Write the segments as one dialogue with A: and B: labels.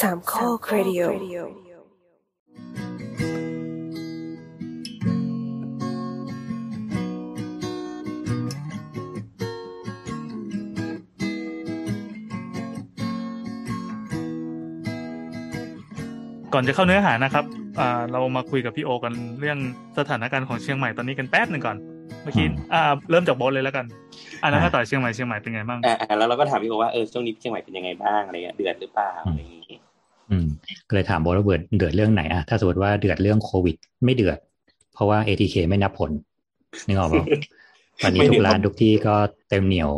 A: สามข้อครดิโอ
B: ก่อนจะเข้าเนื้อหานะครับอ่าเรามาคุยกับพี่โอกันเรื่องสถานการณ์ของเชียงใหม่ตอนนี้กันแป๊บหนึ่งก่อน เมื่อกี้
C: อืม
B: อ่าเริ่มจากโบสเลยแล้วกันอ่าแล้ว
C: อ่า
B: ถ้าต่อเชียงใหม่เชียงใหม่เป็นไงบ้าง
D: อ่าแล้วเราก็ถามพี่โอว่าเออช่วงนี้เชียงใหม่เป็นยังไงบ้างอะไรเงี้ยเดือดหรือเปล่าอะไรอย่างงี้
C: อืมก็เลยถามโบทว่าเดือดเดือดเรื่องไหนอะถ้าสมมติว่าเดือดเรื่องโควิด ไม่เดือด เพราะว่า ATK ไม่นับผลนึกออกปะตอนนี้ทุกร้านทุกที่ก็เต็มเหนียว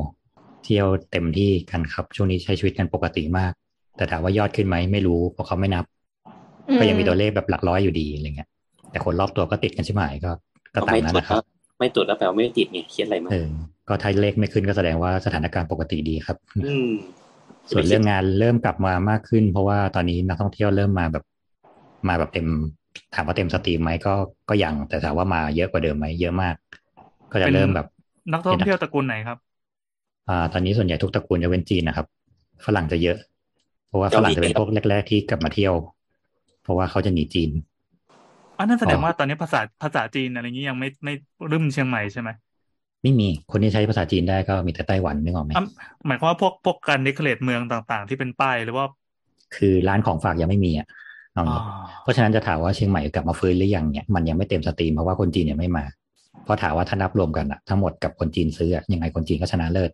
C: เที่ยวเต็มที่กันครับ ช่วงนี้ใช้ชีวิตกันปกติมาก แต่ถามว่ายอดขึ้นไหมไม่รู้เพราะเขาไม่นับ ก็ยังมีตัวเลขแบบหลักร้อยอยู่ดีอะไรเงี้ย แต่คนรอบตัวก็ติดกันใช่ไหมก็ก็ตาม
D: ไม่
C: นั้น
D: ตรวจ
C: นะครับ
D: ไม่ตรวจแล้วแปลว่าไม่ติดไงเครียดอะไรมาก
C: เออก็ถ้าเลขไม่ขึ้นก็แสดงว่าสถานการณ์ปกติดีครับ
D: อืม
C: ส่วนเรื่องงานเริ่มกลับมามากขึ้น เพราะว่าตอนนี้นักท่องเที่ยวเริ่มมาแบบมาแบบเต็ม ถามว่าเต็มสตรีมไหมก็ก็ยังแต่ถามว่ามาเยอะกว่าเดิมไหมเยอะมาก ก็จะเริ่มแบบ
B: นักท่องเที่ยวตระกูลไหนครับ
C: อ่า ตอนนี้ส่วนใหญ่ทุกตระกูลจะเป็นจีนนะครับ ฝรั่งจะเยอะ เพราะว่าฝรั่งจะเป็นพวกแรก ๆ ที่กลับมาเที่ยว เพราะว่าเขาจะหนีจีน
B: อันนั้นแสดง
C: อ๋อ
B: ว่าตอนนี้ภาษาภาษาจีนอะไรอย่างนี้ยังไม่ไม่รึมเชียงใหม่ใช่ไหม
C: ไม่มีคนที่ใช้ภาษาจีนได้ก็มีแต่ไต้หวันนึกออกไหม
B: อะหมายความว่าพวกพวกการ decorate เมืองต่างๆ ที่เป็นป้ายหรือว่า
C: คือร้านของฝากยังไม่มีอะเอา
B: อ๋อ
C: งี้เพราะฉะนั้นจะถามว่าเชียงใหม่กลับมาฟื้นหรือยังเนี่ยมันยังไม่เต็ม steam เพราะว่าคนจีนยังไม่มาเพราะถามว่าถ้านับรวมกันอะทั้งหมดกับคนจีนซื้ออะยังไงคนจีนก็ชนะเลิศ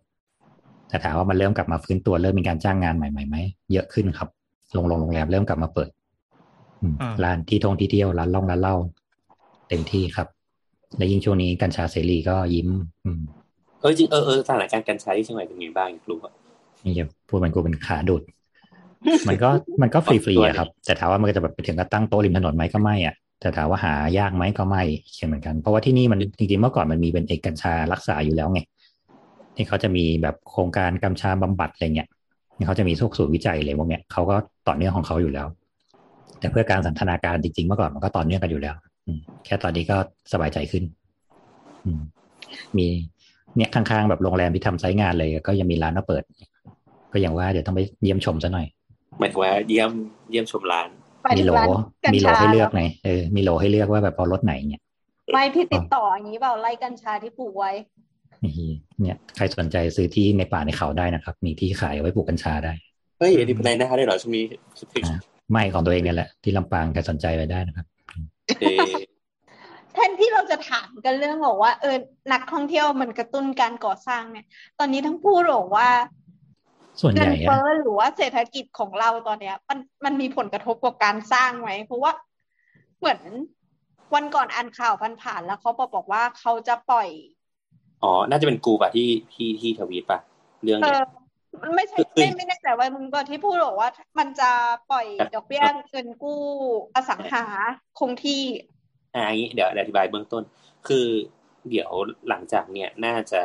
C: แต่ถามว่ามันเริ่มกลับมาฟื้นตัวเริ่มมีการจ้างงานใหม่ๆไหมเยอะขึ้นครับโรงโรงโรงแรมเริ่มกลับมาเปิดอืม
B: อ่า
C: ร้านที่ท่องที่เที่ยวร้านล่องร้านเหล้าเต็มที่ครับ และยิ่งช่วงนี้กัญชาเสรีก็ยิ้มอืม
D: เออจริงเออเออสถานการณ์การใช้ที่เชียงใหม่เป็นไงบ้างอยากรู้อะ
C: นี่จะพูดมันกูเป็นขาดูดมันก็มันก็ฟรีๆอะครับ แต่ถามว่ามันก็จะแบบไปถึงกับตั้งโต๊ะริมถนนไหมก็ไม่อะแต่ถามว่าหายากไหมก็ไม่เช่นเหมือนกัน เพราะว่าที่นี่มันจริงๆเมื่อก่อนมันมีเป็นเอกกัญชารักษาอยู่แล้วไงที่เขาจะมีแบบโครงการกัญชาบำบัดอะไรเงี้ยนี่เขาจะมีทุกศูนย์วิจัยเลยพวกเนี้ยเขาก็ต่อเนื่องของเขาอยู่แล้ว แต่เพื่อการสันทนาการจริงๆเมื่อก่อนมันก็ต่อเนื่องกันอยู่แล้วอืม แค่ตอนนี้ก็สบายใจขึ้นอืมมีเนี่ยข้างๆแบบโรงแรมที่ทำไซต์งานเลย ก็ยังมีร้านมาเปิด ก็อย่างว่าเดี๋ยวต้องไปเยี่ยมชมซะหน่อย
D: หมายถึงว่าเยี่ยมเยี่ยมชมร้าน
E: ไป
C: มี
E: ถึ
C: โหล
E: งร้านกัญ
C: มีโหล
E: ชา
C: ให้เลือกไงเออมีโหลให้เลือกว่าแบบเอารถไหนเนี่ย
E: ไม่พี่ติดต่ออย่างนี้เปล่าไล่กัญชาที่ปลูกไว้
C: นี่เนี่ยใครสนใจซื้อที่ในป่าในเขาได้นะครับ มีที่ขายเอาไว้ปลูกกัญชาได้
D: เฮ้ยอันนี้เป็นไรหน้าได้เหรอช่วงนี้
C: อ่าไม่ของตัวเองเนี่ยแหละที่ลำปางใครสนใจไปได้นะครับ
D: เออ
E: แทนที่เราจะถามกันเรื่องบอกว่าเออนักท่องเที่ยวมันกระตุ้นการก่อสร้างเนี่ย ตอนนี้ทั้งพูดบอกว่า
C: ส่วนให
E: เงิ
C: ญ่
E: น
C: อะ
E: เฟ้อหรือว่าเศรษฐกิจของเราตอนเนี้ย มันมันมีผลกระทบกับการสร้างไหมเพราะว่าเหมือนวันก่อนอ่านข่าวผ่านๆแล้วเขาบอกบอกว่าเขาจะปล่อย
D: อ๋อ น่าจะเป็นกูป่ะที่ที่ที่ทวีตป่ะ เรื่อง
E: เอ
D: เนี้ย
E: อ ไม่ใช่ไม่ไม่แน่ใจว่ามึงก็ที่พูดบอกว่า มันจะปล่อยดอกเบี้ยเงินกู้อสังหาคงที่
D: อ่าอย่างนี้เดี๋ยวอธิบายเบื้องต้น คือ เดี๋ยวหลังจากเนี่ยน่าจะ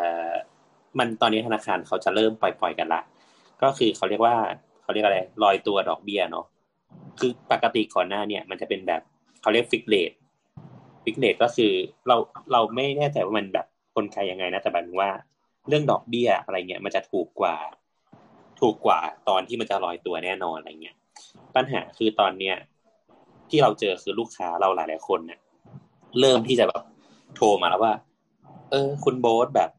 D: มันตอนนี้ธนาคารเขาจะเริ่มปล่อยๆกันละ ก็คือเขาเรียกว่าเขาเรียกอะไรลอยตัวดอกเบี้ยเนาะคือปกติก่อนหน้าเนี่ยมันจะเป็นแบบเขาเรียก fixed rate fixed rate ก็คือเราเราไม่แน่ใจว่ามันแบบคนใครยังไงนะแต่แบบว่าเรื่องดอกเบี้ยอะไรเงี้ยมันจะถูกกว่า ถูกกว่าตอนที่มันจะลอยตัวแน่นอนอะไรเงี้ยปัญหาคือตอนเนี้ยที่เราเจอคือลูกค้าเราหลายๆคนเนี่ยเริ่มที่จะแบบโทรมาแล้วว่า เออ คุณโบ๊ทแบบ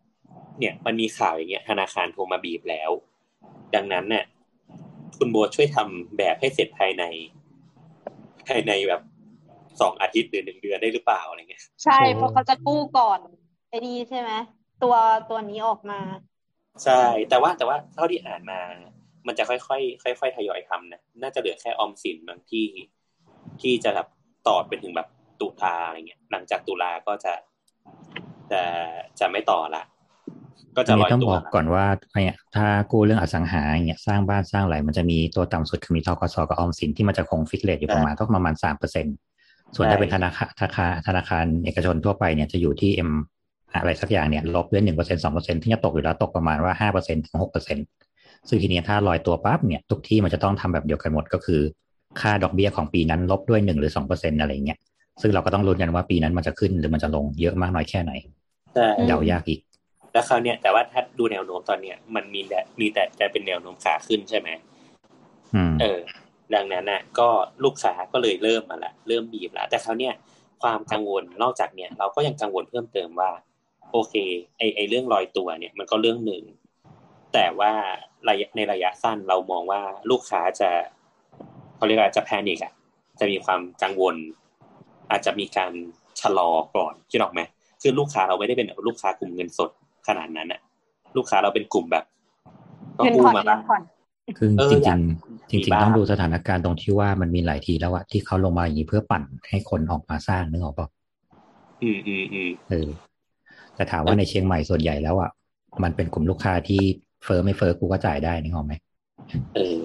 D: เนี่ยมันมีข่าวอย่างเงี้ยธนาคารโทรมาบีบแล้ว ดังนั้นเนี่ยคุณโบ๊ทช่วยทำแบบให้เสร็จภายใน ภายในแบบสองอาทิตย์หรือหนึ่งเดือนได้หรือเปล่าอะไรเงี้ย
E: ใช่
C: โอ้
E: เพราะเขาจะกู้ก่อนไอ้นี่ใช่ไหมตัวตัวนี้ออกมา
D: ใช่ แต่ว่าแต่ว่าเท่าที่อ่านมา มันจะค่อยๆค่อยๆทยอยทำนะน่าจะเหลือแค่ออมสินบางที่ ที่จะแบบต่อไปถึงแบบตุลาอะไรเงี้ย หลังจากตุลาก็จะจะจะไม่ต่อละก็จะ
C: อัน
D: ล
C: นี้
D: อย
C: ต้อง
D: ตัว
C: บอกก่อนว่าเนี่ยถ้ากู้เรื่องอสังหาอย่างเงี้ยสร้างบ้านสร้างอะไรมันจะมีตัวต่ำสุดคือมี ธ.ก.ส. กับออมสินที่มันจะคง fixed rate อยู่ประมาณต้องประมาณสามเปอร์เซ็นส่วนถ้าเป็นธนาคารธนาคารธนาคารเอกชนทั่วไปเนี่ยจะอยู่ที่ M อะไรสักอย่างเนี่ยลบด้วยหนึ่งเปอร์เซ็นสองเปอร์เซ็นที่จะตกอยู่แล้วตกประมาณว่าห้าเปอร์เซ็นถึงหกเปอร์เซ็นซึ่งทีเนี้ยถ้าลอยตัวปั๊บเนี่ยทุกที่มันจะต้องทำแบบเดียวกันหมดก็คือ ค่าดอกเบี้ยของปีนั้นลบด้วยหนึ่งหรือสองเปอร์เซ็นอะไรเงี้ยซึ่งเราก็ต้องลุ้นกันว่าปีนั้นมันจะขึ้นหรือมันจะลงเยอะมากน้อยแค่ไหน
D: ใช่
C: เดายากอีก
D: แล้วคราวเนี้ยแต่ว่าถ้าดูแนวโน้มตอนเนี้ยมันมีแต่มีแต่จะเป็นแนวโน้มขาขึ้นใช่ไหม
C: อืม
D: เออ ดังนั้นน่ะ ก็ลูกค้าก็เลยเริ่มมาละเริ่มบีบละแต่คราวเนี้ยความกังวลนอกจากเนี้ยเราก็ยังกังวลเพิ่มเติมว่า โอเค ไอไอเรื่องลอยตัวเนี่ยมันก็เรื่องหนึ่ง แต่ว่าระยะในระยะสั้นเรามองว่าลูกค้าจะเขาเรียกว่าจะแพนิกอะจะมีความกังวล อาจจะมีการชะลอก่อนคิดออกไหมคือลูกค้าเราไม่ได้เป็นลูกค้ากลุ่มเงินสดขนาดนั้นอะลูกค้าเราเป็นกลุ่มแบบก็
E: เงิน
D: กู้
E: ผ่อน
D: มา
E: เงิ
D: บ้าง
E: นผ่อน
C: คือ
D: เออ
C: จ
D: อ
C: ริ
D: ยาก
C: งๆจริง
D: มีบ้าง
C: ๆต้องดูสถานการณ์ตรงที่ว่ามันมีหลายทีแล้วอะที่เขาลงมาอย่างนี้เพื่อปั่นให้คนออกมาสร้างนึกออกปะ
D: อืมอืมอืม
C: เออ แต่ถามว่าในเชียงใหม่ส่วนใหญ่แล้วอะมันเป็นกลุ่มลูกค้าที่เฟอร์ไม่เฟอร์กูก็จ่ายได้นึกออกไหม
D: เออ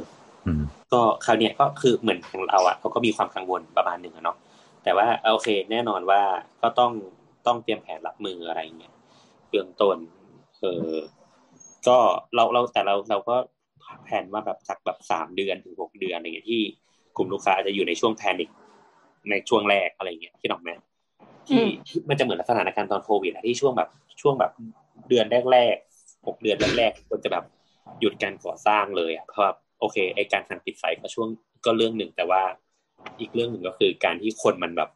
C: อืม
D: ก็คราวเนี้ยก็คือเหมือนของเราอะเขาก็มีความกังวลประมาณหนึ่งอะเนาะแต่ว่าโอเค แน่นอนว่าก็ต้องต้องเตรียมแผนรับมืออะไรเงี้ยเบื้องต้นเออก็เราเราแต่เราเราก็แผนว่าแบบจากแบบสามเดือนถึงหกเดือนอะไรเงี้ยที่กลุ่มลูกค้าอาจจะอยู่ในช่วงแพนิคในช่วงแรกอะไรเงี้ยที่ออกไหม ที่มันจะเหมือนสถานการณ์ตอนโควิดอะที่ช่วงแบบช่วงแบบเดือนแรกๆหกเดือนแรกๆควรจะแบบหยุดการก่อสร้างเลยอะเพราะโอเคไอการสั่งปิดไฟก็ช่วงก็เรื่องหนึ่งแต่ว่าอีกเรื่องหนึ่งก็คือการที่คนมันแบบ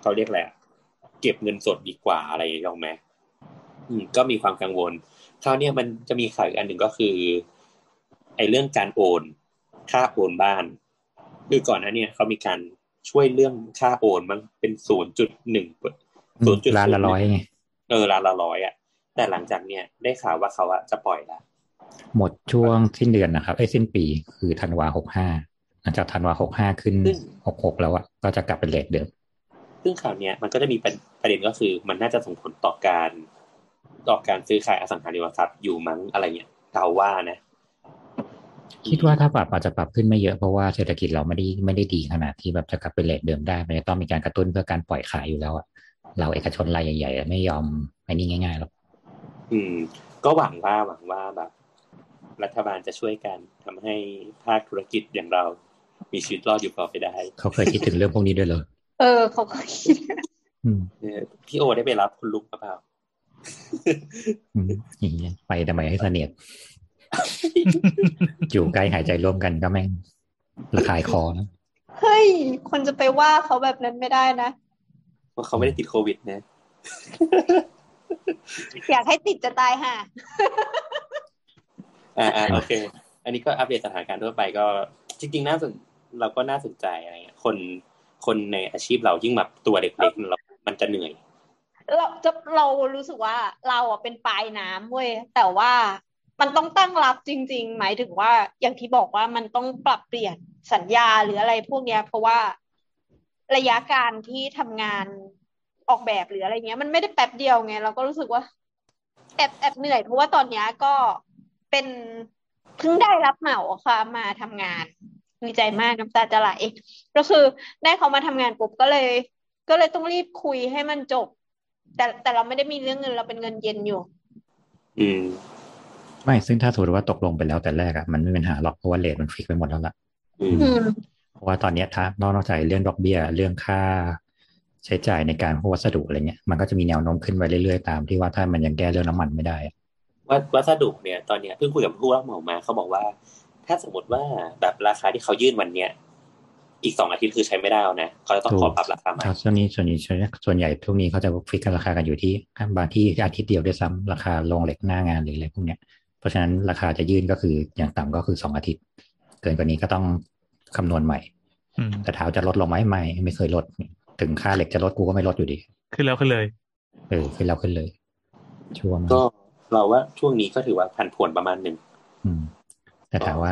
D: เขาเรียกอะไรอะเก็บเงินสดดีกว่าอะไรอย่างเงี้ยหรอกไหมอืมก็มีความกังวลคราวนี้มันจะมีข่าวอีกอันหนึ่งก็คือ ไอเรื่องการโอน ค่าโอนบ้าน คือก่อนหน้านี้เขามีการ ช่วยเรื่องค่าโอนมันเป็นศูนย์จุดหนึ่ง
C: อืมร้านละร้อยไง
D: เออล้านละร้อยอะ แต่หลังจากเนี้ยได้ข่าวว่าเขาอะจะปล่อยละ
C: หมดช่วงสิ้นเดือนนะครับไอ้ยสิ้นปีคือธันวาหกห้าหลังจากธันวาหกห้าขึ้นหกหกแล้วอะก็จะกลับเป็นเลทเดิม
D: ซึ่งข่าวเนี้ยมันก็จะมีประประเด็นก็คือมันน่าจะส่งผลต่อการต่อการซื้อขายอสังหาริมทรัพย์อยู่มั้งอะไรเงี้ยเดาว่านะ
C: คิดว่าถ้าปรับอาจจะปรับขึ้นไม่เยอะเพราะว่าเศรษฐกิจเราไม่ได้ไม่ได้ดีขนาดที่แบบจะกลับเป็นเลทเดิมได้ มันจะต้องมีการกระตุ้นเพื่อการปล่อยขายอยู่แล้วอะเราเอกชนรายใหญ่ๆอะไม่ยอมไอ้นี่ง่ายๆหรอก
D: อืม ก็หวังว่าหวังว่าแบบ รัฐบาลจะช่วยกันทำให้ภาคธุรกิจอย่างเรา มีชีวิตรอดอยู่ต่อไปได้
C: เขาเคยคิดถึงเรื่องพวกนี้ด้วยเหรอ
E: เออ เขาก็คิด
C: อืม
D: เออพี่โอได้ไปรับคุณลุกหรือเปล่า
C: อืมอย่างเงี้ยไปทำไมให้เสนียด อยู่ใกล้หายใจร่วมกันก็แม่งระคายคอนะ
E: เฮ้ยคนจะไปว่าเขาแบบนั้นไม่ได้นะ
D: เพราะเขาไม่ได้ติดโควิดนะ
E: อยากให้ติดจะตายห่า
D: อ่าอ่าโอเค อันนี้ก็อัปเดตสถานการณ์ทั่วไปก็จริงๆน่าสนเราก็น่าสนใจอะไรเงี้ยคนคนในอาชีพเรายิ่งแบบตัวเด็กๆเรามันจะเหนื่อย
E: เราจะเรารู้สึกว่าเราอะเป็นปลายน้ำเว้ยแต่ว่า มันต้องตั้งรับจริง ๆ หมายถึงว่าอย่างที่บอกว่ามันต้องปรับเปลี่ยนสัญญาหรืออะไรพวกเนี้ย เพราะว่าระยะการที่ทำงานออกแบบหรืออะไรเงี้ย มันไม่ได้แป๊บเดียวไง เราก็รู้สึกว่าแอบแอบเหนื่อยเพราะว่าตอนเนี้ยก็เป็นเพิ่งได้รับเหมาค่ะมาทำงานดีใจมากน้ำตาจะไหลก็คือได้เขามาทำงานปุ๊บก็เลย ก็เลยต้องรีบคุยให้มันจบ แต่แต่เราไม่ได้มีเรื่องเงินเราเป็นเงินเย็นอยู่
D: อืม
C: ไม่ซึ่งถ้าสมมติว่าตกลงไปแล้วแต่แรกอะมันไม่เป็นปัญหาหรอกเพราะว่าเลทมันฟิกไปหมดแล้วล่ะ
D: อืม
E: อืม
C: เพราะว่าตอนเนี้ยถ้านอกจากเรื่องดอกเบี้ยเรื่องค่าใช้จ่ายในการพวกวัสดุอะไรเงี้ยมันก็จะมีแนวโน้มขึ้นไปเรื่อยๆตามที่ว่าถ้ามันยังแก้เรื่องน้ำมันไม่ได้อะ
D: ว่าวัสดุเนี่ย ตอนเนี้ยเพิ่งคุยกับผู้รับเหมามาเขาบอกว่า ถ้าสมมติว่าแบบราคาที่เขายื่นวันเนี้ยอีกสองอาทิตย์คือใช้ไม่ได้แล้วนะเขาจะต้องขอปรับราคาใหม่
C: ถ้าช่วงนี้ส่วนใหญ่ส่วนใหญ่ทุกนี้เขาจะฟิกกันราคากันอยู่ที่บางที่อาทิตย์เดียวด้วยซ้ำราคาโรงเหล็กหน้างานหรืออะไรพวกเนี้ย เพราะฉะนั้นราคาจะยื่นก็คืออย่างต่ำก็คือสองอาทิตย์ เกินกว่านี้ก็ต้องคำนวณใหม่
B: อืม
C: แต่ถามจะลดลงไหมไม่ไม่เคยลด ถึงค่าเหล็กจะลดกูก็ไม่ลดอยู่ดี
B: ขึ้นแล้วขึ้นเลย
C: เออขึ้นแล้วขึ้นเลย ช่วง
D: ก็เราว่าช่วงนี้ก็ถือว่าผันผวนประมาณหนึ่ง
C: อืมแต่ถามว่า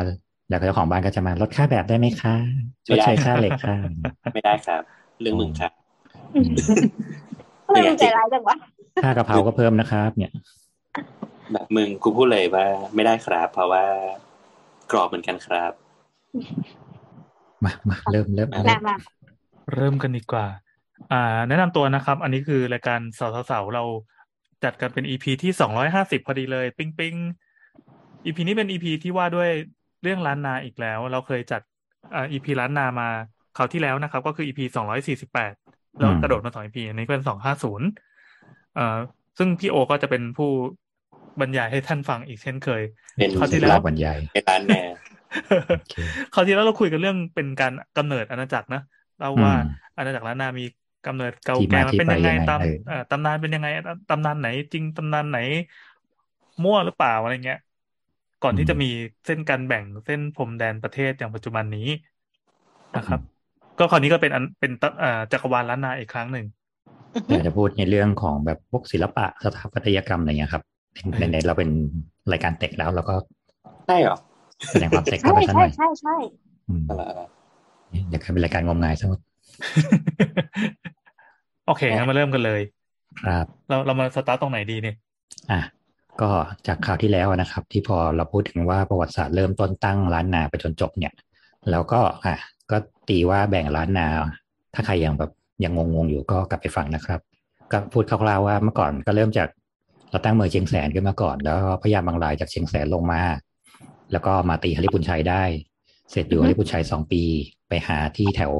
C: แล้วเจ้าของบ้านก็จะมาลดค่าแบบได้ไหมคะช
D: ไม่
C: ด
D: ได้
C: เชยค่าเหล็กค่ะ
D: ไม่ได้ครับ เรื่องมึงครับ
C: อืม
E: ทำไมมึงใจร้ายจังวะ
C: ค่ากะเพราก็เพิ่มนะครับ เนี่ย
D: แบบมึงกูพูดเลยว่า ไม่ได้ครับ เพราะว่ากรอบเหมือนกันครับ
C: มามาเริ่มเริ่มเอา
E: มามา
B: เริ่มกันดีกว่า อ่า แนะนำตัวนะครับ อันนี้คือรายการสาวสาวๆเราจัดกันเป็น EP ที่สองร้อยห้าสิบพอดีเลย ปิ๊งปิ๊ง EP นี้เป็น EP ที่ว่าด้วยเรื่องล้านนาอีกแล้ว เราเคยจัดอ่า EP ล้านนามาคราวที่แล้วนะครับ ก็คือ EP สองร้อยสี่สิบแปดแล้วกระโดดมาสอง EP อันนี้เป็นสองห้าศูนย์เอ่อซึ่งพี่โอก็จะเป็นผู้ บรรยายให้ท่านฟังอีกเช่นเคย
D: เป็น
B: คราวที่แล้ว
C: บรรยาย
D: ในร้านแน่
B: คราวที่แล้วเราคุยกันเรื่องเป็นการกำเนิดอาณาจักรนะเราว่า
C: อืม
B: อาณาจักรล้านนามีกำเนิดเก่า
C: ที่
B: แก่
C: มา
B: มัน
C: ที่
B: เป็น
C: ไป
B: ยังไง
C: ยังไง
B: ตาม
C: เออ
B: เอ่อตำนานเป็นยังไงตำนานไหน จริงตำนานไหน มั่วหรือเปล่าอะไรเงี้ย ก่อนที่จะมีเส้นการแบ่งเส้นพรมแดนประเทศอย่างปัจจุบันนี้นะครับ ก็คราวนี้ก็เป็นอันเป็นตะเอ่อจักรวาลล้านนาอีกครั้งหนึ่ง
C: อยากจะพูดในเรื่องของแบบพวกศิลปะสถาปัตยกรรมอะไรเงี้ยครับ
B: เออ
C: ในๆเราเป็นรายการเต็กแล้วเราก็
D: ใช่เหรอ
C: แสดงความเต็ก
E: ใช่
C: เข้าไปสักห
E: ใช่
C: น่อย
E: ใช่ใช่
C: อืม
D: อะไรอะไร
C: เดี๋ยวกลายเป็นรายการงมงายซะหมด
B: โอเคงั้นมาเริ่มกันเลย
C: ครับ
B: เราเรามาสตาร์ตตรงไหนดีเนี่ย
C: อะก็จากข่าวที่แล้วนะครับ ที่พอเราพูดถึงว่าประวัติศาสตร์เริ่มต้นตั้งล้านนาไปจนจบเนี่ย แล้วก็อะก็ตีว่าแบ่งล้านนา ถ้าใครยังแบบยังงงๆอยู่ก็กลับไปฟังนะครับ ก็พูดคร่าวๆว่าเมื่อก่อนก็เริ่มจาก เราตั้งเมืองเชียงแสนขึ้นมาก่อน แล้วก็พญามบางรายจากเชียงแสนลงมา แล้วก็มาตีฮาริปุนชัยได้ เสร็จอยู่ฮาริปุนชัยสองปี ไปหาที่แถว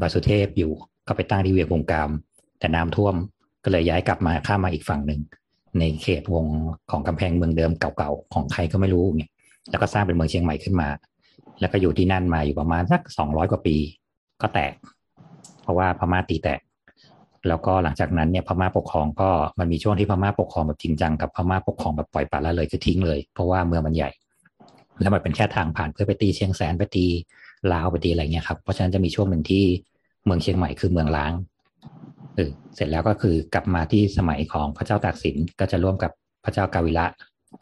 C: บาสุเทพอยู่ ก็ไปตั้งที่เวียงกุมกาม แต่น้ำท่วมก็เลยย้ายกลับมาข้ามมาอีกฝั่งหนึ่งในเขตวงของกำแพงเมืองเดิมเก่าๆของใครก็ไม่รู้เนี่ยแล้วก็สร้างเป็นเมืองเชียงใหม่ขึ้นมา แล้วก็อยู่ที่นั่นมาอยู่ประมาณสักสองร้อยกว่าปี ก็แตก เพราะว่าพม่าตีแตก แล้วก็หลังจากนั้นเนี่ยพม่าปกครองก็มันมีช่วงที่พม่าปกครองแบบจริงจังกับพม่าปกครองแบบปล่อยปละละเลยคือทิ้งเลย เพราะว่าเมืองมันใหญ่ แล้วมันเป็นแค่ทางผ่านเพื่อไปตีเชียงแสนไปตีลาวไปตีอะไรเงี้ยครับเพราะฉะนั้นจะมีช่วงหนึ่งที่เมืองเชียงใหม่คือเมืองล้างเออเสร็จแล้วก็คือกลับมาที่สมัยของพระเจ้าตากสินก็จะร่วมกับพระเจ้ากาวิระ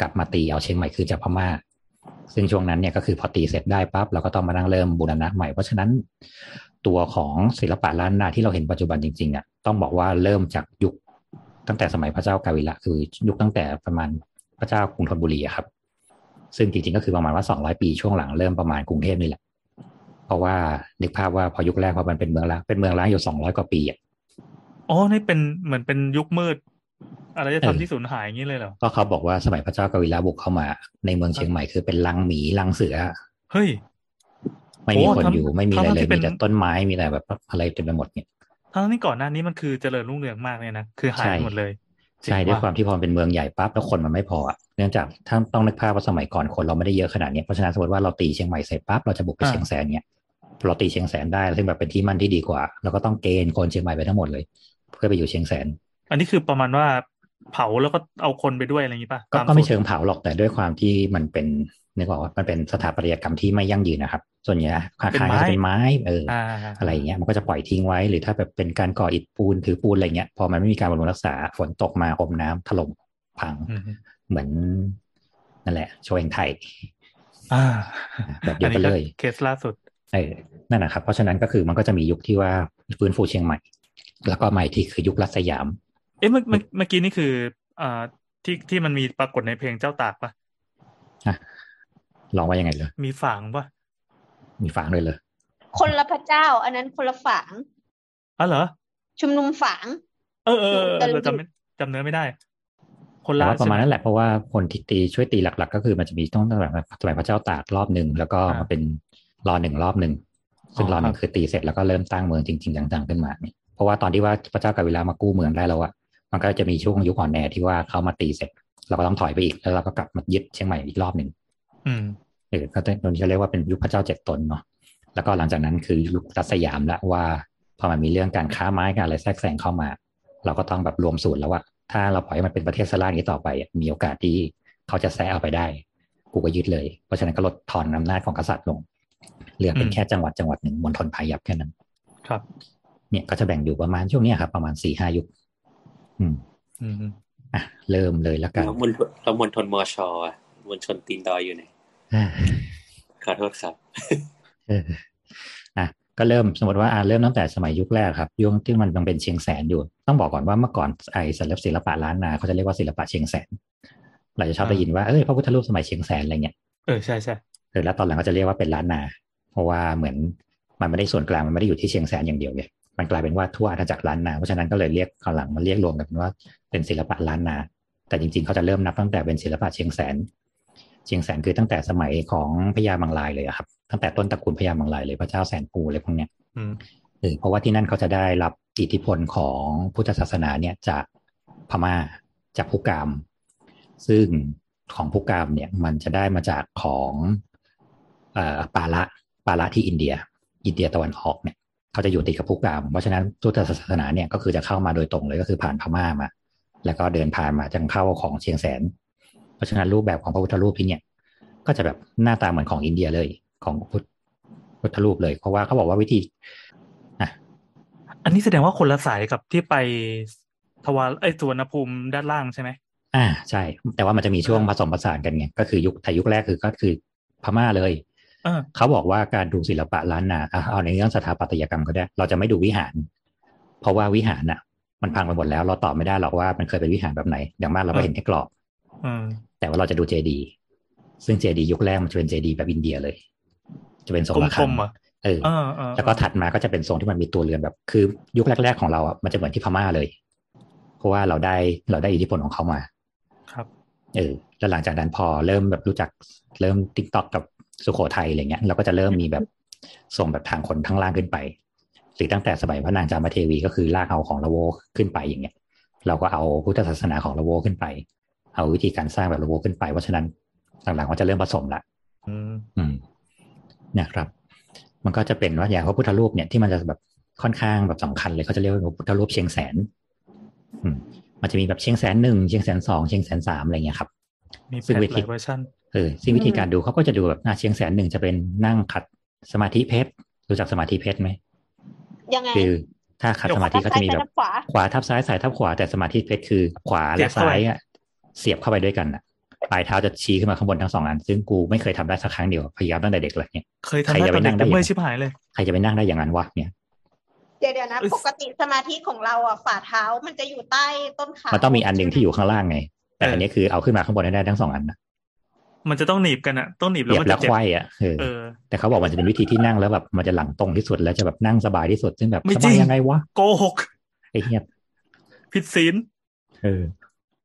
C: กลับมาตีเอาเชียงใหม่คืนจากพม่า ซึ่งช่วงนั้นเนี่ยก็คือพอตีเสร็จได้ปั๊บเราก็ต้องมานั่งเริ่มบูรณะใหม่เพราะฉะนั้น ตัวของศิลปะล้านนาที่เราเห็นปัจจุบันจริงๆอะต้องบอกว่าเริ่มจากยุคตั้งแต่สมัยพระเจ้ากาวิระคือยุคตั้งแต่ประมาณพระเจ้ากรุงธนบุรีอะครับ ซึ่งจริงๆก็คือประมาณว่า200ปีช่วงหลังเริ่มประมาณกรุงเทพนี่แหละ เพราะว่านึกภาพว่าพอยุคแรกพอมันเป็นเมืองล้างเป็นเมืองล้างอยู่200กว่าปีอะ
B: อ๋อนี่เป็นเหมือนเป็นยุคมืดอะไรจะ
C: เออ
B: ทำที่สูญหายอย่างนี้เลยเหรอ
C: ก็เขาบอกว่าสมัยพระเจ้ากาวิระบุกเข้ามา ในเมืองเชียงใหม่คือเป็นลังหมีลังเสือ
B: เฮ้ย
C: ไม่มี
B: โอ้
C: คน
B: ทั้ง
C: อยู่ไม่มีอะไร
B: ทั้ง
C: เลย
B: ที่เป็
C: มี
B: น
C: แต่ต้นไม้มีแต่แบบอะไรเต็มไปหมดเนี่ย
B: ทั้งที่ก่อนหน้านี้มันคือเจริญรุ่งเรืองมากเลยนะคือหาย
C: ใช่
B: ไปหมดเลย
C: ใช่
B: จริง
C: ด้วย
B: ปะ
C: ความที่พอมันเป็นเมืองใหญ่ปั๊บแล้วคนมันไม่พออะเนื่องจากถ้าต้องนึกภาพว่าสมัยก่อนคนเราไม่ได้เยอะขนาดเนี้ยเพราะฉะนั้นสมมติว่าเราตีเชียงใหม่เสร็จปั๊บเราจะบุกไปเชียงแสนเนี้ยเราตีเชียงแสนได้ซึ่งแบบเป็นที่มั่นที่ดีกว่าเราก็ต้องเกณฑ์คนเชียงใหม่ไปทั้งหมดเลย เพื่อไปอยู่เชียงแสน
B: อันนี้คือประมาณว่า เผาแล้วก็เอาคนไปด้วยอะไรอย่างนี้ป่ะ
C: ก็
B: ตาม
C: ก็ไม่
B: สูตร
C: เชิงเผาหรอกแต่ด้วยความที่มันเป็นนึกออกว่ามันเป็นสถาปัตยกรรมที่ไม่ยั่งยืนนะครับ ส่วนใหญ่อาคารก็จะเป็นไม้เอออ
B: อ่า
C: อะไรอย่างเงี้ยมันก็จะปล่อยทิ้งไว้ หรือถ้าแบบเป็นการก่ออิฐปูนถือปูนอะไรเงี้ย พอมันไม่มีการบำรุงรักษาฝนตกมาอมน้ำถล่มพัง
B: อืม
C: เหมือนนั่นแหละ โชว์เองไทย
B: อ่า
C: แบบเดียวกันเลย
B: เคสล่าสุด
C: เออนั่นนะครับ เพราะฉะนั้นก็คือมันก็จะมียุคที่ว่าฟื้นฟูเชียงใหม่ แล้วก็ใหม่ที่คือยุครัฐสยาม
B: เอ๊ะเมื่อเมื่อเมื่อกี้นี่คืออ่าที่ที่มันมีปรากฏในเพลงเจ้าตากปะ
C: อะลองว่ายังไงเลย
B: มีฝางปะ
C: มีฝางด้วยเลย
E: คนละพระเจ้า อันนั้นคนละฝาง
B: อ๋อเหรอ
E: ชุมนุมฝาง
B: เออเออเออ
E: แต่
B: เอ
E: รู้
B: อจำไม่จำเนื้อไม่ได้ คน
C: แต่
B: ละ
C: ว่าประมาณ
B: ใช่
C: นั้
B: ไห
C: นแหละเพราะว่าคนที่ตีช่วยตีหลัก ๆ ก็คือมันจะมีต้องตั้งแต่สมัยพระเจ้าตากรอบหนึ่งแล้วก็
B: อ่าม
C: มาเป็นรอหนึ่งรอบหนึ่งซึ่ง
B: อ๋อ
C: รอหนึ่ง
B: ครับ
C: คือตีเสร็จแล้วก็เริ่มตั้งเมืองจริงๆจังๆขึ้นมาเนี่ยเพราะว่าตอนที่ว่าพระเจ้ากาวิลามากู้เมืองได้แล้วอะ มันก็จะมีช่วงยุคอ่อนแอที่ว่าเขามาตีเสร็จ เราก็ต้องถอยไปอีกแล้วเราก็กลับมายึดเชียงใหม่อีกรอบหนึ่ง
B: อืม
C: เออก็ตรงนี้เขาเรียกว่าเป็นยุคพระเจ้าเจ็ดตนเนาะแล้วก็หลังจากนั้นคือยุครัฐสยามละว่าพอมันมีเรื่องการค้าไม้การอะไรแทรกแซงเข้ามา เราก็ต้องแบบรวมสูตรแล้วว่าถ้าเราปล่อยให้มันเป็นประเทศสลาอย่างนี้ต่อไปอะมีโอกาสที่เขาจะแซะเอาไปได้ กูก็ยึดเลย เพราะฉะนั้นก็ลดทอนอำนาจของกษัตริย์ลง เหลือเป็น
B: อืม
C: แค่จังหวัดจังหวัดหนึ่งมณฑลพายัพแค่นั้น
B: ครับ
C: เนี่ยก็จะแบ่งอยู่ประมาณช่วงเนี้ยครับประมาณสี่ห้ายุค อืม
B: อืม
C: อะเริ่มเลยแล้วกัน
D: แล้วมณฑลแล้วมณฑลมอชอะมณฑลตีนดอยอยู่ไหนขอโทษครับ
C: เอออะก็เริ่มสมมติว่าอะเริ่มตั้งแต่สมัยยุคแรกครับยุคที่มันยังเป็นเชียงแสนอยู่ ต้องบอกก่อนว่าเมื่อก่อนไอ้ศิลปศิลปะล้านนาเขาจะเรียกว่าศิลปะเชียงแสนเราจะชอบได้ยินว่าเอ้ยพระพุทธรูปสมัยเชียงแสนอะไรเงี้ย
B: เออใช่ใช่
C: เออแล้วตอนหลังก็จะเรียกว่าเป็นล้านนา เพราะว่าเหมือนมันไม่ได้ส่วนกลางมันไม่ได้อยู่ที่เชียงแสนอย่างเดียวไง มันกลายเป็นว่าทั่วอาณาจักรล้านนาเพราะฉะนั้นก็เลยเรียกข้างหลังมันเรียกรวมกันเป็นว่าเป็นศิลปะล้านนา แต่จริงๆเขาจะเริ่มนับตั้งแต่เป็นศิลปะเชียงแสน เชียงแสนคือตั้งแต่สมัยของพญามังลายเลยอะครับ ตั้งแต่ต้นตระกูลพญามังลายเลยพระเจ้าแสนปูอะไรพวกเนี้ย
B: อืม
C: เออเพราะว่าที่นั่นเขาจะได้รับอิทธิพลของพุทธศาสนาเนี่ยจากพม่าจากพุกาม ซึ่งของพุกามเนี่ยมันจะได้มาจากของเอ่อปาละปาละที่อินเดีย อินเดียตะวันออกเนี่ย เขาจะอยู่ติดกับพุกามเพราะฉะนั้นพุทธศาสนาเนี่ยก็คือจะเข้ามาโดยตรงเลยก็คือผ่านพม่ามา แล้วก็เดินผ่านมาจังเข้าของเชียงแสน เพราะฉะนั้นรูปแบบของพระพุทธรูปที่เนี่ย ก็จะแบบหน้าตาเหมือนของอินเดียเลยของพุทธพุทธรูปเลยเพราะว่าเขาบอกว่าวิธี
B: อันนี้แสดงว่าคนละสายกับที่ไปทวารไอ้ยสวนภูมิด้านล่างใช่ไหม
C: อ่าใช่ แต่ว่ามันจะมีช่วงผสมผสานกันไงก็คือยุคไทยยุคแรกคือก็คือพม่าเลย
B: เออ
C: เขาบอกว่าการดูศิลปะล้านนาอะเอาในเรื่องสถาปัตยกรรมก็ได้ เราจะไม่ดูวิหาร เพราะว่าวิหารน่ะ มันพังไปหมดแล้ว เราตอบไม่ได้หรอกว่ามันเคยเป็นวิหารแบบไหน อย่างมากเราก็เห็นแค่กรอบ
B: เออ
C: แต่ว่าเราจะดูเจดี ซึ่งเจดียุคแรกมันจะเป็นเจดีแบบอินเดียเลย จะเป็นทรง
B: ก
C: ระฆั
B: ล
C: ง
B: มๆเหรอ
C: เออ
B: เออเออ
C: แล้วก็ถัดมาก็จะเป็นทรงที่มันมีตัวเรือนแบบ คือยุคแรก ๆของเราอะมันจะเหมือนที่พม่าเลย เพราะว่าเราได้เราได้อิทธิพลของเขามา
B: ครับ
C: เออแล้วหลังจากนั้นพอเริ่มแบบรู้จักเริ่มติ๊กต็อกกับ สุโขทัยอะไรเงี้ยเราก็จะเริ่มมีแบบส่งแบบทางคนทั้างล่างขึ้นไป หรือตั้งแต่สมัยพระนางจามเทวีก็คือลากเอาของละโวขึ้นไปอย่างเงี้ย เราก็เอาพุทธศาสนาของละโวขึ้นไป เอาวิธีการสร้างแบบละโวขึ้นไป เพราะฉะนั้นหลังๆก็จะเริ่มผสมละ
B: อืม
C: อืมนะครับ มันก็จะเป็นว่าอย่างพระพุทธรูปเนี่ยที่มันจะแบบค่อนข้างแบบสำคัญเลยเขาจะเรียกว่าพระพุทธรูปเชียงแสน อืมมันจะมีแบบเชียงแสนหนึ่งเชียงแสนสองเชียงแสนสามอะไรเงี้ยครับ
B: มี
C: ซึ่
B: แพ
C: ง
B: ท
C: วิ
B: ห
C: ธี
B: ลายเวอร์ชัน
C: เออซึ่งวิธีการดูเขาก็จะดูแบบอะเชียงแสนหนึ่งจะเป็นนั่งขัดสมาธิเพชรรู้จักสมาธิเพชรไหม
E: ยังไง
C: คือถ้าขัดสมาธิก็จะมีแบบ
E: ซ้ายไปทางขวา
C: ขวาทับซ้ายซ้ายทับขวาแต่สมาธิเพชรคือขวาและซ้ายอะเสียบเข้าไปด้วยกันอะปลายเท้าจะชี้ขึ้นมาข้างบนทั้งสองอัน ซึ่งกูไม่เคยทำได้สักครั้งเดียวพยายามตั้งแต่เด็กเลยเนี่ย
B: เคยทำได้ตอนเด็กแต่เมื่อยชิบหายเลย
C: ใครจะไปนั่งได้อย่างนั้นวะเนี่ย
E: เดี๋ยวเดี๋ยวนะ
B: เอ้ย
E: ปกติสมาธิของเราอะฝ่าเท้ามันจะอยู่ใต้ต้นขา
C: มันต้องมีอันหนึ่งที่อยู่ข้างล่างไง แต่อันนี้คือเอาขึ้นมาข้างบนให้ได้ทั้งสองอันนะ
B: มันจะต้องหนีบกันอะต้องหนีบ
C: เห
B: แล้ว
C: ยีย
B: มั
C: บ
B: น
C: แล้
B: จะ
C: ว
B: เจ็บ
C: ไขว้อะเออ
B: เออ
C: แต่เขาบอกมันจะเป็นวิธีที่นั่งแล้วแบบมันจะหลังตรงที่สุดแล้วจะแบบนั่งสบายที่สุดซึ่งแบบ
B: ไม่
C: ส
B: จริ
C: บาย
B: ง
C: ยังไงวะ
B: โกหก
C: ไอ้เหี้ย
B: ผิดศีล
C: เออ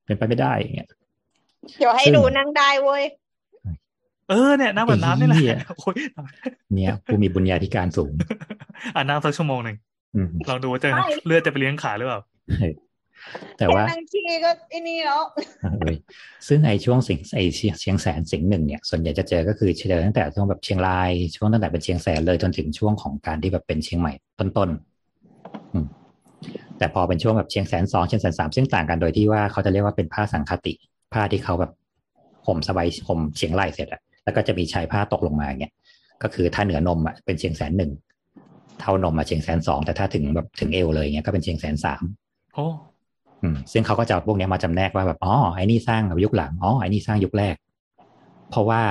C: เป็นไปไม่ได้อย่างเงี้ย
E: เดี๋ยวให้
C: ซึ่ง
E: ดูนั่งได้เว้ย
B: เออเนี่ยน้ำแบบน้ำนี่แหละ
C: ไอ้เหี้ย
B: โอ้ย
C: เนี่ยผู้มีบุญญาธิการสูง
B: อ่านน้ำสักชั่วโมงหนึ่ง
C: อืม
B: ลองดูว่าจะ
E: ใช่
B: เลือดจะไปเลี้ยงขาหรือเปล่า
C: แต่ว่า
E: แค่นั่งขี้ก็ไอ้นี่แล้ว
C: เออซึ่งไอ้ช่วงสิงไอ้เชียงเชียงแสนสิงห์หนึ่งเนี่ย ส่วนใหญ่จะเจอก็คือเจอตั้งแต่ช่วงแบบเชียงรายช่วงตั้งแต่เป็นเชียงแสนเลยจนถึงช่วงของการที่แบบเป็นเชียงใหม่ต้นๆอืมแต่พอเป็นช่วงแบบเชียงแสนสองเชียงแสนสามซึ่งต่างกันโดยที่ว่าเขาจะเรียกว่าเป็นผ้าสังคติ ผ้าที่เขาแบบห่มสบายห่มเชียงรายเสร็จอะแล้วก็จะมีชายผ้าตกลงมาอย่างเงี้ยก็คือถ้าเหนือนมอะเป็นเชียงแสนหนึ่งเท่านมอะเชียงแสนสองแต่ถ้าถึงแบบถึงเอวเลยเงี้ยก็เป็นเชียงแสนสาม
B: โอ้
C: อืม ซึ่งเขาก็จะเอาพวกเนี้ยมาจำแนกว่าแบบอ๋อไอ้นี่สร้างแบบยุคหลังอ๋อไอ้นี่สร้างยุคแรก เพราะว่า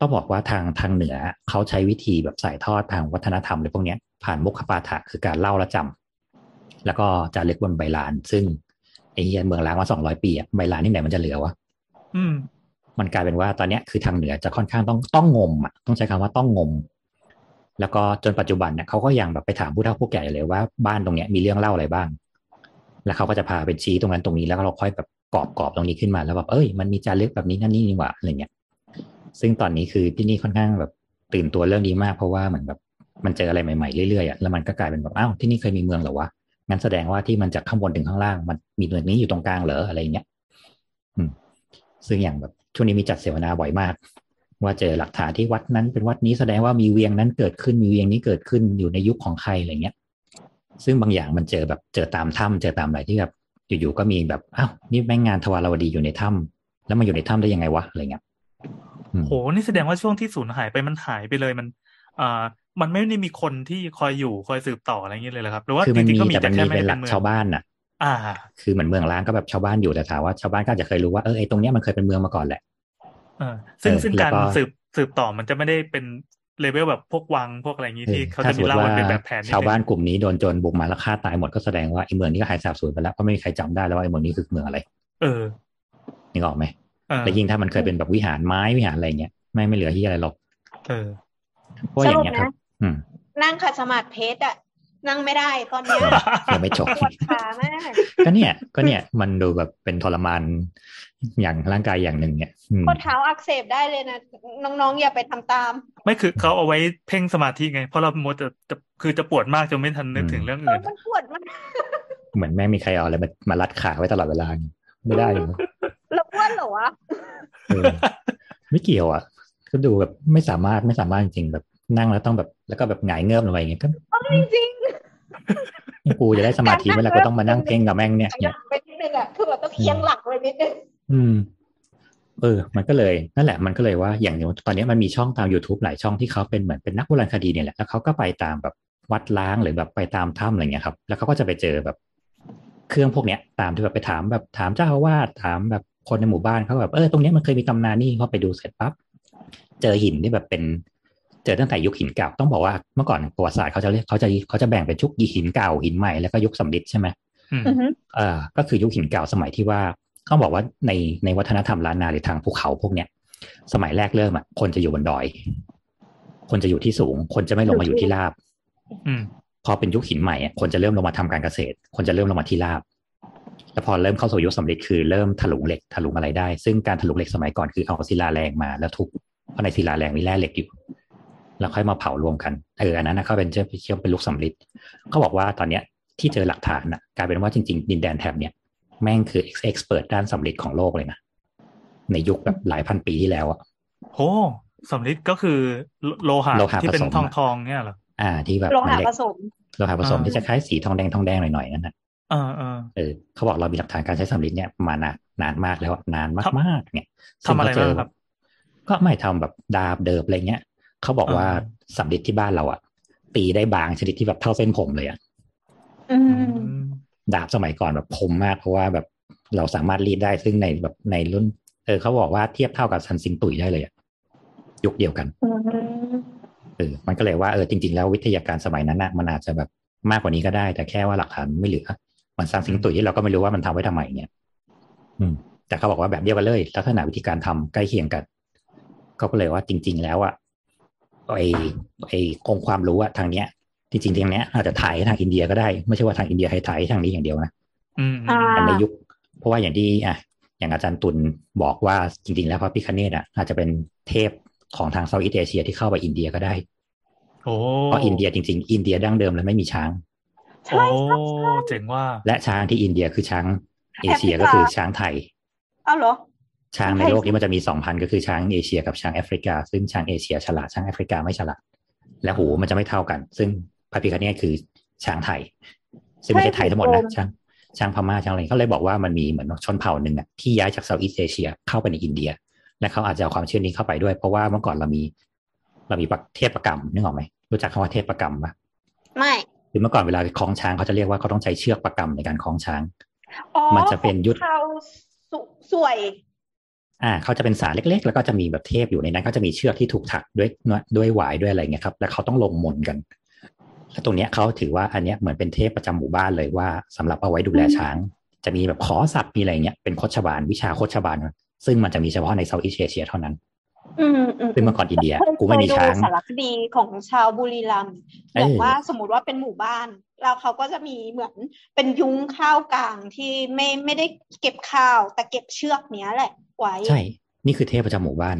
C: ต้องบอกว่าทางทางเหนือเขาใช้วิธีแบบสายทอดทางวัฒนธรรมอะไรพวกเนี้ยผ่านมุขปาฐะคือการเล่าและจำแล้วก็จะเล็กบนใบลาน ซึ่งไอ้เหี้ยเมืองล้างมาสองร้อยปีอะใบลานที่ไหนมันจะเหลือวะ
B: อืม
C: มันกลายเป็นว่าตอนเนี้ยคือทางเหนือจะค่อนข้างต้องต้องงมอะต้องใช้คำว่าต้องงม แล้วก็จนปัจจุบันเนี่ยเขาก็ยังแบบไปถามผู้เฒ่าผู้แก่เลยว่าบ้านตรงเนี้ยมีเรื่องเล่าอะไรบ้าง แล้วเขาก็จะพาไปชี้ตรงนั้นตรงนี้แล้วก็เราค่อยแบบกรอบกรอบตรงนี้ขึ้นมาแล้วแบบเอ้ยมันมีจารึกแบบนี้นั่นนี่นี่หว่าอะไรเงี้ยซึ่งตอนนี้คือที่นี่ค่อนข้างแบบตื่นตัวเรื่องนี้มากเพราะว่าเหมือนแบบมันเจออะไรใหม่ๆเรื่อยๆอะแล้วมันก็กลายเป็นแบบอ้าวที่นี่เคยมีเมืองเหรอวะงั้นแสดงว่าที่มันจากข้างบนถึงข้างล่าง มันมีเมืองนี้อยู่ตรงกลางเหรออะไรเงี้ยอืมซึ่งอย่างแบบช่วงนี้มีจัดเสวนาบ่อยมาก ว่าเจอหลักฐานที่วัดนั้นเป็นวัดนี้แสดงว่ามีเวียงนั้นเกิดขึ้นมีเวียงนี้เกิดขึ้นอยู่ในยุคของใครอะไรเงี้ย ซึ่งบางอย่างมันเจอแบบเจอตามถ้ำเจอตามอะไรที่แบบอยู่ๆก็มีแบบอ้าวนี่แม่งงานทวารวดีอยู่ในถ้ำแล้วมันอยู่ในถ้ำได้ยังไงวะอะไรเงี้ยอืม
B: โหนี่แสดงว่าช่วงที่สูญหายไปมันหายไปเลยมันอ่ามันไม่ได้มีคนที่คอยอยู่คอยสืบต่ออะไรอย่างเงี้ยเลยเหรอครับหรือว่า
C: คือ
B: จ
C: มัน
B: ริ
C: มี
B: งๆก็มี
C: แต่
B: แต่
C: มัน
B: แค่
C: มี
B: ไม่
C: เป็น
B: ได้
C: หลั
B: เป็นเมือง
C: กชาวบ้านน่ะ
B: อ่า
C: คือเหมือนเมืองล้างก็แบบชาวบ้านอยู่แต่ถามว่าชาวบ้านก็อาจจะเคยรู้ว่าเออไอ้ตรงเนี้ยมันเคยเป็นเมืองมาก่อนแหละ
B: เออซึ่ง
C: เออ
B: ซึ่ง
C: แล้ว
B: การ
C: ก็
B: สืบสืบต่อมันจะไม่ได้เป็น เลเวลแบบพวกวังพวกอะไรอย่างงี้
C: เอ
B: ที่
C: อ
B: เขา
C: ถ้า
B: จะ
C: สม
B: มี
C: มติ
B: เล่า
C: ว่า
B: กันเป็นแบบแผนนิด
C: ชาว
B: นึง
C: บ้านกลุ่มนี้โดนโจรบุกมาแล้วฆ่าตายหมดก็แสดงว่าไอ้เมืองนี้ก็หายสาบสูญไปแล้วเพราะไม่มีใครจำได้แล้วว่าไอ้เมืองนี้คือเมืองอะไร
B: เออ
C: นึกออกไหม
B: เออ
C: และยิ่งถ้ามันเคยเป็นแบบวิหารไม้วิหารอะไรเงี้ยไม่ไม่เหลือที่อะไรหรอก
B: เออ
C: เพราะอย่างเงี้ยครับอืม
E: นั่งขัดสมาธิเพชรอะนั่งไม่ได้ตอนเนี้ย
C: ยังไม่จบ
E: ปวดขามาก
C: ก็เนี่ย ก็เนี่ยมันดูแบบเป็นทรมาน อย่างร่างกายอย่างหนึ่งเนี่ยอืม
E: ข้อเท้าอักเสบได้เลยนะ น้องๆอย่าไปทำตาม
B: ไม่คือเขาเอาไว้เพ่งสมาธิไง เพราะเราโมวจะจะคือจะปวดมากจนไม่ทันนึก
C: อืม
B: ถึงเรื่อง
E: เอ
B: อื่
E: อนมันปวดมาก
C: เหมือนแม่งมีใครเอาอะไรมามารัดขาไว้ตลอดเวลาไม่ได้เลย
E: แล้วอ้วนเหรอวะ
C: เออไม่เกี่ยวอะก็ดูแบบไม่สามารถไม่สามารถจริงๆแบบนั่งแล้วต้องแบบ แล้วก็แบบหงายเงือบลงไปอย่างเงี้ยก็
E: จริง
C: กูจะได้สมาธิเวลากูต้องมานั่งเพ่งกับแม่งเนี่ย
E: ๆ
C: เนี่ย
E: ไปนิดนึงอะคือแบบต้องเอียงหลังไปนิดนึง
C: อืม เออ มันก็เลยนั่นแหละ มันก็เลยว่าอย่างตอนนี้มันมีช่องตาม youtube หลายช่องที่เขาเป็นเหมือนเป็นนักโบราณคดีเนี่ยแหละแล้วเขาก็ไปตามแบบวัดล้างหรือแบบไปตามถ้ำอะไรเงี้ยครับ แล้วเขาก็จะไปเจอแบบเครื่องพวกเนี้ย ตามที่แบบไปถามแบบถามเจ้าอาวาสถามแบบคนในหมู่บ้านเขาแบบเออตรงเนี้ยมันเคยมีตำนานนี่เขาไปดูเสร็จปั๊บเจอหินที่แบบเป็น เจอตั้งแต่ยุคหินเก่าต้องบอกว่าเมื่อก่อนประวัติศาสตร์เขาจะเรียกเขาจะเขาจะแบ่งเป็นชุกหินเก่าหินใหม่แล้วก็ยุคสำริดใช่ไหม
B: อืม
E: อือฮึ
C: เอ่อก็คือยุคหินเก่าสมัยที่ว่า ต้องบอกว่าในในวัฒนธรรมล้านนาหรือทางภูเขาพวกเนี้ยสมัยแรกเริ่มอะคนจะอยู่บนดอย คนจะอยู่ที่สูง คนจะไม่ลงมาอยู่ที่ราบ
B: อืม
C: พอเป็นยุคหินใหม่อะคนจะเริ่มลงมาทำการเกษตร คนจะเริ่มลงมาที่ราบแล้วพอเริ่มเข้าสู่ยุคสำริดคือเริ่มถลุงเหล็กถลุงอะไรได้ ซึ่งการถลุงเหล็กสมัยก่อนคือเอาศิลาแรงมาแล้วทุบเพราะในศิลาแรงมีแร่เหล็กอยู่ แล้วค่อยมาเผารวมกันเอออันนั้นนะเขาเป็นเชื่อเชื่อเป็นลูกสำริดเขาบอกว่าตอนเนี้ยที่เจอหลักฐานน่ะกลายเป็นว่าจริง ๆ ดินแดนแถบเนี้ย แม่งคือเอ็กซ์เพรสด้านสำริดของโลกเลยนะ ในยุคแบบหลายพันปีที่แล้วอะ
B: โหสำลิดก็คือโลโลหะ
C: โลหะ
B: ที่เป็น
C: ผสม
B: ทอง
C: อะ
B: ทองเนี่ยเหรอ
C: อ่า ที่แบบ
E: โล
C: มัน
E: หะ
C: เหล็ก
E: ผสม
C: โลหะผสม
B: อ่า
C: ที่จะคล้ายสีทองแดงทองแดงหน่อยๆนั่นนะ
B: เออเออ
C: เออเขาบอกเรามีหลักฐานการใช้สำลิดเนี่ยมานานนานมากแล้วอะนาน
B: ทำ
C: มากๆเนี่ย
B: ทำอะไร
C: ซึ่ง
B: บ้าง
C: เขาเจ
B: ครับ
C: ก็ไม่ทำแบบดาบเดิบอะไรเงี้ยเขาบอกว่า
B: อ่า
C: สำริดที่บ้านเราอะตีได้บางชนิดที่แบบเท่าเส้นผมเลยอะ
E: อื
B: อื
E: ม
B: ม
C: ดาบสมัยก่อนแบบคมมาก เพราะว่าแบบเราสามารถรีดได้ซึ่งในแบบในรุ่น เออเขาบอกว่าเทียบเท่ากับซันซิงตุยได้เลยอะยุคเดียวกัน
E: อืม
C: เออมันก็เลยว่าเออจริง ๆ แล้ววิทยาการสมัยนั้นน่ะมันอาจจะแบบมากกว่านี้ก็ได้ แต่แค่ว่าหลักฐานไม่เหลือมันซันซิงตุยที่เราก็ไม่รู้ว่ามันทำไว้ทำไมเนี่ย อืม แต่เขาบอกว่าแบบเดียวกันเลยลักษณะวิธีการทำใกล้เคียงกันเขาก็เลยว่าจริง ๆ แล้วอะไอไอองค์ความรู้อะทางเนี้ย จริงๆทางเนี้ยอาจจะถ่ายให้ทางอินเดียก็ได้ ไม่ใช่ว่าทางอินเดียให้ถ่ายให้ทางนี้อย่างเดียวนะ
B: อืม
E: อ่า
C: อันในยุค เพราะว่าอย่างที่อะอย่างอาจารย์ตุลบอกว่าจริงๆ แล้วพระพิคเนตอะอาจจะเป็นเทพของทางเซาท์อีสเอเชียที่เข้าไปอินเดียก็ได้
B: โอ้
C: เพราะอินเดียจริง ๆ อินเดียดั้งเดิมแล้วไม่มีช้าง
E: ใช่
B: โอ้
E: ใช่ใช่
B: เจ๋งว่ะ
C: และช้างที่อินเดียคือช้างเอเชีย
E: แอฟริกา
C: ก็คือช้างไทย
E: อ้าวเหรอ
C: ช้างในโลกนี้มันจะมีสองพันธุ์ก็คือช้างเอเชียกับช้างแอฟริกา ซึ่งช้างเอเชียฉลาดช้างแอฟริกาไม่ฉลาดและหูมันจะไม่เท่ากัน ซึ่ง พระพิฆเนศคือช้างไทย ซึ่งไม่ใช่ไทยทั้งหมดนะช้างช้างพม่าช้างอะไรเขาเลยบอกว่ามันมีเหมือนชนเผ่าหนึ่งอะที่ย้ายจาก Southeast Asia เข้าไปในอินเดีย และเขาอาจจะเอาความเชื่อนี้เข้าไปด้วย เพราะว่าเมื่อก่อนเรามี เรามีเทพประกรรมนึกออกไหมรู้จักคำว่าเทพประกรรมปะ
E: ไม่
C: คือเมื่อก่อนเวลาคล้องช้างเขาจะเรียกว่าเขาต้องใช้เชือกประกรรมในการคล้องช้าง
E: อ๋อ
C: มันจะเป็นยุทธ
E: เขาสุสวย
C: อ่า เขาจะเป็นสารเล็ก ๆ แล้วก็จะมีแบบเทพอยู่ในนั้น ก็จะมีเชือกที่ถูกถักด้วยด้วยหวายด้วยอะไรเงี้ยครับ แล้วเขาต้องลงมนต์กัน แล้วตรงเนี้ยเขาถือว่าอันเนี้ยเหมือนเป็นเทพประจำหมู่บ้านเลยว่าสำหรับเอาไว้ดูแลช้าง จะมีแบบขอสับมีอะไรเงี้ยเป็นโคชบาลวิชาโคชบาลซึ่งมันจะมีเฉพาะในเซาท์อีสเอเชียเท่านั้น
E: อืมอืม
C: ซึ่งเมื่อก่อนอินเดีย
E: เคย
C: กูไม่มี
E: เคยดู
C: ช้าง
E: สารคดีของชาวบุรีรัมย์
C: เออ
E: บอกว่าสมมติว่าเป็นหมู่บ้าน แล้วเขาก็จะมีเหมือนเป็นยุ้งข้าวกลางที่ไม่ไม่ได้เก็บข้าว แต่เก็บเชือกเนี้ยแหละไว้
C: ใช่ นี่คือเทพประจำหมู่บ้าน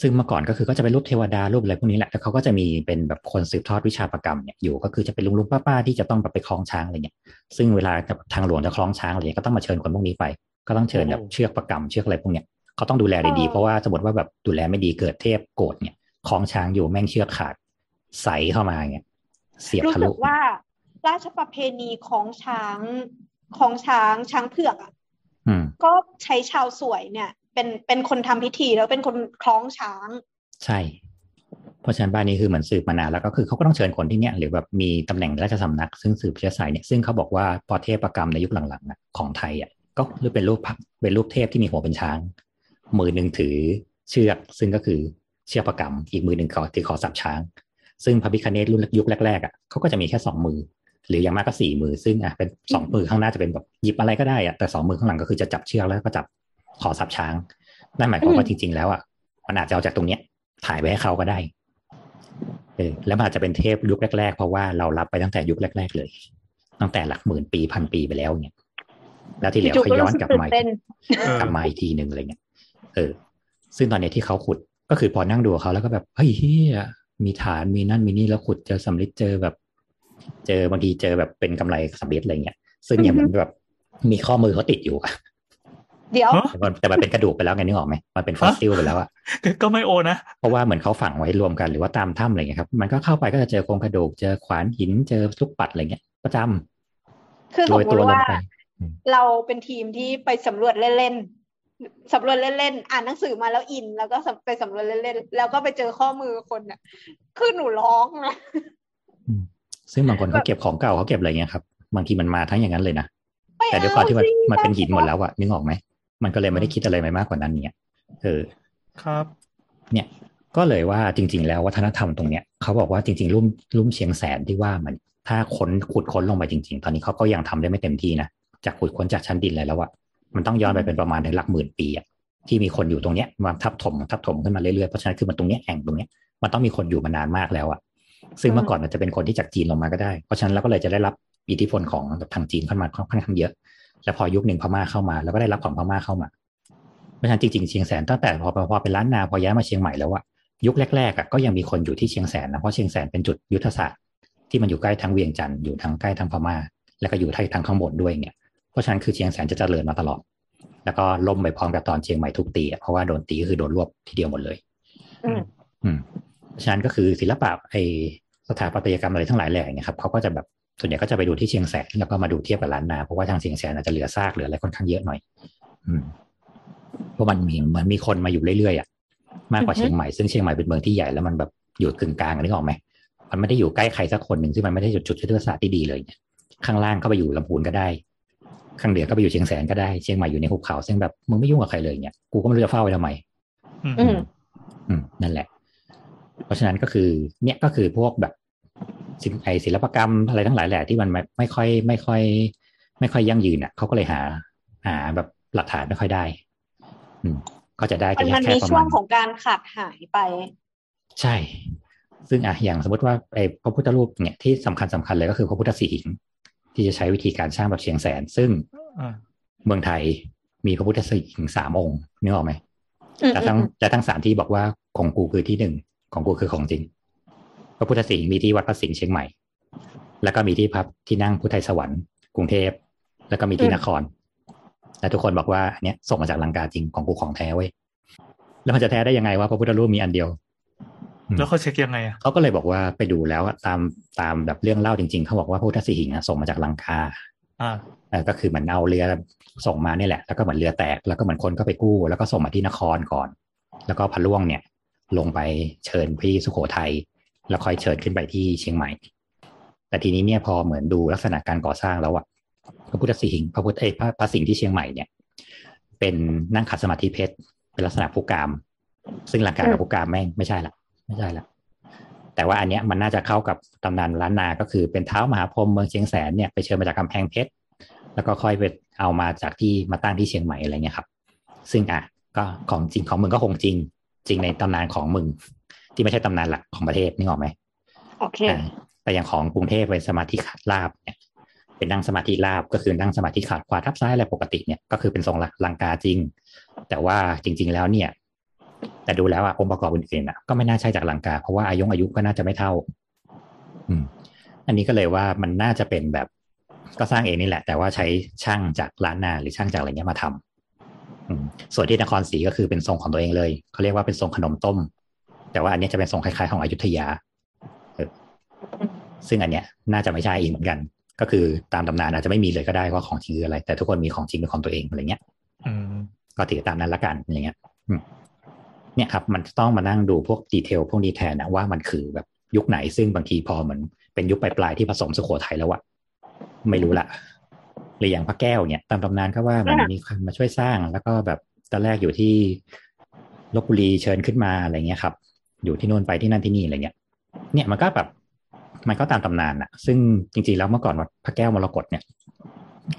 C: ซึ่งเมื่อก่อนก็คือก็จะเป็นรูปเทวดารูปอะไรพวกนี้แหละแล้วเขาก็จะมีเป็นแบบคนสืบทอดวิชาประกรรมเนี่ยอยู่ก็คือจะเป็นลุงลุงป้าป้าๆที่จะต้องแบบไปคล้องช้างอะไรเงี้ยซึ่งเวลาทางหลวงจะคล้องช้างอะไรเงี้ยก็ต้องมาเชิญคนพวกนี้ไป ก็ต้องเชิญแบบเชือกประกรรมเชือกอะไรพวกเนี้ยเขาต้องดูแลดีๆเพราะว่าสมมติว่าแบบดูแลไม่ดีเกิดเทพโกรธเนี่ยคล้องช้างอยู่แม่งเชือกขาดใสเข้ามาเงี้ยเสียบ
E: รู้
C: ทะ
E: สึ
C: ลุ
E: กว่า ราชประเพณีของช้างของช้างช้างเผือกอะ
C: อืม
E: ก็ใช้ชาวสวยเนี่ย เป็นเป็นคนทำพิธีแล้วเป็นคนคล้องช้าง
C: ใช่ เพราะฉะนั้นบ้านนี้คือเหมือนสืบมานานแล้วก็คือเขาก็ต้องเชิญคนที่เนี่ยหรือแบบมีตำแหน่งราชสำนัก ซึ่งสืบเชื้อสายเนี่ยซึ่งเขาบอกว่าพอเทพประกรรมในยุคหลังๆของไทยอะก็เป็นรูปพระเป็นรูปเทพที่มีหัวเป็นช้าง มือหนึ่งถือเชือกซึ่งก็คือเชือกประกรรม อีกมือหนึ่งขอถือขอสับช้าง ซึ่งพระพิคเนตรุ่นยุคแรกๆอะเขาก็จะมีแค่สองมือหรืออย่างมากก็สี่มือซึ่งอะเป็นสองมือข้างหน้าจะเป็นแบบหยิบอะไรก็ได้อะแต่สองมือข้างหลังก็คือจะจับเชือกแล้วก็จับ ขอสับช้าง นั่นหมายความว่าจริง ๆ แล้วอะมันอาจจะเอาจากตรงเนี้ย ถ่ายไปให้เขาก็ได้เออแล้วมันอาจจะเป็นเทพยุคแรกๆ เพราะว่าเรารับไปตั้งแต่ยุคแรก ๆ เลย ตั้งแต่หลักหมื่นปีพันปีไปแล้วเนี่ยแล้วที่เหลือ
E: จู่ๆ
C: เขา
E: ก็
C: ย้อ
E: รู้
C: น
E: สึก
C: กลับ
E: ตื่น
C: มา
E: เต้น
B: เออ
C: กลับมาอีกทีหนึ่งอะไรเงี้ย เออ ซึ่งตอนเนี้ยที่เขาขุดก็คือพอนั่งดูเขาแล้วก็แบบเฮ้ยเฮียมีฐานมีนั่นมีนี่แล้วขุดเจอสำริดเจอแบบ เจอบางทีเจอแบบเป็นกำไรสำริดอะไรเงี้ย ซึ่งเนี่ยเหมือนแบบมีข้อมือเขาติดอยู่อะ
E: เดี๋ยว
B: ฮะ
C: แต่มันแต่มันเป็นกระดูกไปแล้วไงนึกออกไหมมันเป็นฟอสซิลไปแล้วอะ
B: ก็ก็ไม่โอนะ
C: เพราะว่าเหมือนเขาฝังไว้รวมกันหรือว่าตามถ้ำอะไรเงี้ยครับมันก็เข้าไปก็จะเจอโครงกระดูกเจอขวานหินเจอลูกปัดอะไรเงี้ยประจำ
E: คือส
C: โร
E: ม
C: ย
E: ม
C: ตัว
E: ติ
C: ลง
E: ว่า
C: ไป
E: เราเป็นทีมที่ไปสำรวจเล่นๆสำรวจเล่นๆอ่านหนังสือมาแล้วอิน แล้วก็ไปสำรวจเล่นๆแล้วก็ไปเจอข้อมือคนน่ะคือหนูร้องนะ
C: ซึ่งบางคน
E: แบ
C: เขา
E: บ
C: เก็บของเก่าเขาเก็บอะไรเงี้ยครับบางทีมันมาทั้งอย่างนั้นเลยนะ
E: ไม่
C: แต่ด้วยความที่มัน
E: เอาสิ
C: มันเป็นหินหมดแล้วอะนึกออกไหม มันก็เลยไม่ได้คิดอะไรไปมากกว่านั้นเนี่ยเออ
B: ครับ
C: เนี่ยก็เลยว่าจริง ๆ แล้ววัฒนธรรมตรงเนี้ยเขาบอกว่าจริงๆลุ่มลุ่มเชียงแสนที่ว่ามันถ้าค้นขุดค้นลงไปจริง ๆ ตอนนี้เขาก็ยังทำได้ไม่เต็มที่นะจากขุดค้นจากชั้นดินเลยแล้วอะมันต้องย้อนไปเป็นประมาณในหลักหมื่นปีอะที่มีคนอยู่ตรงเนี้ยมาทับถมทับถมขึ้นมาเรื่อยๆเพราะฉะนั้นคือมันตรงเนี้ยแอ่งตรงเนี้ยมันต้องมีคนอยู่มานานมากแล้วอะซึ่งเมื่อก่อนมันจะเป็นคนที่จากจีนลงมาก็ได้ เพราะฉะนั้นเราก็เลยจะได้รับอิทธิพลของทางจีนเข้ามาค่อนข้างเยอะ แล้วพอยุคหนึ่งพม่าเข้ามา แล้วก็ได้รับของพม่าเข้ามาเพราะฉะนั้นจริงๆเชียงแสนตั้งแต่พอพอพอเป็นล้านนาพอย้ายมาเชียงใหม่แล้วอะยุคแรกๆอะก็ยังมีคนอยู่ที่เชียงแสนนะเพราะเชียงแสนเป็นจุดยุทธศาสตร์ที่มันอยู่ใกล้ทั้งเวียงจันทร์อยู่ทั้งใกล้ทั้งพม่า แล้วก็อยู่ทางทางข้างบนด้วยเนี่ยเพราะฉะนั้นคือเชียงแสนจะเจริญมาตลอด แล้วก็ล่มไปพร้อมกับตอนเชียงใหม่ทุกตีอะเพราะว่าโดนตีก็คือโดนรวบทีเดียวหมดเลย
E: อืม
C: อืมเพราะฉะนั้นก็คือศิลปะไอสถาปัตยกรรมอะไรทั้งหลายแหล่เนี่ยครับเขาก็จะแบบ ส่วนใหญ่ก็จะไปดูที่เชียงแสนแล้วก็มาดูเทียบกับล้านนาเพราะว่าทางเชียงแสนอาจจะเหลือซากเหลืออะไรค่อนข้างเยอะหน่อย อืมเพราะมันมีเหมือนมีคนมาอยู่เรื่อยๆอะมากกว่า
E: อือฮึ
C: เชียงใหม่ซึ่งเชียงใหม่เป็นเมืองที่ใหญ่แล้วมันแบบอยู่กึ่งกลางอะนึกออกไหมมันไม่ได้อยู่ใกล้ใครสักคนหนึ่งซึ่งมันไม่ได้จุดจุดยุทธศาสตร์ที่ดีเลยเนี่ยข้างล่างก็ไปอยู่ลำพูนก็ได้ ข้างเหนือก็ไปอยู่เชียงแสนก็ได้เชียงใหม่อยู่ในหุบเขาซึ่งแบบมึงไม่ยุ่งกับใครเลยเนี่ยกูก็ไม่รู้จะเฝ้าไว้ทำไม
B: อืม
E: อืม
C: อืมนั่นแหละ เพราะฉะนั้นก็คือ เนี่ยก็คือพวกแบบศิลป ไอศิลปกรรมอะไรทั้งหลายแหละที่มันไม่ไม่ค่อยไม่ค่อย ไม่ค่อยยั่งยืนอะเขาก็เลยหาหาแบบหลักฐานไม่ค่อยได้ อืมก็จะได้
E: มั
C: แต่
E: น
C: แค่
E: มัน
C: แค่
E: มี
C: ประ
E: ช่ว
C: มางณ
E: ของการขาดหายไป
C: ใช่ ซึ่งอะอย่างสมมติว่าไอ้พระพุทธรูปเนี่ยที่สำคัญสำคัญเลยก็คือพระพุทธสีหิง ที่จะใช้วิธีการสร้างแบบเชียงแสน ซึ่ง
B: อ่า
C: เมืองไทยมีพระพุทธสีหิงสามองค์นึกออกไหม
E: อืม
C: แต่ทั้งแต่ทั้งสามที่บอกว่าของกูคือที่หนึ่งของกูคือของจริง พระพุทธสิงห์มีที่วัดพระสิงห์เชียงใหม่ แล้วก็มีที่พับที่นั่งพุทธไทยสวรรค์กรุงเทพแล้วก็มีที่นครและทุกคนบอกว่าอันเนี้ยส่งมาจากลังกาจริงของกูของแท้เว้ยแล้วมันจะแท้ได้ยังไงว่าพระพุทธรูปมีอันเดียว
B: แล้วเขาเช็คยังไงอะ
C: เขาก็เลยบอกว่าไปดูแล้วอะตามตามแบบเรื่องเล่าจริงๆเขาบอกว่าพระพุทธสิหิงห์อะส่งมาจากลังกา
B: อ่า
C: เออก็คือเหมือนเอาเรือส่งมานี่แหละ แล้วก็เหมือนเรือแตกแล้วก็เหมือนคนก็ไปกู้ แล้วก็ส่งมาที่นครก่อน แล้วก็พะล่วงเนี่ย ลงไปเชิญที่สุโขทัย แล้วค่อยเชิญขึ้นไปที่เชียงใหม่ แต่ทีนี้เนี่ยพอเหมือนดูลักษณะการก่อสร้างแล้วอะพระพุทธสิหิงห์พระพุทธเอยพระพระสิงห์ที่เชียงใหม่เนี่ย เป็นนั่งขัดสมาธิเพชรเป็นลักษณะผู้กาม ซึ่งหลักการกับผู้กามแม่งไม่ใช่ละไม่ใช่ละแต่ว่าอันเนี้ยมันน่าจะเข้ากับตำนานล้านนา ก็คือเป็นเท้ามหาพรหมเมืองเชียงแสนเนี่ยไปเชิญมาจากกำแพงเพชรแล้วก็ค่อยไปเอามาจากที่มาตั้งที่เชียงใหม่อะไรเงี้ยครับ ซึ่งอะก็ของจริงของมึงก็คงจริง จริงในตำนานของมึง ที่ไม่ใช่ตำนานหลักของประเทศนึกออกไหม
E: โอเค
C: อ่าแต่อย่างของกรุงเทพเป็นสมาธิขาดลาบเนี่ยเป็นนั่งสมาธิลาบก็คือนั่งสมาธิขาดขวาทับซ้ายอะไรปกติเนี่ยก็คือเป็นทรงลังกาจริง แต่ว่าจริง ๆ แล้วเนี่ย แต่ดูแล้วอะองค์ประกอบอื่นๆอะก็ไม่น่าใช่จากลังกา เพราะว่าอายุอายุก็น่าจะไม่เท่า อืม อันนี้ก็เลยว่ามันน่าจะเป็นแบบก็สร้างเองนี่แหละ แต่ว่าใช้ช่างจากล้านนาหรือช่างจากอะไรเงี้ยมาทำอืมส่วนที่นครศรีก็คือเป็นทรงของตัวเองเลยเขาเรียกว่าเป็นทรงขนมต้ม แต่ว่าอันนี้จะเป็นทรงคล้ายๆของอยุธยาเออซึ่งอันเนี้ยน่าจะไม่ใช่อีกเหมือนกัน ก็คือตามตำนานอาจจะไม่มีเลยก็ได้ว่าของจริงคืออะไร แต่ทุกคนมีของจริงเป็นของตัวเองอะไรเงี้ย
B: อืม
C: ก็ถือตามนั้นละกันอย่างเงี้ยอืมเนี่ยครับ มันต้องมานั่งดูพวกดีเทลพวกนี้แทนนะว่ามันคือแบบยุคไหนซึ่งบางทีพอเหมือนเป็นยุคปลายๆที่ผสมสุโขทัยแล้วอะไม่รู้ละหรืออย่างพระแก้วเนี่ยตามตำนานก็ว่ามัน
E: อ่ามี
C: มีคนมาช่วยสร้าง แล้วก็แบบตอนแรกอยู่ที่ลบบุรีเชิญขึ้นมาอะไรเงี้ยครับ อยู่ที่นู่นไปที่นั่นที่นี่อะไรเงี้ย เนี่ยมันก็แบบมันก็ตามตำนานอะซึ่งจริงๆแล้วเมื่อก่อนวัดพระแก้วมรกตเนี่ย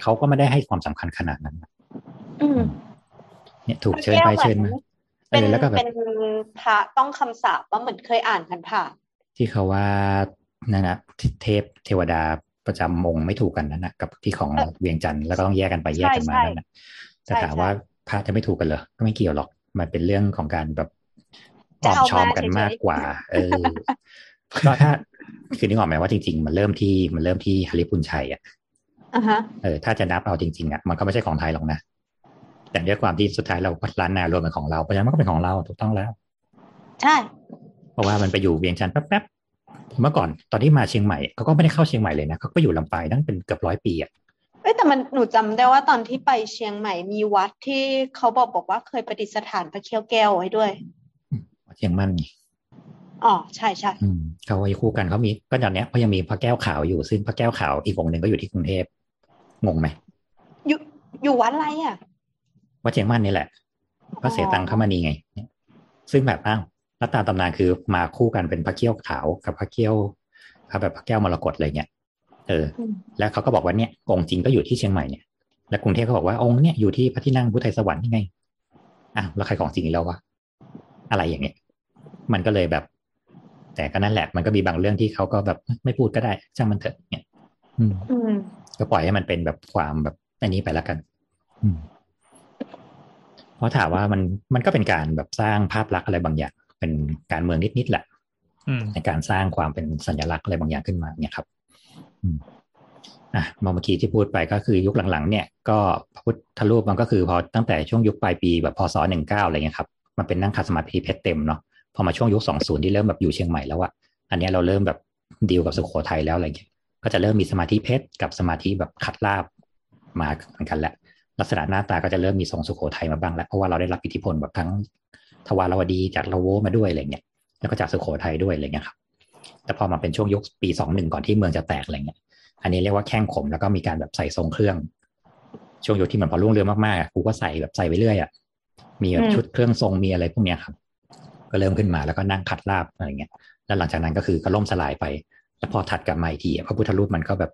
C: เขาก็ไม่ได้ให้ความสำคัญขนาดนั้นนะ
E: อืม
C: เนี่ยถูกเชิญไปเชิญมาเอ
E: เป็น
C: อแล้วก็แบบ
E: เป็นพระต้องคำสาปว่าเหมือนเคยอ่านผ่าน
C: ที่เขาว่านั่นนะเทพเทวดาประจำองค์ไม่ถูกกันนั่นนะกับที่ของเวียงจันทร์แล้วก็ต้องแยกกันไปแยกกันมา
E: ใช่
C: นั่นนะ
E: ใช่
C: แต่ถาม
E: ใช่
C: ว่าพระจะไม่ถูกกันเหรอก็ไม่เกี่ยวหรอก มันเป็นเรื่องของการแบบ อ
E: จะ
C: อม
E: เอา
C: ชอม
E: มา
C: กัน
E: เฉยๆ
C: มากกว่า เออก็ถ้าคือนึกออกไหมว่าจริง ๆ มันเริ่มที่มันเริ่มที่ฮาริปุนชัยอะ
E: ๆอะฮะ
C: เออถ้าจะนับเอาจริงๆอะมันก็ไม่ใช่ของไทยหรอกนะแต่ด้วยความที่สุดท้ายเราร้านนารวมเป็นของเราเพราะฉะนั้นมันก็เป็นของเราถูกต้องแล้ว
E: ใช่
C: เพราะว่ามันไปอยู่เวียงจันทร์แป๊บๆเมื่อก่อนตอนที่มาเชียงใหม่เขาก็ไม่ได้เข้าเชียงใหม่เลยนะเขาก็ไปอยู่ลำปางตั้งเป็นเกือบร้อยปีอะ
E: เอ้ยแต่มันหนูจำได้ว่าตอนที่ไปเชียงใหม่มีวัดที่เขาบอกบอกว่าเคยประดิษฐานพระเขี้ยวแก้วไว้ด้วย
C: เชียงมั่นไง
E: อ๋อใช่ใช่
C: อืมเขาไว้คู่กันเขามีก็ตอนเนี้ยเขายังมีพระแก้วขาวอยู่ซึ่งพระแก้วขาวอีกองค์หนึ่งก็อยู่ที่กรุงเทพงงไหม
E: อยู่อยู่วัดอะไรอะ
C: ว่าเชียงมั่นนี่แหละก็เสียตังค์เข้ามานี่ไง ซึ่งแบบอ้าวแล้วตามตำนานคือมาคู่กันเป็นพระเกี้ยวขาวกับพระเกี้ยวแบบพระแก้วมรกตอะไรเงี้ยเออ
E: อืม
C: แล้วเขาก็บอกว่าเนี่ยองค์จริงก็อยู่ที่เชียงใหม่เนี่ยแล้วกรุงเทพก็บอกว่าองค์เนี่ยอยู่ที่พระที่นั่งพุทธไทยสวรรค์นี่ไงอ้าวแล้วใครของจริงอีกแล้ววะอะไรอย่างเงี้ย มันก็เลยแบบ แต่ก็นั่นแหละมันก็มีบางเรื่องที่เขาก็แบบไม่พูดก็ได้ช่างมันเถอะเนี่ยอืม
E: อืม
C: ก็ปล่อยให้มันเป็นแบบความแบบอันนี้ไปแล้วกันอืมเพราะถามว่ามันมันก็เป็นการแบบสร้างภาพลักษณ์อะไรบางอย่าง เป็นการเมืองนิดๆแหละ
B: อืม
C: ในการสร้างความเป็นสัญลักษณ์อะไรบางอย่างขึ้นมา เนี่ยครับอืมอะมาเมื่อกี้ที่พูดไปก็คือยุคหลังๆ เนี่ย ก็พระพุทธรูปมันก็คือพอตั้งแต่ช่วงยุคปลายปีแบบพศหนึ่งเก้าอะไรเงี้ยครับมันเป็นนั่งคัดสมาธิเพชรเต็มเนาะ พอมาช่วงยุคสองศูนย์ที่เริ่มแบบอยู่เชียงใหม่แล้วอะอันนี้เราเริ่มแบบดีลกับสุโขทัยแล้วอะไรเงี้ยก็จะเริ่มมีสมาธิเพชรกับสมาธิแบบขัดลาบมาเหมือนกันแล้วลักษณะหน้าตาก็จะเริ่มมีทรงสุโขทัยมาบ้างแล้วเพราะว่าเราได้รับอิทธิพลแบบทั้งทวารวดีจากละโวมาด้วยอะไรเงี้ยแล้วก็จากสุโขทัยด้วยอะไรเงี้ยครับแต่พอมาเป็นช่วงยุคปีสองหนึ่งก่อนที่เมืองจะแตกอะไรเงี้ยอันนี้เรียกว่าแข้งขมแล้วก็มีการแบบใส่ทรงเครื่อง ช่วงยุคที่มันพอรุ่งเรืองมากๆกูก็ใส่แบบใส่ไปเรื่อยอะมีแบบ
E: อืม
C: ชุดเครื่องทรงมีอะไรพวกเนี้ยครับ ก็เริ่มขึ้นมาแล้วก็นั่งขัดลาบอะไรเงี้ยแล้วหลังจากนั้นก็คือก็ล่มสลายไป แล้วพอถัดกลับมาอีกทีพระพุทธรูปมันก็แบบ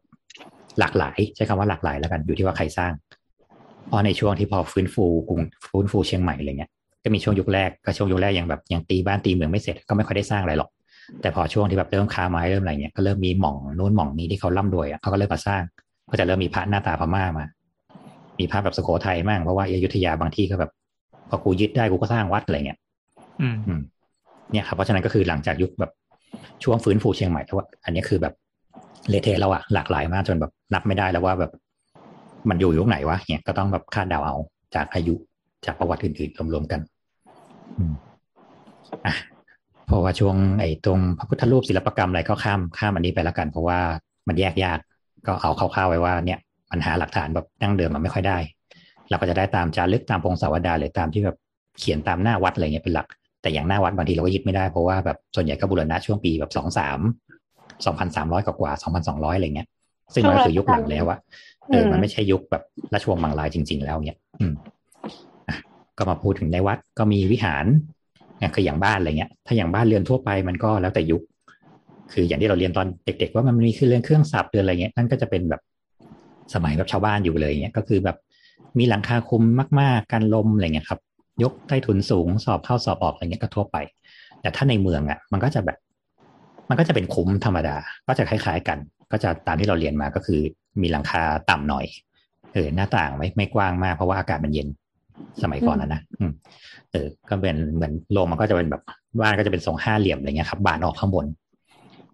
C: หลากหลาย ใช้คำว่าหลากหลายแล้วกันอยู่ที่ว่าใครสร้างเพราะในช่วงที่พอฟื้นฟูกรุงฟื้นฟูเชียงใหม่อะไรเงี้ยก็มีช่วงยุคแรกก็ช่วงยุคแรกยังแบบยังตีบ้านตีเมืองไม่เสร็จก็ไม่ค่อยได้สร้างอะไรหรอก แต่พอช่วงที่แบบเริ่มค้าไม้เริ่มอะไรเงี้ยก็เริ่มมีหม่องนู้นหม่องนี้ที่เขาร่ำรวยอะเขาก็เริ่มมาสร้าง ก็จะเริ่มมีพระหน้าตาพม่ามา มีพระแบบสุโขทัยมั่งเพราะว่าอยุธยาบางที่ก็แบบพอกูยึดได้กูก็สร้างวัดอะไรเงี้ย เนี่ยครับเพราะฉะนั้นก็คือหลังจากยุคแบบช่วงฟื้นฟูเชียงใหม่แล้วว่าอันนี้คือแบบเลเทแล้วอะหลากหลายมากจนแบบนับไม่ได้แล้วว่าแบบมันอยู่ยุคไหนวะเนี่ยก็ต้องแบบคาดเดาเอาจากอายุจากประวัติอื่นๆรวมๆกันอะเพราะว่าช่วงไอ้ตรงพระพุทธรูปศิลปกรรมอะไรก็ข้ามข้ามอันนี้ไปแล้วกัน เพราะว่ามันแยกยากก็เอาคร่าวๆไว้ว่าเนี่ยมันหาหลักฐานแบบดั้งเดิมมันไม่ค่อยได้ เราก็จะได้ตามจารึกตามพงศาวดารหรือตามที่แบบเขียนตามหน้าวัดอะไรเงี้ยเป็นหลัก แต่อย่างหน้าวัดบางทีเราก็ยึดไม่ได้เพราะว่าแบบส่วนใหญ่ก็บูรณะช่วงปีแบบสองสามสองพันสามร้อยกว่าสองพันสองร้อยอะไรเงี้ย ซึ่งมันก็คือยุคหลังแล้วอะเออมันไม่ใช่ยุคแบบราชวงศ์มังลายจริง ๆ แล้วเนี่ยอืมอะก็มาพูดถึงในวัดก็มีวิหารเนี่ยคืออย่างบ้านอะไรเงี้ย ถ้าอย่างบ้านเรือนทั่วไปมันก็แล้วแต่ยุค คืออย่างที่เราเรียนตอนเด็ก ๆ ว่ามันมีคือเรื่องเครื่องสับเรือนอะไรเงี้ยนั่นก็จะเป็นแบบสมัยแบบชาวบ้านอยู่เลยเงี้ยก็คือแบบมีหลังคาคุมมาก ๆกันลมอะไรเงี้ยครับ ยกใต้ถุนสูงสอบเข้าสอบออกอะไรเงี้ยก็ทั่วไป แต่ถ้าในเมืองอะ มันก็จะแบบ มันก็จะเป็นคุ้มธรรมดา ก็จะคล้าย ๆ กัน ก็จะตามที่เราเรียนมาก็คือ มีหลังคาต่ำหน่อยเออหน้าต่างไม่ไม่กว้างมากเพราะว่าอากาศมันเย็นสมัยก่อนนะนะอืมเออ ก็เป็นเหมือนโรงมันก็จะเป็นแบบบ้านก็จะเป็นทรงห้าเหลี่ยมอะไรเงี้ยครับ บานออกข้างบน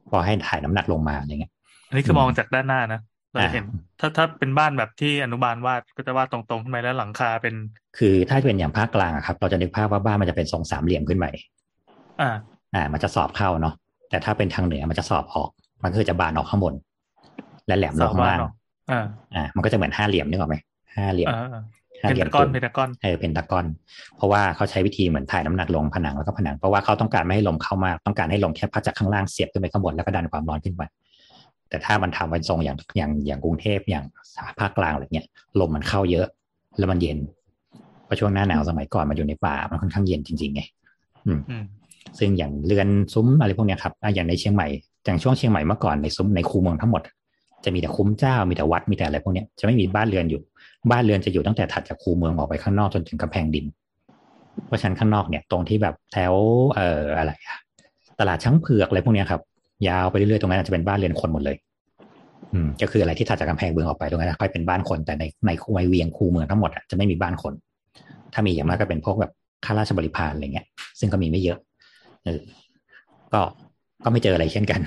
C: พอให้ถ่ายน้ำหนักลงมาอะไรเงี้ย
B: อันนี้คือมองจากด้านหน้านะ เราจะเห็น
C: อ่า
B: ถ้าถ้าเป็นบ้านแบบที่อนุบาลวาดก็จะวาดตรงๆขึ้นไปแล้วหลังคาเป็น
C: คือถ้าเป็นอย่างภาคกลางอะครับ เราจะนึกภาพว่าบ้านมันจะเป็นทรงสามเหลี่ยมขึ้นไป
B: อ่า
C: อ่า มันจะสอบเข้าเนาะแต่ถ้าเป็นทางเหนือมันจะสอบออก มันก็คือจะบานออกข้างบน และแหลมลงข้างล่าง
B: สอบบานออกอ่า
C: อ่า มันก็จะเหมือนห้าเหลี่ยมนึกออกไหมห้าเหลี่ยม
B: อ่า
C: ห้า
B: เพ
C: เหลี่ย
B: น
C: ม
B: ตากอน
C: กลม
B: เพนตากอน
C: เออเป็นตะกอน เพราะว่าเขาใช้วิธีเหมือนถ่ายน้ำหนักลงผนังแล้วก็ผนังเพราะว่าเขาต้องการไม่ให้ลมเข้ามาต้องการให้ลมแค่พัดจากข้างล่างเสียบขึ้นไปข้างบนแล้วก็ดันความร้อนขึ้นไป แต่ถ้ามันทำเป็นทรงอย่างอย่างอย่างกรุงเทพอย่างภาคกลางอะไรเงี้ยลมมันเข้าเยอะ แล้วมันเย็นเพราะช่วงหน้าหนาวสมัยก่อนมันอยู่ในป่ามันค่อนข้างเย็นจริงๆไงอืม
B: อืม
C: ซึ่งอย่างเรือนซุ้มอะไรพวกเนี้ยครับอะอย่างในเชียงใหม่อย่างช่วงเชียงใหม่เมื่อก่อนในซุ้มในคูเมืองทั้งหมด จะมีแต่คุ้มเจ้ามีแต่วัดมีแต่อะไรพวกเนี้ยจะไม่มีบ้านเรือนอยู่ บ้านเรือนจะอยู่ตั้งแต่ถัดจากคูเมืองออกไปข้างนอกจนถึงกำแพงดิน เพราะฉะนันข้างนอกเนี่ยตรงที่แบบแถวเอ่ออะไรอะตลาดช้างเผือกอะไรพวกเนี้ยครับยาวไปเรื่อยๆตรงนั้นจะเป็นบ้านเรือนคนหมดเลยอืม ก็คืออะไรที่ถัดจากกำแพงเมืองออกไปตรงนั้นค่อยเป็นบ้านคน แต่ในในคูไวเวียงคูเมืองทั้งหมดอะจะไม่มีบ้านคน ถ้ามีอย่างมากก็เป็นพวกแบบข้าราชบริพารอะไรเงี้ย ซึ่งก็มีไม่เยอะเออก็ก็ไม่เจออะไรเช่นกัน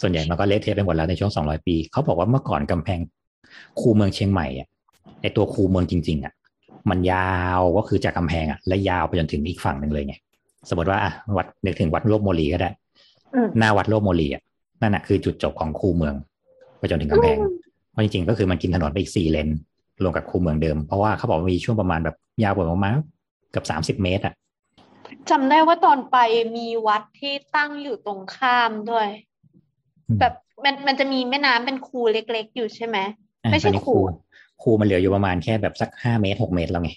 C: ส่วนใหญ่มันก็เละเทะไปหมดแล้วในช่วงสองร้อยปี เขาบอกว่าเมื่อก่อนกำแพงคูเมืองเชียงใหม่อะไอตัวคูเมืองจริง ๆอะมันยาวก็คือจากกำแพงอะ และยาวไปจนถึงอีกฝั่งหนึ่งเลยไง สมมติว่าอะวัดนึกถึงวัดโลกโมลีก็ได้
E: อืม
C: หน้าวัดโลกโมลีอะนั่นน่ะคือจุดจบของคูเมืองไป จนถึงกำแพงเพราะจริงๆก็คือมันกินถนนไปอีกสี่เลนรวมกับคูเมืองเดิม เพราะว่าเขาบอกว่ามีช่วงประมาณแบบยาวกว่าประมาณเกือบสามสิบเมตรอะ
E: จำได้ว่าตอนไปมีวัดที่ตั้งอยู่ตรงข้ามด้วย แบบมันมันจะมีแม่น้ำเป็นคูเล็ก ๆ อยู่ใช่ไหม
C: อะ
E: ไม่ใช่
C: ตอนนี้
E: คู
C: คูคูมันเหลืออยู่ประมาณแค่แบบสักห้าเมตรหกเมตรแล้วไง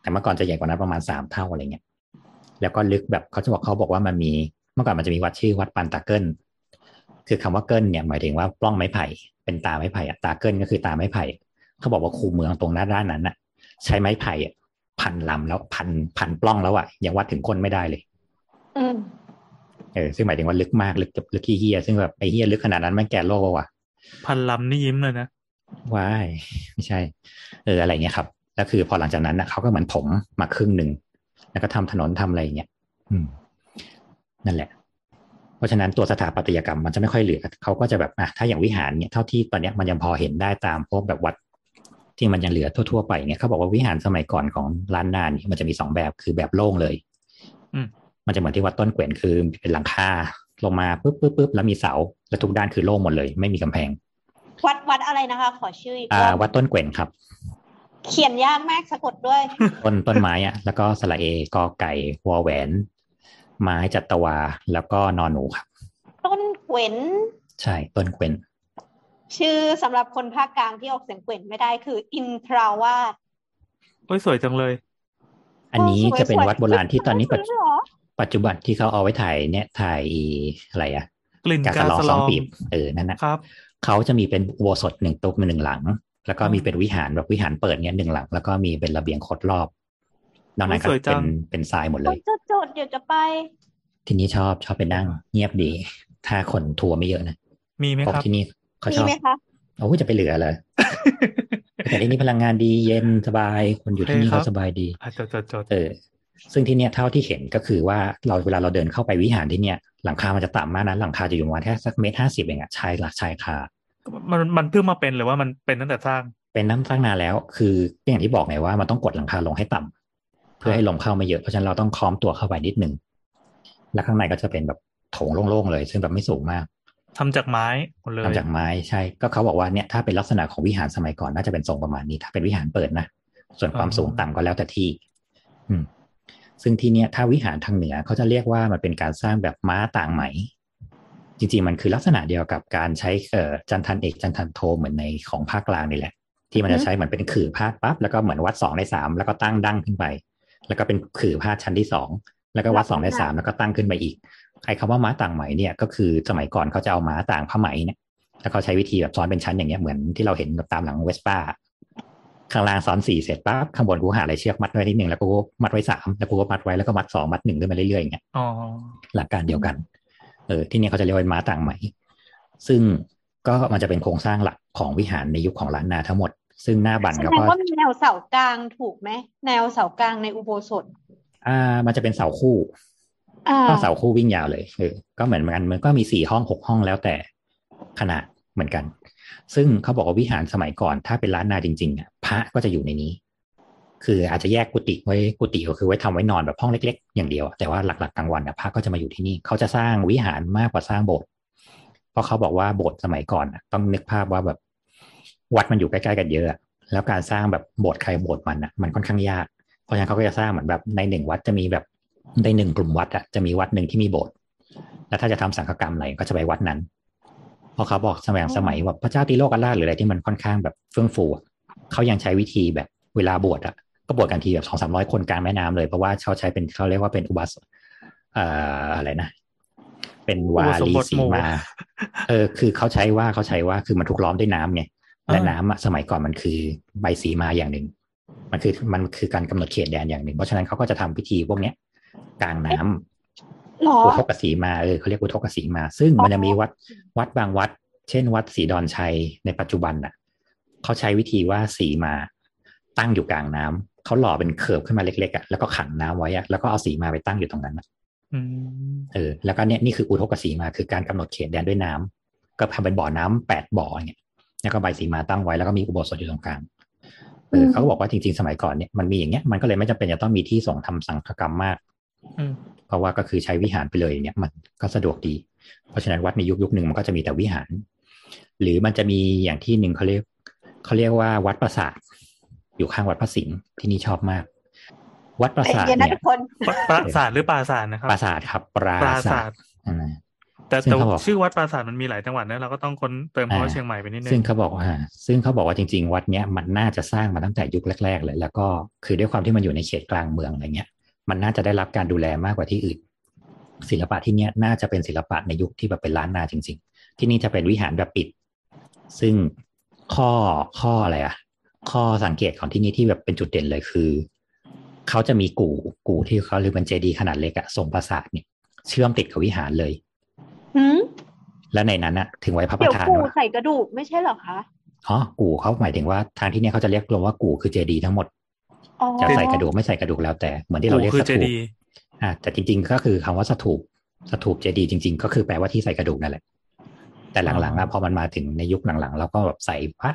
C: แต่เมื่อก่อนจะใหญ่กว่านั้นประมาณสามเท่าอะไรเงี้ย แล้วก็ลึกแบบเขาจะบอกเขาบอกว่ามันมี เมื่อก่อนมันจะมีวัดชื่อวัดปันตาเกิล คือคำว่าเกิลเนี่ยหมายถึงว่าปล้องไม้ไผ่เป็นตาไม้ไผ่อะตาเกิลก็คือตาไม้ไผ่เขาบอกว่าคูเมืองตรงหน้าด้านนั้นน่ะใช้ไม้ไผ่อะพันลำแล้วพันพันปล้องแล้วอะยังวัดถึงก้นไม่ได้เลย
E: อืม
C: เออซึ่งหมายถึงว่าลึกมากลึกลึกขี้เฮียซึ่งแบบไอ้เฮียลึกขนาดนั้นมันแก่โลกว่ะ
B: พันลำนี่ยิ้มเลยนะ
C: ว้ายไม่ใช่ เอออะไรเงี้ยครับแล้วคือพอหลังจากนั้นนะเขาก็เหมือนถมมาครึ่งหนึ่งแล้วก็ทำถนนทำอะไรอย่างเงี้ยอืม นั่นแหละ เพราะฉะนั้นตัวสถาปัตยกรรมมันจะไม่ค่อยเหลือเขาก็จะแบบอะถ้าอย่างวิหารเนี่ยเท่าที่ตอนเนี้ยมันยังพอเห็นได้ตามพวกแบบวัดที่มันยังเหลือทั่วๆไปเนี่ยเขาบอกว่าวิหารสมัยก่อนของล้านนาเนี่ยมันจะมีสองแบบคือแบบโล่งเลย
B: อืม
C: มันจะเหมือนที่วัดต้นเกวนคือเป็นหลังคาลงมาปุ๊บปุ๊บปุ๊บแล้วมีเสาแล้วทุกด้านคือโล่งหมดเลย ไม่มีกำแพง
E: วัดวัดอะไรนะคะ ขอชื่ออีก
C: อ่าร
E: อบ
C: วัดต้นเกวนครับ
E: เขียนยากมากสะกดด้วย
C: ต้นต้นไม้อะแล้วก็สระเอกอไก่วอแหวน ไม้จัตวา แล้วก็นอนหนูครับ
E: ต้นเกวน
C: ใช่ต้นเกวน
E: ชื่อสำหรับคนภาคกลางที่ออกเสียงเกวนไม่ได้คืออินทราวาส
B: โอ้ยสวยจังเลย
C: อันนี้จะเป็นวัดโบราณที่ตอนนี้ปัจ
E: สวยๆเหรอ
C: ปัจจุบันที่เขาเอาไว้ถ่ายเนี่ยถ่ายอีอะไรอะ
B: กลิ่น
C: กากาสลอง
B: ส
C: ส
B: ล
C: อ
B: องง
C: ปีบเออนั่นนะครับเขาจะมีเป็นอุโบสถหนึ่งตุ๊กหนึ่งหลัง แล้วก็มีเป็นวิหารแบบวิหารเปิดเนี่ยหนึ่งหลัง แล้วก็มีเป็นระเบียงคดรอบนอกนั้นก็
B: โอ้ยสวยจั
C: เป็น
B: ง
C: เป็นทรายหมดเล
E: เขา
C: ย
E: จะจ ดเดี๋ยวจะไป
C: ที่นี่ชอบชอบไปนั่ง เงียบดี ถ้าคนทัวร์ไม่เยอะนะ
B: มีไหม
C: เพราะ
B: ครับ
C: ที่นี่เขาช
E: มี
C: อบ
E: ไหมคะ
C: โอ้ยจะไปเหลือเลยแต่ที่นี่พลังงานดีเย็นสบายคนอยู่ที่นี่
B: โอเคครั
C: ก็
B: บ
C: สบายดี
B: อะจดจดจด
C: เออซึ่งที่เนี่ยเท่าที่เห็นก็คือว่าเราเวลาเราเดินเข้าไปวิหารที่เนี่ย หลังคา มันจะต่ำมากนะหลังคาจะอยู่ประมาณแค่สักเมตรห้าสิบเองอะชายหลักชายคา
B: มันมันเพิ่งมาเป็นหรือว่ามันเป็นตั้งแต่สร้าง
C: เป็นน้ำตั้งนานแล้ว คืออย่างที่บอกไงว่ามันต้องกดหลังคาลงให้ต่ำ เพื่อให้ลมเข้าไม่เยอะเพราะฉะนั้นเราต้องค้อมตัวเข้าไปนิดนึงแล้วข้างในก็จะเป็นแบบโถงโล่งๆเลย ซึ่งแบบไม่สูงมาก
B: ทำจากไม้หมดเลย
C: ทำจากไม้ใช่ ก็เขาบอกว่าเนี่ยถ้าเป็นลักษณะของวิหารสมัยก่อนน่าจะเป็นทรงประมาณนี้ ถ้าเป็นวิหารเปิดนะส่วนความสูงต่ำก็แล้วแต่ที่ อืม ซึ่งที่เนี่ยถ้าวิหารทางเหนือเขาจะเรียกว่ามันเป็นการสร้างแบบม้าต่างไหม จริงๆมันคือลักษณะเดียวกับการใช้เอ่อจันทันเอกจันทันโทเหมือนในของภาคกลางนี่แหละ ที่มันจะใช้เหมือนเป็นขื่อพาดปั๊บแล้วก็เหมือนวัดสองในสามแล้วก็ตั้งดั้งขึ้นไป แล้วก็เป็นขื่อพาดชั้นที่สองแล้วก็วัดสองในสามแล้วก็ตั้งขึ้นไปอีกไอ้คำว่าม้าต่างไหมเนี่ยก็คือสมัยก่อนเขาจะเอาม้าต่างผ้าไหมเนี่ยแล้วเขาใช้วิธีแบบซ้อนเป็นชั้นอย่างเงี้ยเหมือนที่เราเห็นตามหลังเวสป้าข้างล่างซ้อนสี่เสร็จปั๊บข้างบนกูหาอะไรเชือกมัดไว้นิดนึงแล้วกูมัดไว้สามแล้วกูก็มัดไว้แล้วก็มัดสองมัดหนึ่งขึ้นมาเรื่อยๆอย่างเงี้ย
B: อ๋อ
C: หลักการเดียวกัน เออที่นี่เขาจะเรียกว่าม้าต่างไหม ซึ่งก็มันจะเป็นโครงสร้างหลักของวิหารในยุคของล้านนาทั้งหมด ซึ่งหน้าบัน
E: แส
C: เขา
E: ดง
C: ก็
E: ว่ามีแนวเสากลางถูกไหม แนวเสากลางในอุโบสถ
C: อ่า มันจะเป็นเสาคู่
E: อ่า
C: ก็เสาคู่วิ่งยาวเลยเออก็เหมือนกันมันก็มีสี่ห้องหกห้องแล้วแต่ขนาดเหมือนกัน ซึ่งเขาบอกว่าวิหารสมัยก่อน ถ้าเป็นล้านนาจริง ๆอะพระก็จะอยู่ในนี้ คืออาจจะแยกกุฏิไว้กุฏิก็คือไว้ทำไว้นอนแบบห้องเล็ก ๆ อย่างเดียวอะแต่ว่าหลักๆกลางวันอะพระก็จะมาอยู่ที่นี่เขาจะสร้างวิหารมากกว่าสร้างโบสถ์เพราะเขาบอกว่าโบสถ์สมัยก่อนอะต้องนึกภาพว่าแบบ วัดมันอยู่ใกล้ๆกันเยอะอะ แล้วการสร้างแบบโบสถ์ใครโบสถ์มันอะมันค่อนข้างยาก เพราะฉะนั้นเขาก็จะสร้างเหมือนแบบในหนึ่งวัดจะมีแบบในหนึ่งกลุ่มวัดอะจะมีวัดหนึ่งที่มีโบสถ์แล้วถ้าจะทำสังฆกรรมอะไรก็จะไปวัดนั้นเพราะเขาบอกสมัยสมัยแบบพระเจ้าตีโลกกันราชหรืออะไรที่มันค่อนข้างแบบเฟื่องฟูอะเขายังใช้วิธีแบบเวลาบวชอะก็บวชกันทีแบบสองสามร้อยคนกลางแม่น้ำเลยเพราะว่าเขาใช้เป็นเขาเรียกว่าเป็นอุบาสเอ่ออะไรนะ เป็นวา
B: อุปสม
C: ลี
B: บท
C: สี
B: หมู่
C: มา เออ คือเขาใช้ว่าเขาใช้ว่าคือมันถูกล้อมด้วยน้ำไง และ
B: อ่า
C: น้ำอะสมัยก่อนมันคือใบสีมาอย่างหนึ่ง มันคือมันคือการกำหนดเขตแดนอย่างหนึ่ง เพราะฉะนั้นเขาก็จะทำพิธีพวกเนี้ยกลางน้ำ
E: หรือ
C: อุทกสีมาเออเขาเรียกอุทกสีมา ซึ่งมันจะมีวัดวัดบางวัด เช่น วัดศรีดอนชัยในปัจจุบันน่ะเขาใช้วิธีว่าสีมาตั้งอยู่กลางน้ำเขาหล่อเป็น curve ขึ้นมาเล็กๆอะแล้วก็ขังน้ำไว้อะแล้วก็เอาสีมาไปตั้งอยู่ตรงนั้นน่ะ
B: อืม
C: เออแล้วก็เนี่ยนี่คืออุทกสีมาคือการกำหนดเขตแดนด้วยน้ำก็ทำเป็นบ่อน้ำแปดบ่อเนี่ย แล้วก็ใบสีมาตั้งไว้แล้วก็มีอุโบสถอยู่ตรงกลางเออเขาก็บอกว่าจริงๆสมัยก่อนเนี่ยมันมีอย่างเงี้ยมันก็เลยไม่จำเป็นจะต้องมีที่ส่งทำสังฆกรรมมาก
B: อืม
C: เพราะว่าก็คือใช้วิหารไปเลยอย่างเงี้ยมันก็สะดวกดี เพราะฉะนั้นวัดในยุคยุคหนึ่งมันก็จะมีแต่วิหาร หรือมันจะมีอย่างที่หนึ่งเขาเรียกเขาเรียกว่าวัดปราสาทอยู่ข้างวัดพระสิงห์ที่นี่ชอบมาก วัดปรา
E: ใจ
C: สาท
E: เย็นนะ
C: เนี่
E: ทุ
C: ย
E: กคน
B: ปราปราสาทหรือปราสาทนะครับ
C: ปราสาทครับปรา
B: ปรา
C: สา
B: สา
C: ท
B: ท
C: อ่า
B: แต่
C: ซึ่ง
B: แต่
C: เขาบอก
B: ชื่อวัดปราสาทมันมีหลายจังหวัดนะเราก็ต้องค้นเติมคำว่า
C: อ่า
B: เชียงใหม่ไปนิดนึ
C: ซึ่ง
B: ง
C: เขาบอกว่า ซึ่งเขาบอกว่าจริง ๆ วัดเนี้ยมันน่าจะสร้างมาตั้งแต่ยุคแรก ๆ เลย แล้วก็คือด้วยความที่มันอยู่ในเขตกลางเมืองอะไรเงี้ย มันน่าจะได้รับการดูแลมากกว่าที่อื่น ศิลปะที่เนี้ยน่าจะเป็นศิลปะในยุคที่แบบเป็นล้านนาจริง ๆ ที่นี่จะเป็นวิหารแบบปิด ซึ่งข้อข้ออะไรอะข้อสังเกตของที่นี่ที่แบบเป็นจุดเด่นเลยคือเขาจะมีกู่กู่ที่เขาเรียกเป็นเจดีย์ขนาดเล็กอะทรงปราสาทเนี่ยเชื่อมติดกับวิหารเลย
E: หืม
C: และในนั้นอะถึงไว้พระป
E: เดี๋ยว
C: ระธาน
E: กู
C: ว่า
E: ใส่กระดูกไม่ใช่เหรอคะ
C: อ๋อกู่เขาหมายถึงว่าทางที่เนี่ยเขาจะเรียกรวมว่ากู่คือเจดีย์ทั้งหมด
E: อ๋อ
C: จะใส่กระดูกไม่ใส่กระดูกแล้วแต่เหมือนที่เราเรียก
B: คือ
C: ส
B: เจ
C: ถูป
B: ดีย์
C: อ่าแต่จริง ๆ ก็คือคำว่าสถูปสถูปเจดีย์จริง ๆ ก็คือแปลว่าที่ใส่กระดูกนั่นแหละ แต่หลังๆอะพอมันมาถึงในยุคหลังๆเราก็แบบใส่พระ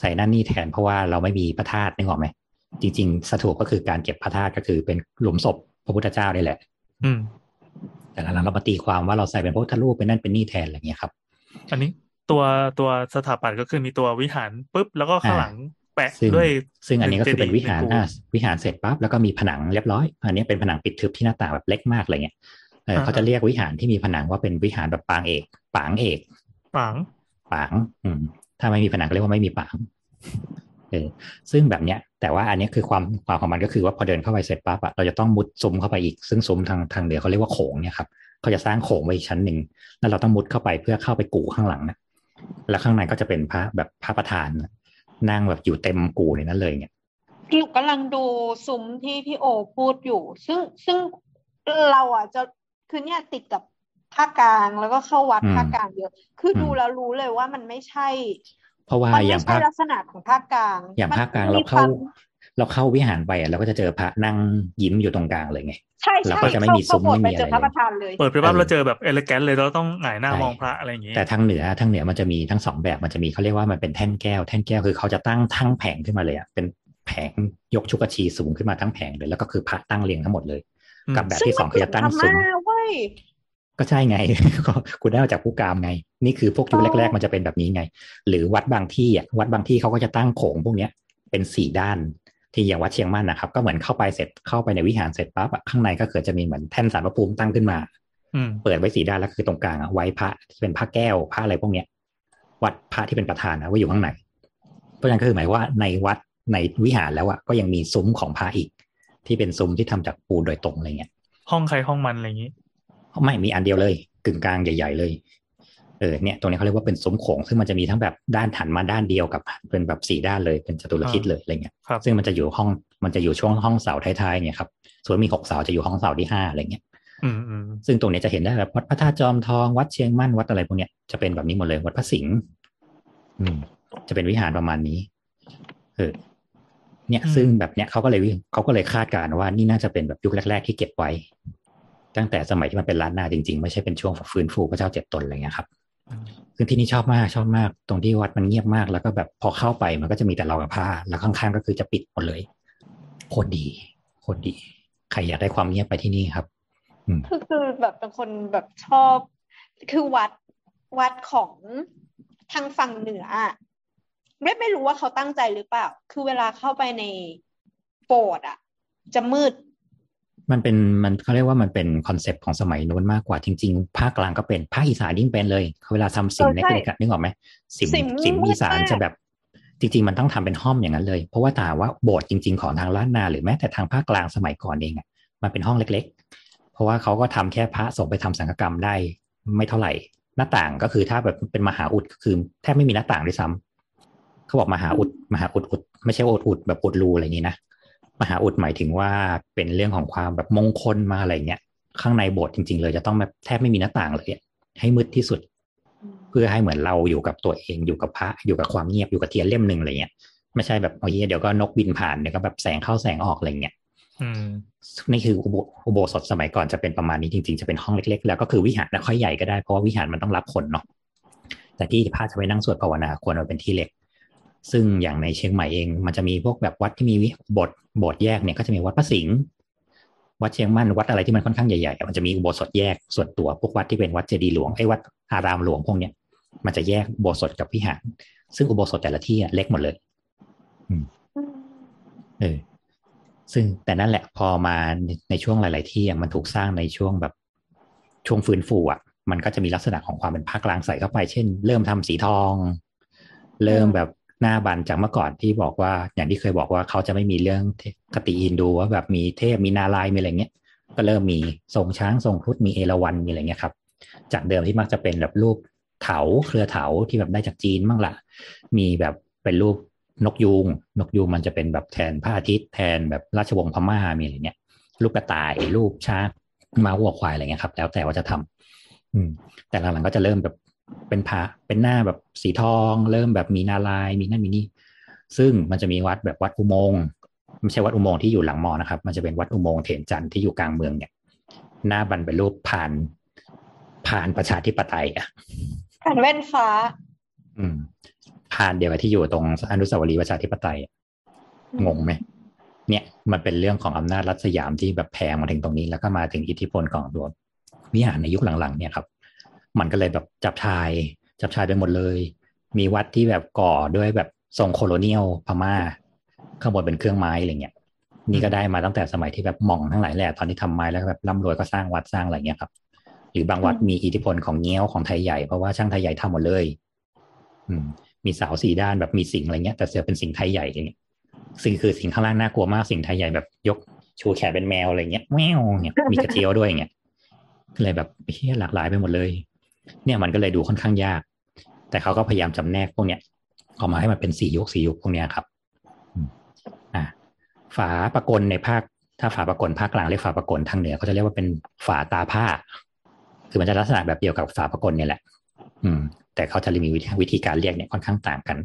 C: ใส่นั่นนี่แทนเพราะว่าเราไม่มีพระธาตุนึกออกไหมจริง ๆ สถูปก็คือการเก็บพระธาตุก็คือเป็นหลุมศพพระพุทธเจ้านี่แหละ
B: อืม
C: แต่หลังๆเรามาตีความว่าเราใส่เป็นพระพุทธรูปเป็นนั่นเป็นนี่แทนอะไรเงี้ยครับ
B: อันนี้ตัวตัวสถาปัตย์ก็คือมีตัววิหารปุ๊บแล้วก็ข้างหลังแปะ
C: ซึ่ง
B: ด้วย
C: ซึ่งอันนี้ก็คือเป็น
B: จดีย์
C: วิหาร
B: เป็นกู
C: อ่าวิหารเสร็จปั๊บแล้วก็มีผนังเรียบร้อย อันนี้เป็นผนังปิดทึบที่หน้าต่างแบบเล็กมากอะไรเงี้ยเออ
B: อ่า
C: เขาจะเรียกวิหารที่มีผนังว่าเป็นวิหารแบบปางเอกปางเอก
B: ฝัง
C: ปาง อืมถ้าไม่มีผนังก็เรียกว่าไม่มีปาง เออซึ่งแบบเนี้ยแต่ว่าอันเนี้ยคือความความของมันก็คือว่าพอเดินเข้าไปเสร็จปั๊บอะเราจะต้องมุดซุ้มเข้าไปอีก ซึ่งซุ้มทางทางเหนือเขาเรียกว่าโขงเนี่ยครับเขาจะสร้างโขงไว้อีกชั้นหนึ่งแล้วเราต้องมุดเข้าไปเพื่อเข้าไปกู่ข้างหลังนะแล้วข้างในก็จะเป็นพระแบบพระประธานนั่งแบบอยู่เต็มกู่ในนั้นเลยเนี่ย
E: หนูกำลังดูซุ้มที่พี่โอพูดอยู่ ซึ่งซึ่งเราอะจะคือเนี่ยติดกับภาคกลางแล้วก็เข้าวัด
C: อืม
E: ภาคกลางเยอะ คืออ
C: ม
E: ดูแล้วรู้เลยว่ามันไม่ใช่
C: เพราะว่า
E: มัน
C: อ
E: ไม่
C: ย่าง
E: ใช่
C: ภาค
E: ลักษณะของภาคกลาง
C: อย่าง
E: มัน
C: ภาคกลาง
E: มี
C: เราเข้า
E: ความ
C: เราเข้าวิหารไปอะเราก็จะเจอพระนั่งยิ้มอยู่ตรงกลางเลยไง
E: ใช่
C: เรา
E: ใช่
C: ก็จะไม่
E: เข้า
C: มีซุ้
E: เข้ามโบสถ์
C: ไม่
E: ไป
C: มี
E: เจอ
C: อะไร
E: พระ
C: เลย
E: ประธานเลย
B: เปิดไปปั๊บ
C: เออ
B: เราเจอแบบเอเลแกนเลยเราต้องหงายหน้า
C: ใช่
B: มองพระอะไรอย่างงี้
C: แต่ทางเหนือทางเหนือมันจะมีทั้งสองแบบมันจะมีเขาเรียกว่ามันเป็นแท่นแก้ว แท่นแก้วคือเขาจะตั้งทั้งแผงขึ้นมาเลยอะเป็นแผงยกชุกชีสูงขึ้นมาทั้งแผงเลยแล้วก็คือพระตั้งเรียงทั้งหมดเลย
B: อืม
C: กับแบบ
E: ซึ่ง
C: ที่ส
E: มั
C: อนงคือจะตั้ง
E: เหมื
C: ซุ้
E: อน
C: ม
E: พม่าเว้ย
C: ก็ใช่ไงก็คุณได้มาจากผู้กามไง นี่คือพวกยุค
E: อ๋อ
C: แรก ๆ มันจะเป็นแบบนี้ไง หรือวัดบางที่อะวัดบางที่เขาก็จะตั้งโขงพวกเนี้ยเป็นสี่ด้านที่อย่างวัดเชียงมั่นนะครับ ก็เหมือนเข้าไปเสร็จเข้าไปในวิหารเสร็จปั๊บอะข้างในก็คือจะมีเหมือนแท่นสารพระภูมิตั้งขึ้นมา
B: อืม
C: เปิดไว้สีด้านแล้วคือตรงกลางอะไว้พระที่เป็นพระแก้วพระอะไรพวกเนี้ย วัดพระที่เป็นประธานนะไว้อยู่ข้างในเพราะฉะนั้นก็คือหมายว่าในวัดในวิหารแล้วอะก็ยังมีซุ้มของพระอีก ที่เป็นซุ้มที่ทำจากปูนโดยตรงอะไรเงี้ย
B: ห้องใครห้องมันอะไรอย่างงี้
C: ไม่มีอันเดียวเลย กึ่งกลางใหญ่ๆเลยเออเนี่ยตรงนี้เขาเรียกว่าเป็นซุ้มโขงซึ่งมันจะมีทั้งแบบด้านถันมาด้านเดียวกับเป็นแบบสี่ด้านเลยเป็นจตุรทิศเลยอะไรเงี้ย
B: ครับ
C: ซึ่งมันจะอยู่ห้องมันจะอยู่ช่วงห้องเสาท้ายๆเนี่ยครับส่วนมีหกเสาจะอยู่ห้องเสาที่ห้าอะไรเงี้ย
B: อืมอืม
C: ซึ่งตรงเนี้ยจะเห็นได้แบบวัดพระธาตุจอมทองวัดเชียงมั่นวัดอะไรพวกเนี้ยจะเป็นแบบนี้หมดเลยวัดพระสิงห์อืมจะเป็นวิหารประมาณนี้เออเนี่ยซึ่งแบบเนี้ยเขาก็เลยวิเขาก็เลยคาดการณ์ว่านี่น่าจะเป็นแบบยุคแรก ๆ ที่เก็บไว้ ตั้งแต่สมัยที่มันเป็นล้านนาจริงๆ ไม่ใช่เป็นช่วงฟื้นฟูพระเจ้าเจ็ดตนอะไรเงี้ยครับ
B: อืม
C: ซึ่งที่นี่ชอบมากชอบมาก ตรงที่วัดมันเงียบมาก แล้วก็แบบพอเข้าไปมันก็จะมีแต่เรากับผ้า แล้วข้างๆก็คือจะปิดหมดเลยโคตรดีโคตรดี ใครอยากได้ความเงียบไปที่นี่ครับอืม
E: คือคือแบบเป็นคนแบบชอบ คือวัดวัดของทางฝั่งเหนืออะไม่ไม่รู้ว่าเขาตั้งใจหรือเปล่า คือเวลาเข้าไปในโบสถ์อะ จะมืด
C: มันเป็นมันเขาเรียกว่ามันเป็น concept ของสมัยนู้นมากกว่าจริงๆ ภาคกลางก็เป็นภาคอีสานยิ่งเป็นเลยเวลาทำสิม
E: เออ
C: เล็กๆอะใช่นึกออกไหมสิม
E: สิม
C: สิม
E: มืด
C: อีสาน
E: มาก
C: จะแบบจริงๆ มันต้องทำเป็นห้อมอย่างนั้นเลย เพราะว่าถามว่าโบสถ์จริง ๆ ของทางล้านนา หรือแม้แต่ทางภาคกลางสมัยก่อนเองอะมันเป็นห้องเล็ก ๆ เพราะว่าเขาก็ทำแค่พระส่งไปทำสังฆกรรมได้ไม่เท่าไหร่ หน้าต่างก็คือถ้าแบบเป็นมหาอุดก็คือแทบไม่มีหน้าต่างด้วยซ้ำเขาบอกมหาอุดมหาอุดอุดไม่ใช่อุดอุดแบบอุดรูอะไรอย่างนี้นะ มหาอุดหมายถึงว่าเป็นเรื่องของความแบบมงคลมาอะไรเงี้ยข้างในโบสถ์จริง ๆ เลยจะต้องแบบแทบไม่มีหน้าต่างเลยอะให้มืดที่สุด เพื่อให้เหมือนเราอยู่กับตัวเองอยู่กับพระอยู่กับความเงียบอยู่กับเทียนเล่มหนึ่งอะไรเงี้ยไม่ใช่แบบโอ้ยเดี๋ยวก็นกบินผ่านเดี๋ยวก็แบบแสงเข้าแสงออกอะไรเงี้ย
B: อืม
C: นี่คืออุโบอุโบสถสมัยก่อนจะเป็นประมาณนี้จริงๆ จะเป็นห้องเล็กๆ แล้วก็คือวิหารนะค่อยใหญ่ก็ได้เพราะว่าวิหารมันต้องรับคนเนาะแต่ที่พระจะไปนั่งสวดภาวนาควรเอาเป็นที่เล็ก ซึ่งอย่างในเชียงใหม่เอง มันจะมีพวกแบบวัดที่มีโบสถ์โบสถ์แยกเนี่ยก็จะมีวัดพระสิงห์วัดเชียงมั่นวัดอะไรที่มันค่อนข้างใหญ่ๆมันจะมีอุโบสถแยกส่วนตัวพวกวัดที่เป็นวัดเจดีย์หลวงไอ้วัดอารามหลวงพวกเนี้ยมันจะแยกอุโบสถกับวิหาร ซึ่งอุโบสถแต่ละที่เล็กหมดเลยเออซึ่งแต่นั่นแหละพอมาในช่วงหลาย ๆ ที่มันถูกสร้างในช่วงแบบช่วงฟื้นฟูอะ มันก็จะมีลักษณะของความเป็นภาคกลางใส่เข้าไป เช่น เริ่มทำสีทอง เริ่มแบบ หน้าบันจากเมื่อก่อนที่บอกว่าอย่างที่เคยบอกว่าเขาจะไม่มีเรื่องคติอินดูว่าแบบมีเทพมีนาลายมีอะไรเงี้ย ก็เริ่มมีทรงช้างทรงครุฑมีเอราวัณมีอะไรเงี้ยครับ จากเดิมที่มักจะเป็นแบบรูปเถาเครือเถาที่แบบได้จากจีนบ้างละมีแบบเป็นรูปนกยูงนกยูงมันจะเป็นแบบแทนพระอาทิตย์แทนแบบราชวงศ์พม่ามีอะไรเงี้ยรูปกระต่ายรูปช้างมาวัวควายอะไรเงี้ยครับ แล้วแต่ว่าจะทำอืม แต่หลังๆก็จะเริ่มแบบ เป็นพระเป็นหน้าแบบสีทอง เริ่มแบบมีนาลายมีนั่นมีนี่ ซึ่งมันจะมีวัดแบบวัดอุโมงค์ไม่ใช่วัดอุโมงค์ที่อยู่หลังมอนะครับ มันจะเป็นวัดอุโมงค์เถนจันทร์ที่อยู่กลางเมืองเนี่ย หน้าบันเป็นรูปผ่านผ่านประชาธิปไตยอะ
E: ผ่านแว่นฟ้า
C: อืมผ่านเดียวกับที่อยู่ตรงอนุสาวรีย์ประชาธิปไตยงงไหมเนี่ยมันเป็นเรื่องของอำนาจรัฐสยามที่แบบแพงมาถึงตรงนี้ แล้วก็มาถึงอิทธิพลของตัววิหารในยุคหลังๆเนี่ยครับ มันก็เลยแบบจับชาย จับชายไปหมดเลย มีวัดที่แบบก่อด้วยแบบทรงโคโลเนียลพม่า ข้างบนเป็นเครื่องไม้อะไรเงี้ยนี่ก็ได้มาตั้งแต่สมัยที่แบบมองทั้งหลายแหละตอนที่ทำไม้แล้วแบบร่ำรวยก็สร้างวัดสร้างอะไรเงี้ยครับหรือบางวัดมีอิทธิพลของเงี้ยวของไทยใหญ่เพราะว่าช่างไทยใหญ่ทำหมดเลย อืม มีเสาสี่ด้านแบบมีสิงอะไรเงี้ย แต่เสือเป็นสิงไทยใหญ่อย่างเงี้ยสิ่งคือสิ่งข้างล่างน่ากลัวมากสิ่งไทยใหญ่แบบยกชูแขนเป็นแมวอะไรเงี้ยแมวเนี่ยมีกระเจียวด้วยเงี้ยเลยแบบเฮียหลากหลายไปหมดเลย เนี่ยมันก็เลยดูค่อนข้างยาก แต่เขาก็พยายามจำแนกพวกเนี้ยออกมาให้มันเป็นสี่ยุคสี่ยุคพวกเนี้ยครับอ่าฝาปะกลในภาค ถ้าฝาปะกลภาคกลางเรียกฝาปะกลทางเหนือเขาจะเรียกว่าเป็นฝาตาผ้า คือมันจะลักษณะแบบเดียวกับฝาปะกลเนี่ยแหละ อืม แต่เขาจะมีวิธีการเรียกเนี่ยค่อนข้างต่างกัน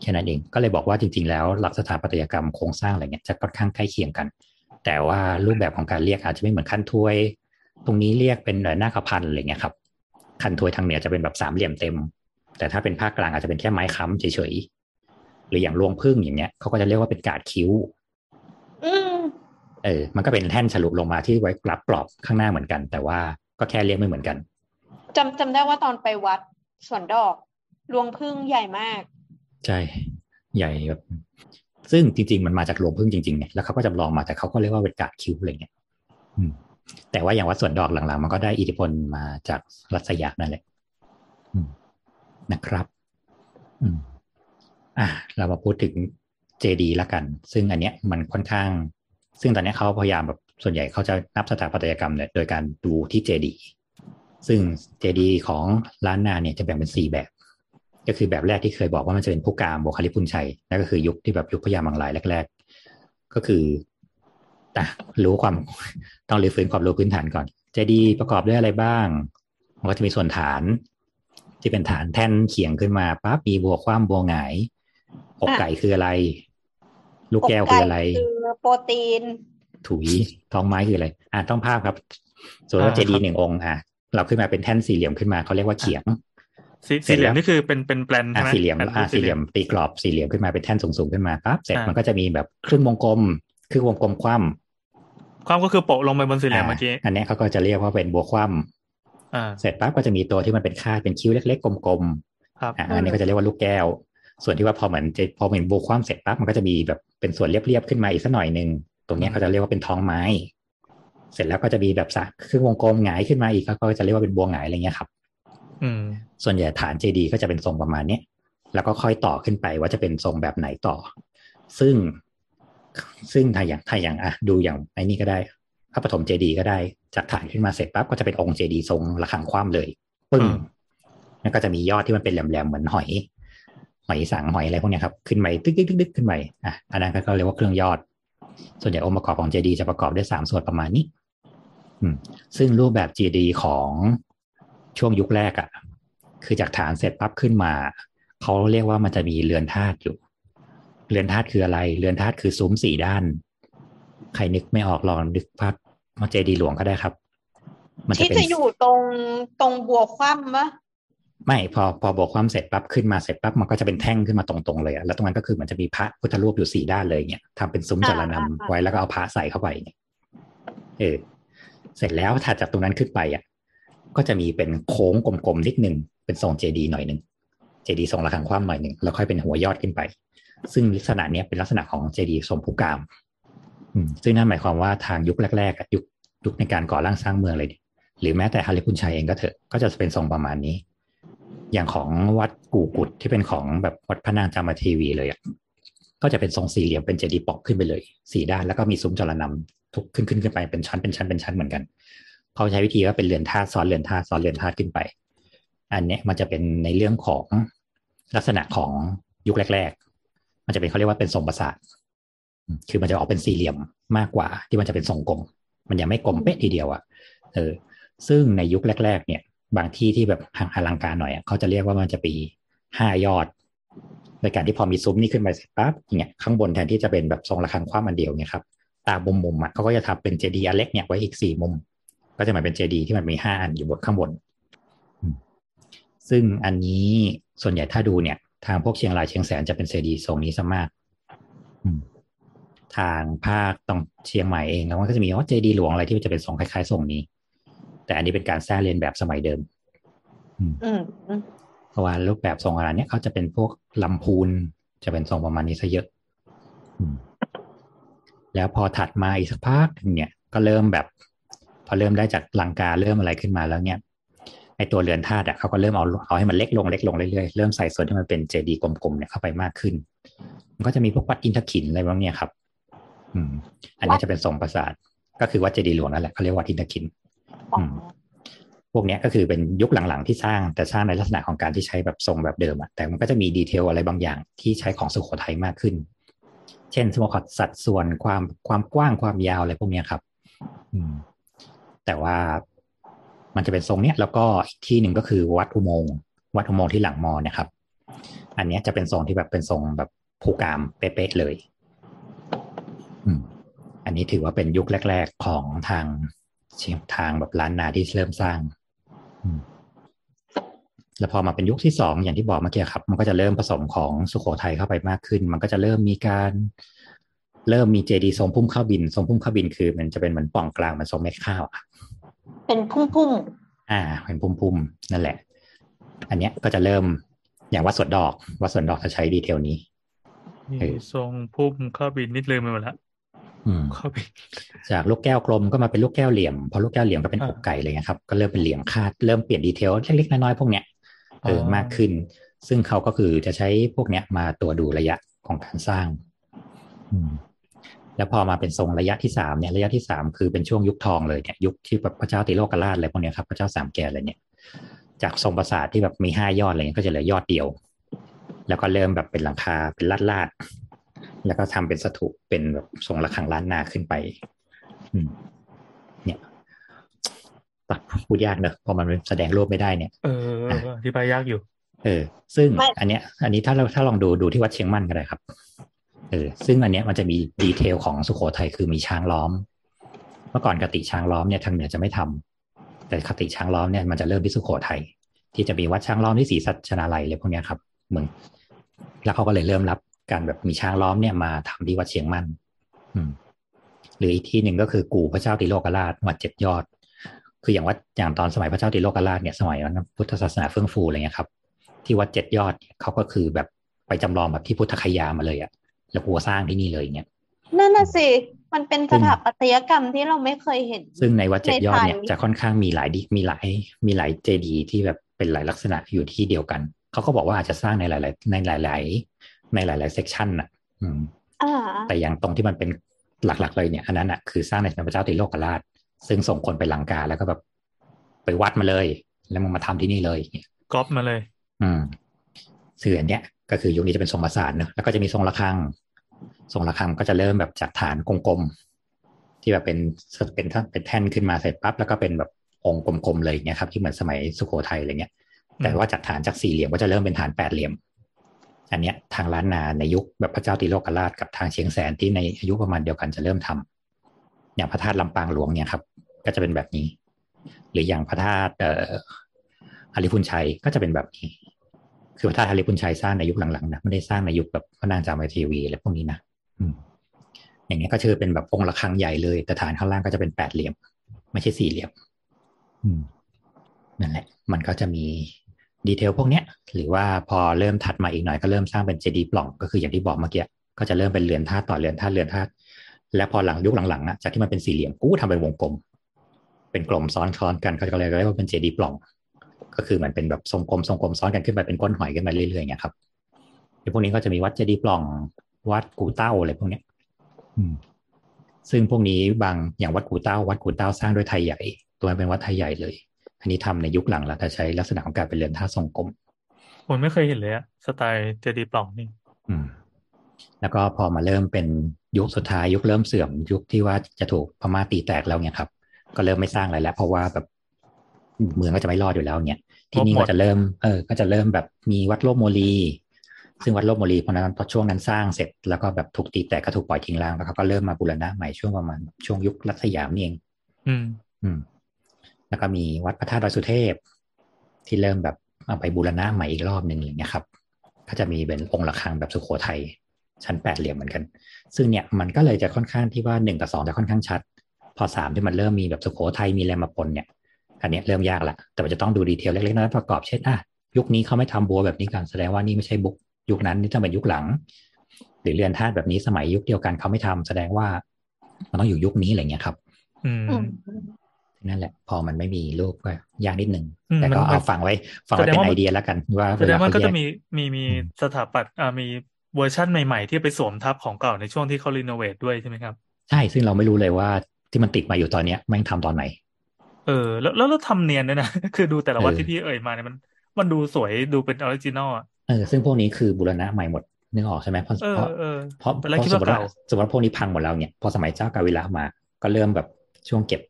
C: แค่นั้นเองก็เลยบอกว่าจริง ๆ แล้วหลักสถาปัตยกรรมโครงสร้างอะไรเงี้ยจะค่อนข้างใกล้เคียงกัน แต่ว่ารูปแบบของการเรียกอาจจะไม่เหมือนขั้นถ้วย ตรงนี้เรียกเป็นหน้ากระพันอะไรเงี้ยครับ คันถ้วยทางเหนือจะเป็นแบบสามเหลี่ยมเต็ม แต่ถ้าเป็นภาคกลางอาจจะเป็นแค่ไม้ค้ำเฉยๆหรืออย่างรวงพึ่งอย่างเงี้ยเขาก็จะเรียกว่าเป็นกาดคิ้ว
E: อืม
C: เออ มันก็เป็นแท่นฉลุลงมาที่ไว้รับกรอบข้างหน้าเหมือนกัน แต่ว่าก็แค่เรียกไม่เหมือนกัน
E: จำจำได้ว่าตอนไปวัดสวนดอกรวงพึ่งใหญ่มาก
C: ใช่ ใหญ่แบบซึ่งจริง ๆ มันมาจากรวงพึ่งจริงๆเนี่ยแล้วเขาก็จำลองมาแต่เขาก็เรียกว่าเป็นกาดคิ้วอะไรเงี้ยอืม แต่ว่าอย่างวัดสวนดอกหลังๆ มันก็ได้อิทธิพลมาจากรัศยานั่นแหละนะครับอะเรามาพูดถึงเจดีละกัน ซึ่งอันเนี้ยมันค่อนข้าง ซึ่งตอนนี้เขาพยายามแบบส่วนใหญ่เขาจะนับสถาปัตยกรรมเนี่ยโดยการดูที่เจดีซึ่งเจดีของล้านนาเนี่ยจะแบ่งเป็นสี่แบบ ก็คือแบบแรกที่เคยบอกว่ามันจะเป็นผู้กามโบคาลิพุนชัยนั่นก็คือยุคที่แบบยุคพญามังลายแรก ๆ ก็คือ อะรู้ความต้องรีฟื้นความรู้พื้นฐานก่อน เจดีประกอบด้วยอะไรบ้างมันก็จะมีส่วนฐาน ที่เป็นฐานแท่นเขียงขึ้นมาปั๊บมีบัวคว่ำบัวหงายอกไก่คืออะไร ลูกแก้วคืออะไร
E: คือโปรตีน
C: ถุยท้องไม้คืออะไร อ่าต้องภาพครับส่วนว่า
B: อ่า
C: เจดี
B: ครับ
C: หนึ่งองค์อะเราขึ้นมาเป็นแท่นสี่เหลี่ยมขึ้นมาเขาเรียกว่าเขียง
B: สี
C: เสร็
B: สี่
C: จ
B: เหลี่ยม
C: แล้ว
B: นี่คือเป็นเป็นแปลน
C: อะ
B: ใช่ไหม
C: สี่เหลี่ยม
B: แปลน
C: อะ
B: รูป
C: สี่เหลี่ยมตีกรอบสี่เหลี่ยมขึ้นมาเป็นแท่นสูงๆขึ้นมาปั๊บเสร็จ
B: อ่ามั
C: มันก็จะมีแบบครึ่งวงกลมครึ่งวงกลมคว่
B: ความก็คือโปะลงไปบนสี่ำเหลี่ยม
C: อ่า
B: เมื่อกี้
C: อันเนี้ยเขาก็จะเรียกว่าเป็นบัวคว่
B: อ่าำ
C: เสร็จปั๊บก็จะมีตัวที่มันเป็นคาดเป็นคิ้วเล็กๆกลม
B: ครับ
C: ๆอะอันนี้ก็จะเรียกว่าลูกแก้ว ส่วนที่ว่าพอเหมือนจะพอเหมือนบัวคว่ำเสร็จปั๊บมันก็จะมีแบบเป็นส่วนเรียบๆขึ้นมาอีกสักหน่อยหนึ่งตรงเนี้ยเขาจะเรียกว่าเป็นท้องไม้ เสร็จแล้วก็จะมีแบบสักครึ่งวงกลมหงายขึ้นมาอีกเขาก็จะเรียกว่าเป็นบัวหงายอะไรเงี้ยครับ
B: อืม
C: ส่วนใหญ่ฐานเจดีย์ก็จะเป็นทรงประมาณเนี้ยแล้วก็ค่อยต่อขึ้นไปว่าจะเป็นทรงแบบไหนต่อ ซึ่ง ซึ่งถ้าอย่างถ้าอย่างอะดูอย่างไอ้นี่ก็ได้พระปฐมเจดีย์ก็ได้จากฐานขึ้นมาเสร็จปั๊บก็จะเป็นองค์เจดีย์ทรงระฆังคว่ำเลย ปึ้ง
B: อืม
C: แล้วก็จะมียอดที่มันเป็นแหลมๆเหมือนหอย หอยสังหอยอะไรพวกเนี้ยครับขึ้นไปตึ๊กตึ๊กตึ๊กตึ๊กขึ้นไปอะอันนั้นก็เรียกว่าเครื่องยอด ส่วนใหญ่องค์ประกอบของเจดีย์จะประกอบด้วยสามส่วนประมาณนี้ อืม ซึ่งรูปแบบเจดีย์ของช่วงยุคแรกอะ่ะ คือจากฐานเสร็จปั๊บขึ้นมาเขาเรียกว่ามันจะมีเรือนธาตุอยู่ เรือนธาตุคืออะไร เรือนธาตุคือซุ้มสี่ด้าน ใครนึกไม่ออกลองนึกภาพมาเจดีย์หลวงก็ได้ครับมันจะ
E: ที่
C: เป็น
E: จะอยู่ตรงตรงบัวคว่ำปะ
C: ไม่พอพอบวกความเสร็จปั๊บขึ้นมาเสร็จปั๊บมันก็จะเป็นแท่งขึ้นมาตรงๆเลยอะแล้วตรงนั้นก็คือมันจะมีพระพุทธรูปอยู่สี่ด้านเลยเนี่ยทำเป็นซุ้มจารนำไว้แล้วก็เอาพระใส่เข้าไปเนี่ยเออเสร็จแล้วถัดจากตรงนั้นขึ้นไปอะก็จะมีเป็นโค้งกลมๆนิดหนึ่งเป็นทรงเจดีหน่อยหนึ่งเจดีทรงระฆังคว่ำหน่อยหนึ่งแล้วค่อยเป็นหัวยอดขึ้นไป ซึ่งลักษณะนี้เป็นลักษณะของเจดีทรงภูกามซึ่งนั่นหมายความว่าทางยุคแรกๆอะยุคยุคในการก่อร่างสร้างเมืองเลยหรือแม้แต่ฮาริพุนชัยเองก็เถอะก็จะเป็นทรงประมาณนี้ อย่างของวัดกูกุดที่เป็นของแบบวัดพระนางจามเทีวีเลยอะก็จะเป็นทรงสี่เหลี่ยมเป็นเจดีย์ปอกขึ้นไปเลยสี่ด้านแล้วก็มีซุ้มจรนำทุกขึ้นขึ้นขึ้นไปเป็นชั้นเป็นชั้นเป็นชั้นเหมือนกันเขาใช้วิธีก็เป็นเรือนธาตุซ้อนเรือนธาตุซ้อนเรือนธาตุขึ้นไป อันนี้มันจะเป็นในเรื่องของลักษณะของยุคแรกๆ มันจะเป็นเขาเรียกว่าเป็นทรงประสาทคือมันจะออกเป็นสี่เหลี่ยมมากกว่า ที่มันจะเป็นทรงกลม มันยังไม่กลมเป๊ะทีเดียวอะ่ะเออ ซึ่งในยุคแรก ๆ เนี่ย บางที่ที่แบบอลังการหน่อยเขาจะเรียกว่ามันจะปีห้ายอดในการที่พอมีซุ้มนี่ขึ้นไปเสร็จปั๊บเนี่ยข้างบนแทนที่จะเป็นแบบทรงระฆังคว้ามันเดียวเนี่ยครับตามุมมุมอะเขาก็จะทำเป็นเจดีย์อันเล็กเนี่ยไว้อีกสี่มุม ก็จะหมายเป็นเจดีย์ที่มันมีห้าอันอยู่บนข้างบน ซึ่งอันนี้ส่วนใหญ่ถ้าดูเนี่ย ทางพวกเชียงรายเชียงแสนจะเป็นเจดีย์ทรงนี้ซะมากทางภาคตรงเชียงใหม่เองแล้วมันก็จะมีว่าเจดีย์หลวงอะไรที่จะเป็นทรงคล้ายๆทรงนี้ แต่อันนี้เป็นการสร้างเรียนแบบสมัยเดิม
E: อืม
C: เพราะว่ารูปแบบทรงอะไรเนี้ยเขาจะเป็นพวกลำพูนจะเป็นทรงประมาณนี้ซะเยอะแล้วพอถัดมาอีกสักพักหนึ่งเนี่ย ก็เริ่มแบบ พอเริ่มได้จากลังกาเริ่มอะไรขึ้นมาแล้วเนี่ย ไอตัวเรือนธาตุอะเขาก็เริ่มเอาเอาให้มันเล็กลงเล็กลงเรื่อยๆ เริ่มใส่ส่วนที่มันเป็นเจดีย์กลมๆเนี่ยเข้าไปมากขึ้น มันก็จะมีพวกวัดอินทขินอะไรบางเนี่ยครับ อืม อันนี้จะเป็นทรงประสาท ก็คือวัดเจดีย์หลวงนั่นแหละเขาเรียกวัดอินทขิน อืมพวกนี้ก็คือเป็นยุคหลังๆที่สร้างแต่สร้างในลักษณะของการที่ใช้แบบทรงแบบเดิมอะแต่มันก็จะมีดีเทลอะไรบางอย่างที่ใช้ของสุโขทัยมากขึ้น เช่นสมมติสัดส่วนความความกว้างความยาวอะไรพวกนี้ครับอืมแต่ว่า มันจะเป็นทรงเนี้ยแล้วก็ที่หนึ่งก็คือวัดอุโมงค์วัดอุโมงค์ที่หลังมอนะครับ อันนี้จะเป็นทรงที่แบบเป็นทรงแบบภูกามเป๊ะๆเลยอันนี้ถือว่าเป็นยุคแรก ๆของทางเชียงทางแบบล้านนาที่เริ่มสร้างแล้วพอมาเป็นยุคที่สองอย่างที่บอกเมื่อกี้ครับ มันก็จะเริ่มผสมของสุโขทัยเข้าไปมากขึ้น มันก็จะเริ่มมีการ เริ่มมีเจดีย์ทรงพุ่มข้าวบิน ทรงพุ่มข้าวบินคือ มันจะเป็นเหมือนป่องกลางมันทรงเม็ดข้าวอะ
E: เป็นพุ่มพุ่ม
C: อ่า เป็นพุ่มพุ่มนั่นแหละ อันเนี้ยก็จะเริ่มอย่างวัดสวนดอก วัดสวนดอกจะใช้ดีเทลนี้
B: มีทรงพุ่มข้าบินนิดลืมไปหมดละ
C: อืม
B: ข้าบิน
C: จากลูกแก้วกลมก็มาเป็นลูกแก้วเหลี่ยม พอลูกแก้วเหลี่ยมก็เป็นอกไก่เลยนะครับ ก็เริ่มเป็นเหลี่ยมคาด เริ่มเปลี่ยนดีเทลเล็กๆน้อยๆพวกเนี้ยเออมากขึ้น ซึ่งเขาก็คือจะใช้พวกเนี้ยมาตัวดูระยะของการสร้างอืม แล้วพอมาเป็นทรงระยะที่สามเนี่ยระยะที่สามคือเป็นช่วงยุคทองเลยเนี่ยยุคที่แบบพระเจ้าติโลกราชอะไรพวกเนี้ยครับพระเจ้าสามแก่อะไรเนี่ยจากทรงปราสาทที่แบบมีห้ายอดอะไรเงี้ยก็จะเหลือยอดเดียว แล้วก็เริ่มแบบเป็นหลังคาเป็นลาดลาดๆแล้วก็ทำเป็นสถูปเป็นแบบทรงระฆังล้านนาขึ้นไป อืม เนี่ยตัดพูดยากเนอะพอมันแสดงรูปไม่ได้เนี่ย
B: เอออธิบายยากอยู่
C: เออ ซึ่งอันเนี้ย อันนี้ถ้าเราถ้าลองดูดูที่วัดเชียงมั่นก็ได้ครับ เออซึ่งอันเนี้ยมันจะมีดีเทลของสุโขทัยคือมีช้างล้อม เมื่อก่อนกติช้างล้อมเนี่ยทางเหนือจะไม่ทำแต่คติช้างล้อมเนี่ยมันจะเริ่มที่สุโขทัยที่จะมีวัดช้างล้อมที่ศรีสัชนาลัยอะไรพวกเนี้ยครับเมืองแล้วเขาก็เลยเริ่มรับการแบบมีช้างล้อมเนี่ยมาทำที่วัดเชียงมั่น อืม หรืออีกที่หนึ่งก็คือกู่พระเจ้าติโลกราชวัดเจ็ดยอด คืออย่างวัดอย่างตอนสมัยพระเจ้าติโลกราชเนี่ยสมัยนั้นพุทธศาสนาเฟื่องฟูอะไรเงี้ยครับ ที่วัดเจ็ดยอดเขาก็คือแบบไปจำลองแบบที่พุทธคยามาเลยอะ แล้วกูสร้างที่นี่เลยเนี่ย
E: นั่นน่ะสิ มันเป็นสถาปัตยกรรมที่เราไม่เคยเห็น
C: ซึ่งในวัดเจ็ดยอดเนี่ย
E: ในไทย
C: จะค่อนข้างมีหลายดิมีหลายมีหลายเจดีย์ที่แบบเป็นหลายลักษณะอยู่ที่เดียวกัน เขาก็บอกว่าอาจจะสร้างในหลาย ๆ ในหลาย ๆ ในหลาย ๆ section น่ะอืม
E: อ่า
C: แต่อย่างตรงที่มันเป็นหลัก ๆ เลยเนี่ย อันนั้นอะคือสร้างในสมเด็จพระเจ้าติโลกราช ซึ่งส่งคนไปลังกาแล้วก็แบบไปวัดมาเลย แล้วมึงมาทำที่นี่เลยเนี่ย
B: ก๊อปมาเลย
C: อืมสื่ออันเนี้ยก็คือยุคนี้จะเป็นทรงประสานเนอะแล้วก็จะมีทรงระฆัง ทรงระฆังก็จะเริ่มแบบจากฐานกลมๆที่แบบเป็นเป็นเป็นแท่นขึ้นมาเสร็จปั๊บแล้วก็เป็นแบบองค์กลมๆเลยเนี่ยครับที่เหมือนสมัยสุโขทัยอะไรเงี้ย แต่ว่าจากฐานจากสี่เหลี่ยมก็จะเริ่มเป็นฐานแปดเหลี่ยม อันเนี้ยทางล้านนาในยุคแบบพระเจ้าติโลกราชกับทางเชียงแสนที่ในอายุประมาณเดียวกันจะเริ่มทำอย่างพระธาตุลำปางหลวงเนี่ยครับ ก็จะเป็นแบบนี้ หรืออย่างพระธาตุเอ่อฮาริพุนชัยก็จะเป็นแบบนี้ คือถ้าฮาริพุนชัยสร้างในยุคหลังๆนะไม่ได้สร้างในยุคแบบพระนางจามทีวีอะไรพวกนี้นะ อืมอย่างเงี้ยก็ชื่อเป็นแบบองค์ระฆังใหญ่เลย แต่ฐานข้างล่างก็จะเป็นแปดเหลี่ยม ไม่ใช่สี่เหลี่ยมอืมนั่นแหละ มันก็จะมีดีเทลพวกเนี้ย หรือว่าพอเริ่มถัดมาอีกหน่อยก็เริ่มสร้างเป็นเจดีย์ปล่อง ก็คืออย่างที่บอกเมื่อกี้ก็จะเริ่มเป็นเรือนธาตุต่อเรือนธาตุเรือนธาตุและพอหลังยุคหลังๆอะจากที่มันเป็นสี่เหลี่ยมกู้ทำเป็นวงกลม เป็นกลมซ้อนๆกันก็เลยเรียกว่าเป็นเจดีย์ปล่อง ก็คือมันเป็นแบบทรงกลมทรงกลมซ้อนกันขึ้นไปเป็นก้นหอยขึ้นมาเรื่อยๆอย่างเงี้ยครับในพวกนี้ก็จะมีวัดเจดีย์ปล่อง วัดกูเต้าอะไรพวกเนี้ยอืมซึ่งพวกนี้บางอย่างวัดกูเต้า วัดกูเต้าสร้างด้วยไทยใหญ่ ตัวมันเป็นวัดไทยใหญ่เลย อันนี้ทำในยุคหลังแล้วแต่ใช้ลักษณะของการเป็นเรือนท่าทรงกลม
B: ผมไม่เคยเห็นเลยอะสไตล์เจดีย์ปล่องนี่
C: อืมแล้วก็พอมาเริ่มเป็นยุคสุดท้ายยุคเริ่มเสื่อม ยุคที่ว่าจะถูกพม่าตีแตกแล้วเนี่ยครับ ก็เริ่มไม่สร้างอะไรแล้ว เพราะว่าแบบเมืองก็จะไม่รอดอยู่แล้วเนี่ย ที่นี่ก็จะเริ่ม เออ ก็จะเริ่มแบบมีวัดโลกโมลี ซึ่งวัดโลกโมลีพอนั้นพอช่วงนั้นสร้างเสร็จแล้วก็แบบถูกตีแตกก็ถูกปล่อยทิ้งร้างแล้วเขาก็เริ่มมาบูรณะใหม่ช่วงประมาณช่วงยุครัชสยามนี่เอง
B: อืม
C: อืม แล้วก็มีวัดพระธาตุดอยสุเทพ ที่เริ่มแบบเอาไปบูรณะใหม่อีกรอบหนึ่งอย่างเงี้ยครับก็จะมีเป็นองค์ระฆังแบบสุโขทัยชั้นแปดเหลี่ยมเหมือนกัน ซึ่งเนี่ยมันก็เลยจะค่อนข้างที่ว่าหนึ่งกับสองจะค่อนข้างชัด พอสามที่มันเริ่มมีแบบสุโขทัยมีแรมมาปนเนี่ย อันเนี้ยเริ่มยากละแต่มันจะต้องดูดีเทลเล็กๆน้อยๆประกอบเช่นอะยุคนี้เขาไม่ทำบัวแบบนี้กันแสดงว่านี่ไม่ใช่บุก ยุคนั้นนี่ต้องเป็นยุคหลัง หรือเรือนธาตุแบบนี้สมัยยุคเดียวกันเขาไม่ทำแสดงว่ามันต้องอยู่ยุคนี้อะไรเงี้ยครับ
B: อืม
E: อืม
C: นั่นแหละ พอมันไม่มีรูปก็ยากนิดนึง
B: อืม
C: แต่ก็
B: มัน
C: เอาฟังไว้ฟังไว้
B: แสด
C: เป็
B: ง
C: น
B: ว่า
C: ไอเดียแล้วกัน ว่า
B: แสดงว่า
C: เข
B: ก็
C: แย
B: จะมีมีมี
C: อืม
B: สถาปัตย์อ่ามีเวอร์ชั่นใหม่ๆ ที่ไปสวมทับของเก่าในช่วงที่เขา renovate ด้วยใช่ไหมครับ
C: ใช่ ซึ่งเราไม่รู้เลยว่าที่มันติดมาอยู่ตอนเนี้ยแม่งทำตอนไหน
B: เออ แล้วแล้วเราทำเนียนด้วยนะ คือดูแต่ละวัด
C: เออ
B: ที่พี่เอ่ยมาเนี่ยมัน มันดูสวยดูเป็น originalอะ
C: เออซึ่งพวกนี้คือบูรณะใหม่หมดนึกออกใช่ไหมเพราะ
B: เออ
C: เพราะ
B: เออ
C: เพราะ
B: ตอนแรก
C: เพราะ
B: คิดว่าม
C: ติว่า
B: เก่า
C: สมมติว่าพวกนี้พังหมดแล้วเนี่ยพอสมัยเจ้ากาวิละมา ก็เริ่มแบบช่วงเก็บ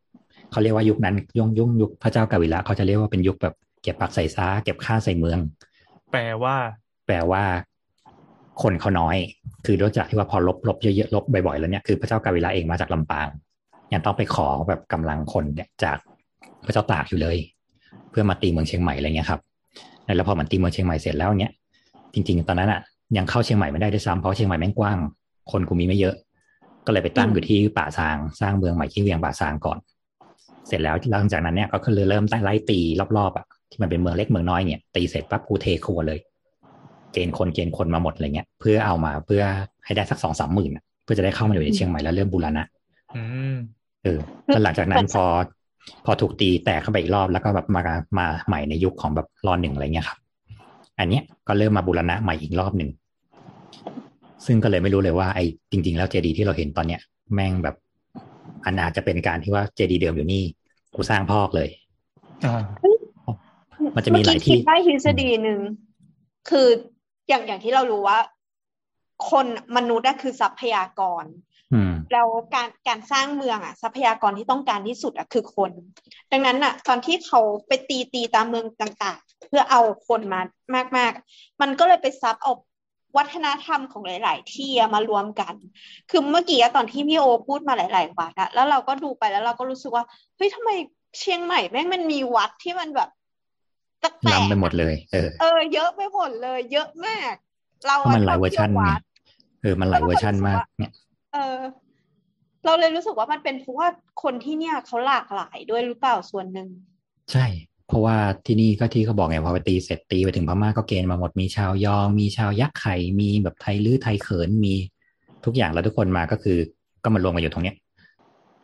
C: เขาเรียกว่ายุคนั้นยุ่งยุ่งยุคพระเจ้ากาวิระเขาจะเรียกว่าเป็นยุคแบบเก็บปักใส่ซ้า เก็บข้าใส่เมือง
B: แปลว่า
C: แปลว่า คนเขาน้อย คือด้วยจากที่ว่าพอลบลบเยอะๆลบบ่อยๆแล้วเนี่ยคือพระเจ้ากาวิระเองมาจากลำปางยังต้องไปขอแบบกำลังคนเนี่ยจากพระเจ้าตากอยู่เลย เพื่อมาตีเมืองเชียงใหม่อะไรเงี้ยครับแล้วพอมันตีเมืองเชียงใหม่เสร็จแล้วเนี่ย จริง ๆ ตอนนั้นอะ ยังเข้าเชียงใหม่ไม่ได้ด้วยซ้ำเพราะเชียงใหม่แม่งกว้าง คนกูมีไม่เยอะ ก็เลยไปตั้งอยู่ที่ป่าซางสร้างเมืองใหม่ที่เวียงป่าซางก่อน เสร็จแล้วหลังจากนั้นเนี่ยก็คือเริ่มตั้งไล่ตีรอบๆอะที่มันเป็นเมืองเล็กเมืองน้อยเนี่ยตีเสร็จปั๊บกูเทครัวเลย เกณฑ์คนเกณฑ์คนมาหมดอะไรเงี้ยเพื่อเอามาเพื่อให้ได้สักสองสามหมื่นอะเพื่อจะได้เข้ามาอยู่ในเชียงใหม่แล้วเริ่มบูรณะ
B: อืม
C: เออแล้วหลังจากนั้นพอพอถูกตีแตกเข้าไปอีกรอบแล้วก็แบบมามาใหม่ในยุคของแบบรอหนึ่งอะไรเงี้ยครับ อันเนี้ยก็เริ่มมาบูรณะใหม่อีกรอบหนึ่งซึ่งก็เลยไม่รู้เลยว่าไอ้จริง ๆ แล้วเจดีที่เราเห็นตอนเนี้ย แม่งแบบอันอาจจะเป็นการที่ว่าเจดีเดิมอยู่นี่กูสร้างพอกเลย
B: อ่า
C: มันจะมีหลายที่
E: เอกี้คิดได้ทฤษฎีหนึ่งคืออย่างอย่างที่เรารู้ว่า คนมนุษย์อะคือทรัพยากร
C: อืม
E: แล้วการการสร้างเมืองอะทรัพยากรที่ต้องการที่สุดอะคือคน ดังนั้นอะตอนที่เขาไปตีตีตามเมืองต่างๆ เพื่อเอาคนมามาก ๆ มันก็เลยไปซับเอาวัฒนธรรมของหลาย ๆ ที่อะมารวมกัน คือเมื่อกี้อะตอนที่พี่โอพูดมาหลาย ๆ วัดอะแล้วเราก็ดูไปแล้วเราก็รู้สึกว่าเฮ้ยทำไมเชียงใหม่แม่งมันมีวัดที่มันแบบแปลกๆ
C: ล้ำไปหมดเลย เออ
E: เออ เยอะไปหมดเลย เยอะมาก เรา
C: เพราะมันหลายเวอร์ชัน
E: ชบที่
C: ไง
E: ยววัด
C: เออ มันหลายเวอร์ชันมาก เนี่ย
E: เออ เราเลยรู้สึกว่ามันเป็นเพราะว่าคนที่เนี่ยเขาหลากหลายด้วยหรือเปล่าส่วนหนึ่ง
C: ใช่ เพราะว่าที่นี่ก็ที่เขาบอกไงพอไปตีเสร็จตีไปถึงพม่าก็เกณฑ์มาหมดมีชาวยอง มีชาวยักษ์ไข่มีแบบไทยลื้อไทยเขินมีทุกอย่างแล้วทุกคนมาก็คือก็มารวมกันอยู่ตรงเนี้ย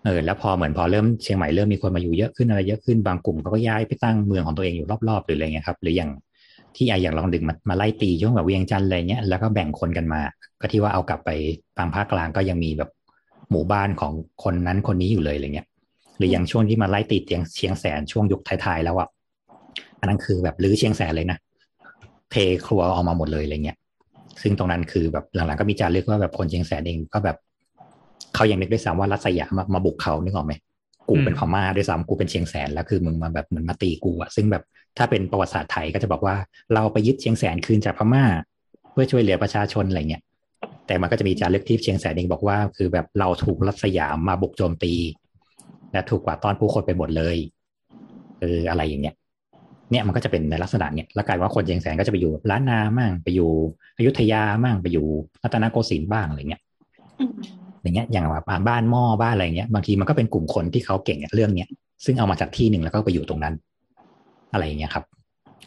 C: เออแล้วพอเหมือนพอเริ่มเชียงใหม่เริ่มมีคนมาอยู่เยอะขึ้นอะไรเยอะขึ้นบางกลุ่มเขาก็ย้ายไปตั้งเมืองของตัวเองอยู่รอบๆหรืออะไรเงี้ยครับ หรืออย่างที่ไออย่างลองดึงมามาไล่ตีช่วงแบบเวียงจันทร์อะไรเงี้ยแล้วก็แบ่งคนกันมา ก็ที่ว่าเอากลับไปทางภาคกลางก็ยังมีแบบหมู่บ้านของคนนั้นคนนี้อยู่เลยอะไรเงี้ยหรืออย่างช่วงที่มาไล่ตีเตียงเชียงแสนช่วงยุคท้ายๆแล้วอะ อันนั้นคือแบบรื้อเชียงแสนเลยนะเทครัวออกมาหมดเลยอะไรเงี้ยซึ่งตรงนั้นคือแบบหลังๆก็มีจารึกว่าแบบคนเชียงแสนเองก็แบบเขายังนึกด้วยซ้ำว่ารัสยามมามาบุกเขานึกออกไหมกูเป็นพม่าด้วยซ้ำกูเป็นเชียงแสนแล้วคือมึงมาแบบเหมือนมาตีกูอะซึ่งแบบถ้าเป็นประวัติศาสตร์ไทยก็จะบอกว่าเราไปยึดเชียงแสนคืนจากพม่า เพื่อช่วยเหลือประชาชนอะไรเงี้ยแต่มันก็จะมีจารึกที่เชียงแสนเองบอกว่า คือแบบเราถูกรัสยามมาบุกโจมตี และถูกกว่าต้อนผู้คนไปหมดเลยเอออะไรอย่างเงี้ย เนี่ยมันก็จะเป็นในลักษณะเนี่ยแล้วกลายว่าคนเชียงแสนก็จะไปอยู่ล้านนามั่งไปอยู่อยุธยามั่งไปอยู่รัตนโกสินทร์บ้างอะไรเงี้ย
E: อืม
C: อย่างเงี้ยอย่างแบบบ้านหม้อบ้านอะไรเงี้ยบางทีมันก็เป็นกลุ่มคนที่เขาเก่งเรื่องเนี้ยซึ่งเอามาจากที่หนึ่งแล้วก็ไปอยู่ตรงนั้น อะไรอย่างเงี้ยครับ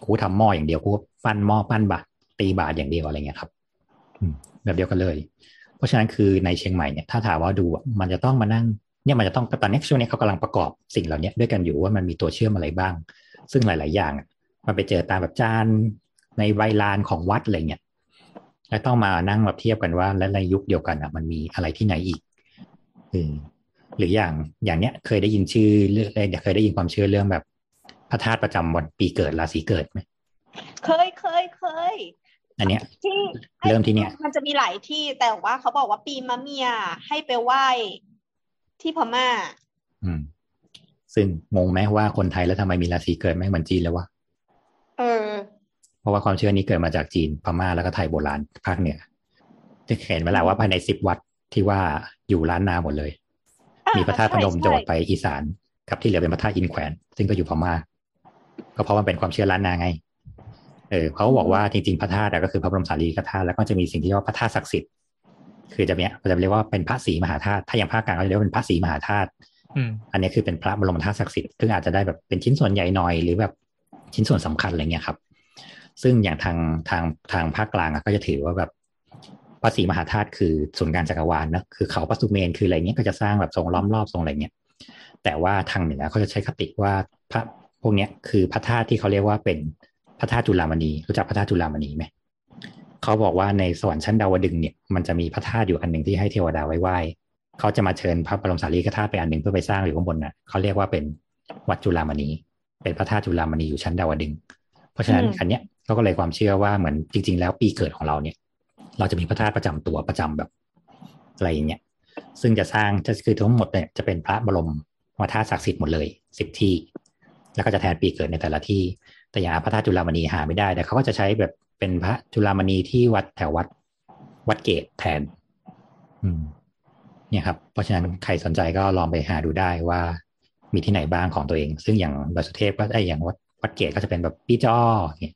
C: กูทำหม้ออย่างเดียวกูปั้นหม้อปั้นบาทตีบาทอย่างเดียวอะไรเงี้ยครับอืมแบบเดียวกันเลย เพราะฉะนั้นคือในเชียงใหม่เนี่ยถ้าถามว่าดูอะมันจะต้องมานั่งเนี่ยมันจะต้องตอนนี้ช่วงนี้เขากำลังประกอบสิ่งเหล่านี้ด้วยกันอยู่ว่ามันมีตัวเชื่อมอะไรบ้าง ซึ่งหลาย ๆ อย่างอะมันไปเจอตามแบบจานในใบลานของวัดอะไรเงี้ยแล้วต้องมานั่งแบบเทียบกันว่า และในยุคเดียวกันอะ มันมีอะไรที่ไหนอีกเออหรืออย่างอย่างเนี้ยเคยได้ยินชื่อเรื่องเคยได้ยินความเชื่อเรื่องแบบพระธาตุประจำวันปีเกิดราศีเกิดไหม
E: เคยเคยเคย
C: อันเนี้ย
E: ที่
C: เริ่มที่เนี่ย
E: มันจะมีหลายที่แต่ว่าเขาบอกว่าปีมะเมียให้ไปไหว้ที่พม่า
C: อืม ซึ่งงงไหมว่าคนไทยแล้วทำไมมีราศีเกิดไม่เหมือนจีนแล้ววะ
E: เออ
C: เพราะว่าความเชื่อนี้เกิดมาจากจีนพม่าแล้วก็ไทยโบราณภาคเหนือจะเห็นไหมล่ะว่าภายในสิบวัดที่ว่าอยู่ล้านนาหมดเลย
E: อ่า
C: มีพระธาตุพนม
E: ใช่
C: จังหวัด
E: ใช่
C: ไปอีสานกับที่เหลือเป็นพระธาตุอินแขวน ซึ่งก็อยู่พม่าก็เพราะมันเป็นความเชื่อล้านนาไงเออเขาบอกว่าจริงๆพระธาตุอะก็คือพระบรมสารีริกธาตุแล้วก็จะมีสิ่งที่เรียกว่าพระธาตุศักดิ์สิทธิ์คือจะเนี้ยจะเรียกว่าเป็นพระศรีมหาธาตุถ้าอย่างภาคกลางเขาจะเรียกว่าเป็นพระศรีมหาธาตุ
B: อั
C: นนี้คือเป็นพระบรมธาตุศักดิ์สิทธิ์ซึ่งอาจจะได้แบบเป็นชิ้นส่วนใหญ่หน่อยหรือแบบชิ้นส่วนสำคัญอะไรเงี้ยครับ ซึ่งอย่างทางทางทางภาคกลางก็จะถือว่าแบบพระศรีมหาธาตุคือศูนย์กลารจักรวาลนะคือเขาพระสุเมนคืออะไรเงี้ยก็จะสร้างแบบทรงล้อมรอบทรงอะไรเงี้ยแต่ว่าทางเหนือเขาจะใช้คติว่าพระพวกเนี้ยคือพระธาตุที่เขาเรียกว่าเป็นพระธาตุจุลามณีรู้จักพระธาตุจุลามณีไหมเขาบอกว่าในสวรรค์ชั้นดาวดึงเนี่ยมันจะมีพระธาตุอยู่อันหนึ่งที่ให้เทวดาไว้ไหว้ เขาจะมาเชิญพระบรมสารีริกธาตุไปอันหนึ่งเพื่อไปสร้างอยู่ข้างบนน่ะเขาเรียกว่าเป็นวัดจุฬามณี เป็นพระธาตุจุฬามณีอยู่ชั้นดาวดึงส์เพราะฉะนั้นอันเนี้ยเขาก็เลยความเชื่อว่าเหมือนจริง ๆ แล้วปีเกิดของเราเนี่ย เราจะมีพระธาตุประจำตัวประจำแบบอะไรอย่างเงี้ยซึ่งจะสร้างจะคือทั้งหมดเนี่ยจะเป็นพระบรมธาตุศักดิ์สิทธิ์หมดเลยสิบที่ แล้วก็จะแทนปีเกิดในแต่ละที่ แต่อย่างพระธาตุจุฬามณีหาไม่ได้ แต่เขาก็จะใช้แบบเป็นพระจุฬามณีที่วัดแถววัดวัดเกตแทน อืม เนี่ยครับเพราะฉะนั้นใครสนใจก็ลองไปหาดูได้ว่ามีที่ไหนบ้างของตัวเอง ซึ่งอย่างดอยสุเทพก็ไอยอย่างวัดวัดเกตก็จะเป็นแบบปีจอเนี่ย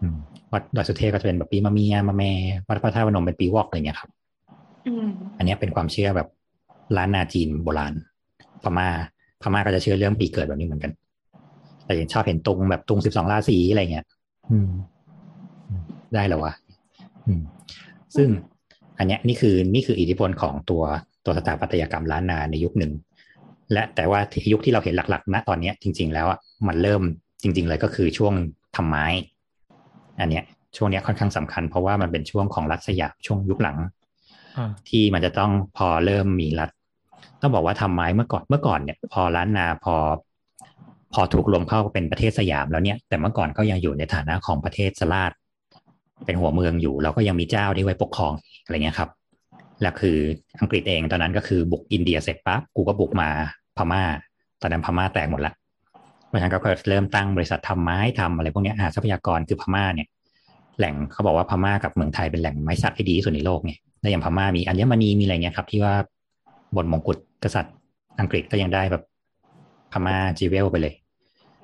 C: อืมวัดดอยสุเทพก็จะเป็นแบบปีมะเมียมะแม่วัดพระธาตุพนมเป็นปีวอกอะไรเงี้ยครับ
E: อืม
C: อันเนี้ยเป็นความเชื่อแบบล้านนาจีนโบราณพม่าพม่าก็จะเชื่อเรื่องปีเกิดแบบนี้เหมือนกัน แต่ยังชอบเห็นตุงแบบตุงสิบสองราศีอะไรเงี้ยอืมได้แล้ววะอืมซึ่ง อันเนี้ยนี่คือนี่คืออิทธิพลของตัวตัวสถาปัตยกรรมล้านนาในยุคหนึ่ง และแต่ว่ายุคที่เราเห็นหลักๆณตอนเนี้ยจริง ๆ แล้วอะมันเริ่มจริง ๆ เลยก็คือช่วงทำไม้ อันเนี้ยช่วงเนี้ยค่อนข้างสำคัญเพราะว่ามันเป็นช่วงของรัฐสยามช่วงยุคหลัง
B: อ่า
C: ที่มันจะต้องพอเริ่มมีรัฐ ต้องบอกว่าทำไม้เมื่อก่อนเมื่อก่อนเนี่ยพอล้านนาพอ พอถูกรวมเข้าเป็นประเทศสยามแล้วเนี่ย แต่เมื่อก่อนก็ยังอยู่ในฐานะของประเทศสลาด เป็นหัวเมืองอยู่ เราก็ยังมีเจ้าที่ไว้ปกครองอะไรเงี้ยครับแล้วคืออังกฤษเองตอนนั้นก็คือบุกอินเดียเสร็จปั๊บกูก็บุกมาพม่า ตอนนั้นพม่าแตกหมดละเพราะฉะนั้นก็เริ่มตั้งบริษัททำไม้ทำอะไรพวกเนี้ยหาทรัพยากรคือพม่าเนี่ย แหล่งเขาบอกว่าพม่ากับเมืองไทยเป็นแหล่งไม้สักที่ดีที่สุดในโลกเนี่ยและอย่างพม่ามีอัญมณีมีอะไรเงี้ยครับ ที่ว่าบนมงกุฎกษัตริย์อังกฤษก็ยังได้แบบพม่าจีเวลไปเลย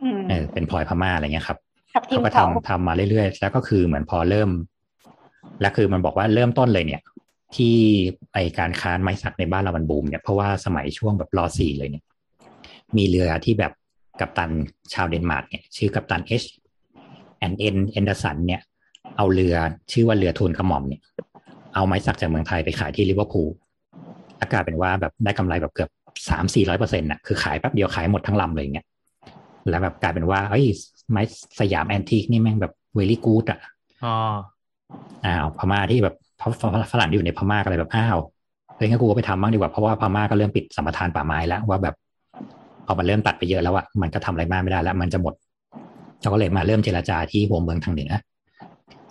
E: อืม
C: เออเป็นพลอยพม่าอะไรเงี้ยครับ
E: ทับทิม
C: เขาก็
E: เขา
C: ทำทำมาเรื่อยๆ แล้วก็คือเหมือนพอเริ่ม แล้วคือมันบอกว่าเริ่มต้นเลยเนี่ย ที่ไอการค้าไม้สักในบ้านเรามันบูมเนี่ยเพราะว่าสมัยช่วงแบบรอสี่เลยเนี่ย มีเรือที่แบบกัปตันชาวเดนมาร์กเนี่ยชื่อกัปตัน H.N. Andersen เนี่ย เอาเรือชื่อว่าเรือทูลกระหม่อมเนี่ย เอาไม้สักจากเมืองไทยไปขายที่ลิเวอร์พูลกลายเป็นว่าแบบได้กำไรแบบเกือบสามสี่ร้อยเปอร์เซ็นต์น่ะคือขายแป๊บเดียวขายหมดทั้งลำเลยอย่างเงี้ยแล้วแบบกลายเป็นว่าเอ้ย ไม้สยามแอนทีคนี่แม่งแบบเวลี่กูดอะ
B: อ๋อ
C: อ้าวพม่าที่แบบเพราะฝรั่งที่อยู่ในพม่าก็เลยแบบอ้าวเฮ้ยงั้นกูก็ไปทำบ้างดีกว่าเพราะว่าพม่าก็เริ่มปิดสัมปทานป่าไม้แล้วว่าแบบพอมันเริ่มตัดไปเยอะแล้วอะมันก็ทำอะไรมากไม่ได้แล้วมันจะหมดเขาก็เลยมาเริ่มเจรจาที่หัวเมืองทางเหนือ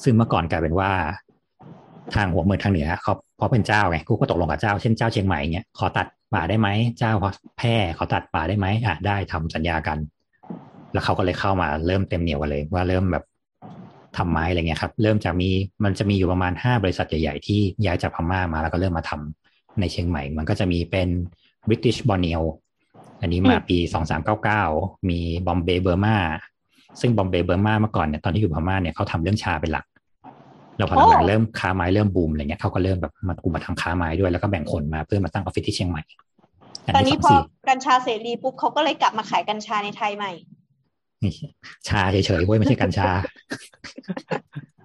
C: ซึ่งเมื่อก่อนกลายเป็นว่า ทางหัวเมืองทางเหนือเขาเพราะเป็นเจ้าไงกูก็ตกลงกับเจ้าเช่นเจ้าเชียงใหม่เงี้ยขอตัดป่าได้ไหมเจ้าแพร่ขอตัดป่าได้ไหมอะได้ทำสัญญากัน แล้วเขาก็เลยเข้ามาเริ่มเต็มเหนียวกันเลยว่าเริ่มแบบทำไม้อะไรเงี้ยครับ เริ่มจากมีมันจะมีอยู่ประมาณห้าบริษัทใหญ่ๆที่ย้ายจากพม่ามาแล้วก็เริ่มมาทำในเชียงใหม่ มันก็จะมีเป็น British b o r n e o อันนี้มาปีสองสามเก้าเก้ามี Bombay Burma ซึ่ง Bombay Burma เมื่อก่อนเนี่ยตอนที่อยู่พม่าเนี่ยเขาทำเรื่องชาเป็นหลักแล้วพอหลังๆเริ่มค้าไม้เริ่มบูมอะไรเงี้ยเขาก็เริ่มแบบมากูมาทำค้าไม้ด้วยแล้วก็แบ่งคนมาเพื่อมาตั้งออฟฟิศที่เชียงใหม่
E: ตอนนี้
C: ส
E: พอ
C: สี่
E: กัญชาเสรีปุ๊บเขาก็เลยกลับมาขายกัญชาในไทยใหม่
C: นี่ ชาเฉยๆเว้ยไม่ใช่กัญชา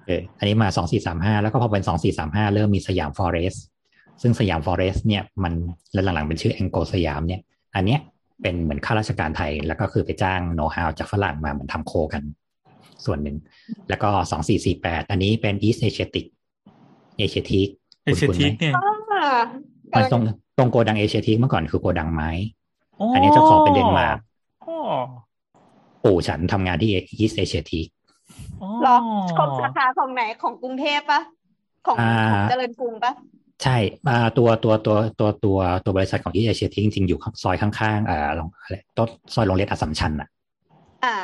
C: เอออันนี้มาสองสี่สามห้าแล้วก็พอเป็นสองสี่สามห้าเริ่มมี Siam Forest ซึ่ง Siam Forest เนี่ยมันแล้วหลังๆเป็นชื่อ Anglo Siam เนี่ย อันเนี้ยเป็นเหมือนข้าราชการไทย แล้วก็คือไปจ้างโน้ตฮาวจากฝรั่งมาเหมือนทำ co กัน ส่วนหนึ่ง แล้วก็สองสี่สี่แปดอันนี้เป็น East Asiaticเอเชียทีก
B: เอเชียทีกเนี่ย
E: อ่า
C: มันตรงตรงโกดังเอเชียทีกเมื่อก่อนคือโกดังไม้
B: อั
C: อันนี้เจ้าของเป็นเดนมาร์ก
B: อ๋อ
C: ปู่ฉันทำงานที่ East Asiaticอ๋
B: อ
E: หรอของสาขาของไหนของกรุงเทพปะของ
C: อ่า
E: ของเจริญกรุงปะ
C: ใช่อ่าตัวตัวตัวตัวตัวตัวบริษัทของที่เอเชียทีจริงๆอยู่ซอยข้างๆอ่าลงอะไรต้นซอยโรงเรียนอัสสัมชัญอะ
E: อ่า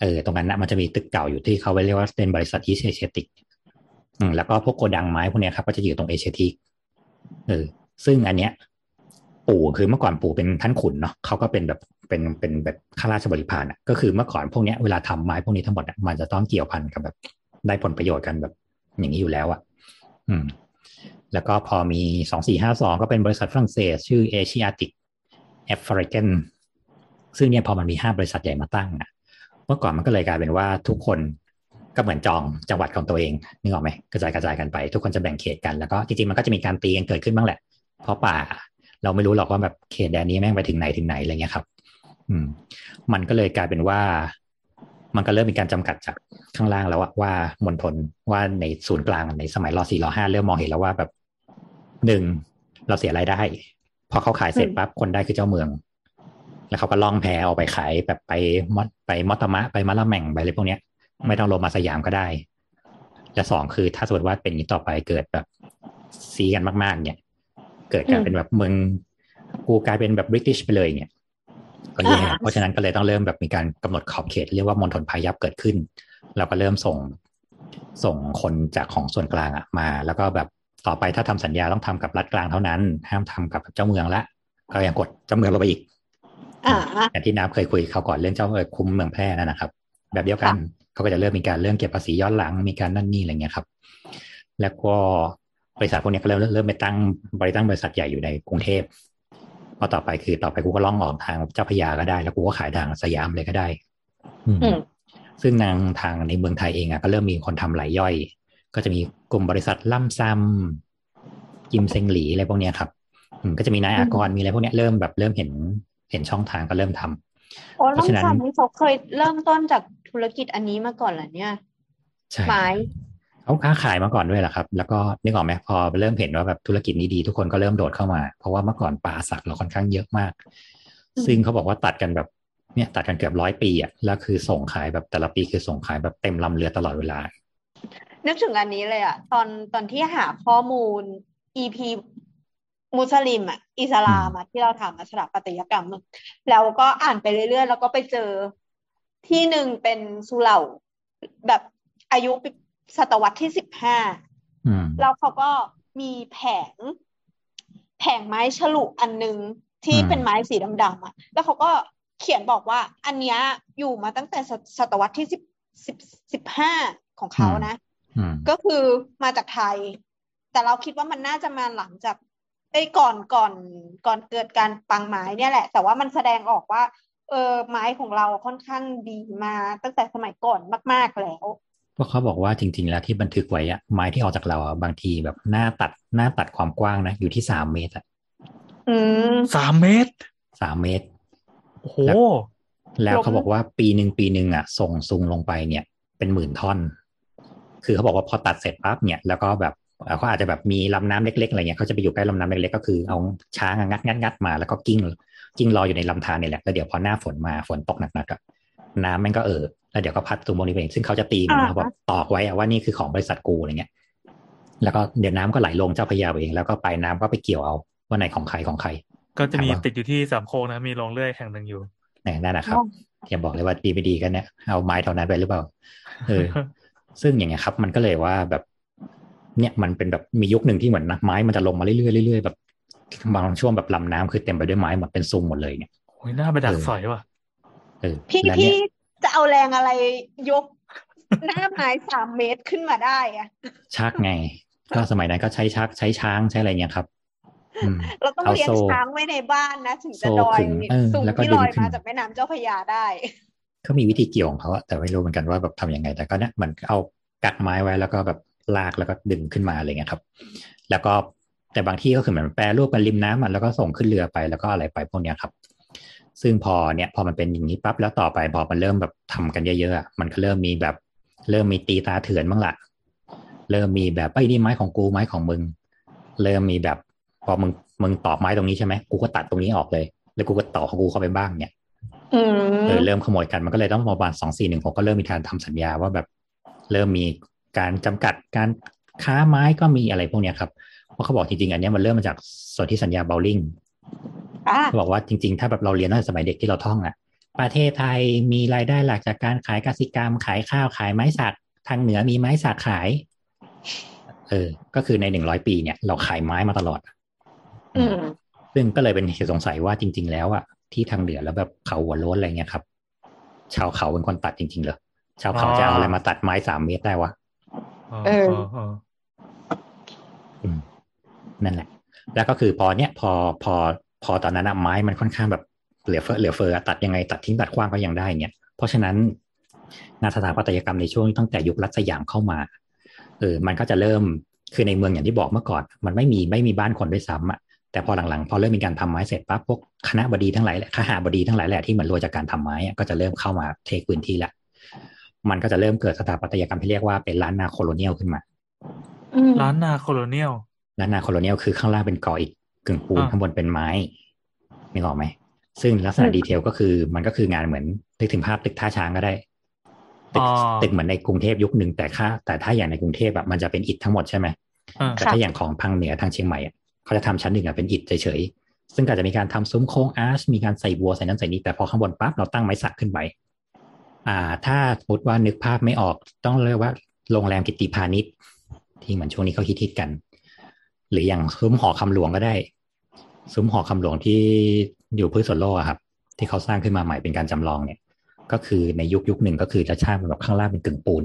C: เออตรงนั้นนะมันจะมีตึกเก่าอยู่ที่เขาเรียกว่าเป็นบริษัท East Asiaticอืมแล้วก็พวกโกดังไม้พวกเนี้ยครับก็จะอยู่ตรงเอเชียทีเออซึ่งอันเนี้ย ปู่คือเมื่อก่อนปู่เป็นท่านขุนเนาะเขาก็เป็นแบบเป็นเป็นแบบข้าราชบริพารอะก็คือเมื่อก่อนพวกเนี้ยเวลาทำไม้พวกนี้ทั้งหมดมันจะต้องเกี่ยวพันกับแบบได้ผลประโยชน์กันแบบ อย่างนี้อยู่แล้วอะ อืม แล้วก็พอมีสองสี่ห้าสองก็เป็นบริษัทฝรั่งเศส ชื่อ Asiatic a f r i c a n ซึ่งเนี่ยพอมันมีห้าบริษัทใหญ่มาตั้งอะ เมื่อก่อนมันก็เลยกลายเป็นว่าทุกคนก็เหมือนจองจังหวัดของตัวเองนึกออกไหมกระจายกระจายกันไป ทุกคนจะแบ่งเขตกันแล้วก็จริงๆมันก็จะมีการตีกันเกิดขึ้นบ้างแหละ เพราะป่า เราไม่รู้หรอกว่าแบบเขตแดนนี้แม่งไปถึงไหนถึงไหนอะไรเงี้ยครับ อืม มันก็เลยกลายเป็นว่า มันก็เริ่มมีการจำกัดจากข้างล่างแล้วอะว่ามณฑลว่าในศูนย์กลางในสมัยรอสี่รอห้าเริ่มมองเห็นแล้วว่าแบบหนึ่งเราเสียรายได้พอเขาขายเสร็จปั๊บคนได้คือเจ้าเมือง แล้วเขาก็ล่องแพออกไปขายแบบไปมอไปมอตมะไปมะละแม่งไปอะไรพวกเนี้ย ไม่ต้องลงมาสยามก็ได้และสองคือถ้าสมมติว่าเป็นอย่างนี้ต่อไปเกิดแบบซีกันมาก ๆ เนี่ย เกิดกลายเป็นแบบเมืองกูกลายเป็นแบบบริติชไปเลยเนี่ยก็แย่
E: อ่า
C: เพราะฉะนั้นก็เลยต้องเริ่มแบบมีการกำหนดขอบเขตเรียกว่ามณฑลพายัพเกิดขึ้น เราก็เริ่มส่งส่งคนจากของส่วนกลางอะมา แล้วก็แบบต่อไปถ้าทำสัญญาต้องทำกับรัฐกลางเท่านั้น ห้ามทำกับเจ้าเมืองละก็ยังกดเจ้าเมืองลงไปอีก
E: อ่า
C: อย่างที่น้ำเคยคุยเขาวก่อนเรื่องเจ้าเอ่อคุมเมืองแพร่นั่นนะครับ แบบเดียวกันเขาก็จะเริ่มมีการเรื่องเก็บภาษีย้อนหลังมีการนั่นนี่อะไรเงี้ยครับ แล้วก็ บริษัทพวกนี้ก็เริ่มเริ่มไปตั้งบริตั้งบริษัทใหญ่อยู่ในกรุงเทพพอต่อไปคือต่อไปกูก็ล่องออกทางเจ้าพระยาก็ได้ แล้วกูก็ขายทางสยามเลยก็ได้ อืม
E: อืม
C: ซึ่งทางทางในเมืองไทยเองอะก็เริ่มมีคนทำหลายย่อย ก็จะมีกลุ่มบริษัทล่ำซ้ำกิมเซงหลีอะไรพวกเนี้ยครับอืมก็จะมีนายอากรมีอะไรพวกเนี้ยเริ่มแบบเริ่มเห็นเห็นช่องทางก็เริ่มทำ
E: โอ้
C: เพ
E: ล่อ
C: ราะ
E: ง
C: ฉะนั้น
E: ซ้ำนี่เขาเคยเริ่มต้นจากธุรกิจอันนี้มาก่อนเหรอเนี่ย
C: ใช่
E: ไม้
C: เขาค้าขายมาก่อนด้วยแหละครับ แล้วก็นึกออกไหมพอเริ่มเห็นว่าแบบธุรกิจนี้ดี ทุกคนก็เริ่มโดดเข้ามา เพราะว่าเมื่อก่อนป่าสักเราค่อนข้างเยอะมาก ซึ่งเขาบอกว่าตัดกันแบบเนี่ยตัดกันเกือบร้อยปีอะแล้วคือส่งขายแบบแต่ละปีคือส่งขายแบบเต็มลำเรือตลอดเวลา
E: นึกถึงอันนี้เลยอะตอนตอนที่หาข้อมูล EP มุสลิมอะอิสลามอะที่เราถามมาสถาปัตยกรรมอะแล้วก็อ่านไปเรื่อยๆ แล้วก็ไปเจอที่หนึ่งเป็นสุเหร่าแบบอายุ ศตวรรษที่สิบห้า
C: อืม
E: แล้วเขาก็มีแผง แผงไม้ฉลุอันหนึ่งที่
C: อืม
E: เป็นไม้สีดำๆอะ แล้วเขาก็เขียนบอกว่า อันเนี้ยอยู่มาตั้งแต่ศศตวรรษที่สิบสิบสิบห้าของเขานะ
C: อืม
E: ก็คือมาจากไทย แต่เราคิดว่ามันน่าจะมาหลังจากไอ้ยก่อนก่อนก่อนเกิดการปังไม้เนี่ยแหละ แต่ว่ามันแสดงออกว่า เออไม้ของเราค่อนข้างดีมาตั้งแต่สมัยก่อนมาก ๆแล้ว
C: เพ ราะเขาบอกว่าจริง ๆ แล้วที่บันทึกไว้อะไม้ที่ออกจากเราอะบางทีแบบหน้าตัดหน้าตัดความกว้างนะอยู่ที่สามเมตรอะ
E: อืม
B: สามเมตร
C: สามเมตร
B: โอ้โห
C: แล้ว
E: ล้ม
C: เขาบอกว่าปีหนึ่งปีหนึ่งอะ ส่งซุงลงไปเนี่ย เป็นหมื่นท่อน คือเขาบอกว่าพอตัดเสร็จปั๊บเนี่ยแล้วก็แบบเอ่อเขาอาจจะแบบมีลำน้ำเล็ก ๆ อะไรเงี้ยเขาจะไปอยู่ใกล้ลำน้ำเล็กๆก็คือเอาช้างอะงัดงัดงัดมาแล้วก็กิ้งกิ้งรออยู่ในลำธารเนี่ยแหละแล้วเดี๋ยวพอหน้าฝนมาฝนตกหนักๆอะ น้ำมันก็เออแล้วเดี๋ยวก็พัดตุงโมนี้ไปเองซึ่งเขาจะตีมันนะ
E: อ่า
C: แบบตอกไว้อะว่านี่คือของบริษัทกูอะไรเงี้ย แล้วก็เดี๋ยวน้ำก็ไหลลงเจ้าพระยาไปเอง แล้วก็ปลายน้ำก็ไปเกี่ยวเอาว่าไหนของใครของใคร
B: ก็จะมี
C: ถามว่า
B: ติดอยู่ที่สามโคกนะมีโรงเลื่อยแห่งหนึ่งอยู่
C: เนี่ยนั่นนะครับ
E: อ๋อ
C: อย่าบอกเลยว่าดีไม่ดีกันเนี่ยเอาไม้เท่านั้นไปหรือเปล่าเออซึ่งอย่างเงี้ยครับ มันก็เลยว่าแบบ เนี่ยมันเป็นแบบมียุคหนึ่งที่เหมือนนะไม้มันจะลงมาเรื่อยๆเรื่อยๆแบบบางช่วงแบบลำน้ำคือเต็มไปด้วยไม้หมดเป็นซุงหมดเลยเนี่ย
B: โอ้ยหน้าไปดัก
C: เออ
B: สอยว่ะ
C: เออ
E: พี่
C: แล้ว
E: พี่
C: เนี่ย
E: จะเอาแรงอะไรยกหน้าไม้สามเมตรขึ้นมาได้อะ
C: ชักไง ก็สมัยนั้นก็ใช้ชักใช้ช้างใช้อะไรเงี้ยครับอืม
E: เราต้อง
C: เอา
E: เลี้ยง
C: โซ่
E: ช้างไว้ในบ้านนะถึงจะ
C: โซ่
E: ลอย
C: ขึงเออ
E: สูง
C: แล้วก็
E: ที่
C: ดึ
E: ล
C: ง
E: อย
C: ขึ้น
E: มาจากแม่น้ำเจ้าพระยาได้
C: เขามีวิธีเกี่ยวของเขาอะแต่ไม่รู้เหมือนกันว่าแบบทำยังไง แต่ก็เนี่ยมันเอากักไม้ไว้แล้วก็แบบลากแล้วก็ดึงขึ้นมาอะไรเงี้ยครับ แล้วก็แต่บางที่ก็คือเหมือนแปรรูปเป็นริมน้ำมันแล้วก็ส่งขึ้นเรือไปแล้วก็อะไรไปพวกเนี้ยครับ ซึ่งพอเนี่ยพอมันเป็นอย่างนี้ปั๊บแล้วต่อไปพอมันเริ่มแบบทำกันเยอะๆอะมันก็เริ่มมีแบบเริ่มมีตีตาเถื่อนบ้างละเริ่มมีแบบไอ้ยนี่ไม้ของกูไม้ของมึง เริ่มมีแบบพอมึงมึงตอกไม้ตรงนี้ใช่ไหมกูก็ตัดตรงนี้ออกเลย แล้วกูก็ต่อของกูเข้าไปบ้างเนี่ย
E: อืม
C: เออเริ่มขโมยกันมันก็เลยต้องประมาณสองสี่หนึ่งหกก็เริ่มมีการทำสัญญาว่าแบบเริ่มมีการจำกัดการค้าไม้ก็มีอะไรพวกเนี้ยครับเพราะเขาบอกจริงๆอันเนี้ยมันเริ่มมาจากส่วนที่สัญญาเบลลิง
E: อะ
C: เขาบอกว่าจริง ๆ ถ้าแบบเราเรียนตั้งแต่สมัยเด็กที่เราท่องอะประเทศไทยมีรายได้หลักจากการขายกสิกรรม ขายข้าวขายไม้สักทางเหนือมีไม้สักขาย เออ ก็คือในหนึ่งร้อยปีเนี่ย เราขายไม้มาตลอด
E: อืม
C: ซึ่งก็เลยเป็นเหตุสงสัยว่าจริง ๆ แล้วอะที่ทางเหนือแล้วแบบเขาหัวโล้นอะไรเงี้ยครับ ชาวเขาเป็นคนตัดจริง ๆ เหรอชาวเขาจะเอาอะไรมาตัดไม้สามเมตรได้วะ
E: เออ
B: เออ
C: อืมนั่นแหละ แล้วก็คือพอเนี้ยพอพอพอตอนนั้นอะไม้มันค่อนข้างแบบเหลือเฟือเหลือเฟือตัดยังไงตัดทิ้งตัดขว้างก็ยังได้เนี่ยเพราะฉะนั้นงานสถาปัตยกรรมในช่วงตั้งแต่ยุครัชสยามเข้ามาเออมันก็จะเริ่มคือในเมืองอย่างที่บอกเมื่อก่อน มันไม่มีไม่มีบ้านคนด้วยซ้ำอะแต่พอหลังๆ พอเริ่มมีการทำไม้เสร็จปั๊บพวกคณะบดีทั้งหลายแหละคหาบดีทั้งหลายแหละที่เหมือนรวยจากการทำไม้อะก็จะเริ่มเข้ามาเทคพื้นที่ละมันก็จะเริ่มเกิดสถาปัตยกรรมที่เรียกว่าเป็นล้านนา colonial ขึ้นมา
E: อืม
B: ล้านนา colonial ล้า
C: นนา colonial คือข้างล่างเป็นก่ออิฐถือปูน
B: อ่า
C: ข้างบนเป็นไม้นึกออกไหม ซึ่งลักษณะ detail ก็คือมันก็คืองานเหมือนนึกถึงภาพตึกท่าช้างก็ได้ตึก
B: อ๋อ
C: ตึกเหมือนในกรุงเทพยุคหนึ่งแต่ค่าแต่ถ้าอย่างในกรุงเทพแบบมันจะเป็นอิฐทั้งหมดใช่ไหม
B: อ่า
C: แต่ถ้าอย่างของฝั่งเหนือทางเชียงใหม่อะเขาจะทำชั้นหนึ่งอะเป็นอิฐเฉยๆซึ่งก็จะมีการทำซุ้มโค้ง arch มีการใส่บัวใส่นั้นใส่นี้แต่พอข้างบนปั๊บเราตั้งไม้สักขึ้นไปอ่า ถ้าสมมติว่านึกภาพไม่ออกต้องเรียกว่าโรงแรมกิตติพาณิชย์ที่เหมือนช่วงนี้เขาฮิตๆกัน หรืออย่างซุ้มหอคำหลวงก็ได้ ซุ้มหอคำหลวงที่อยู่พื้นสวนโลกอะครับ ที่เขาสร้างขึ้นมาใหม่เป็นการจำลองเนี่ย ก็คือในยุคยุคหนึ่งก็คือจะช่างแบบข้างล่างเป็นกึ่งปูน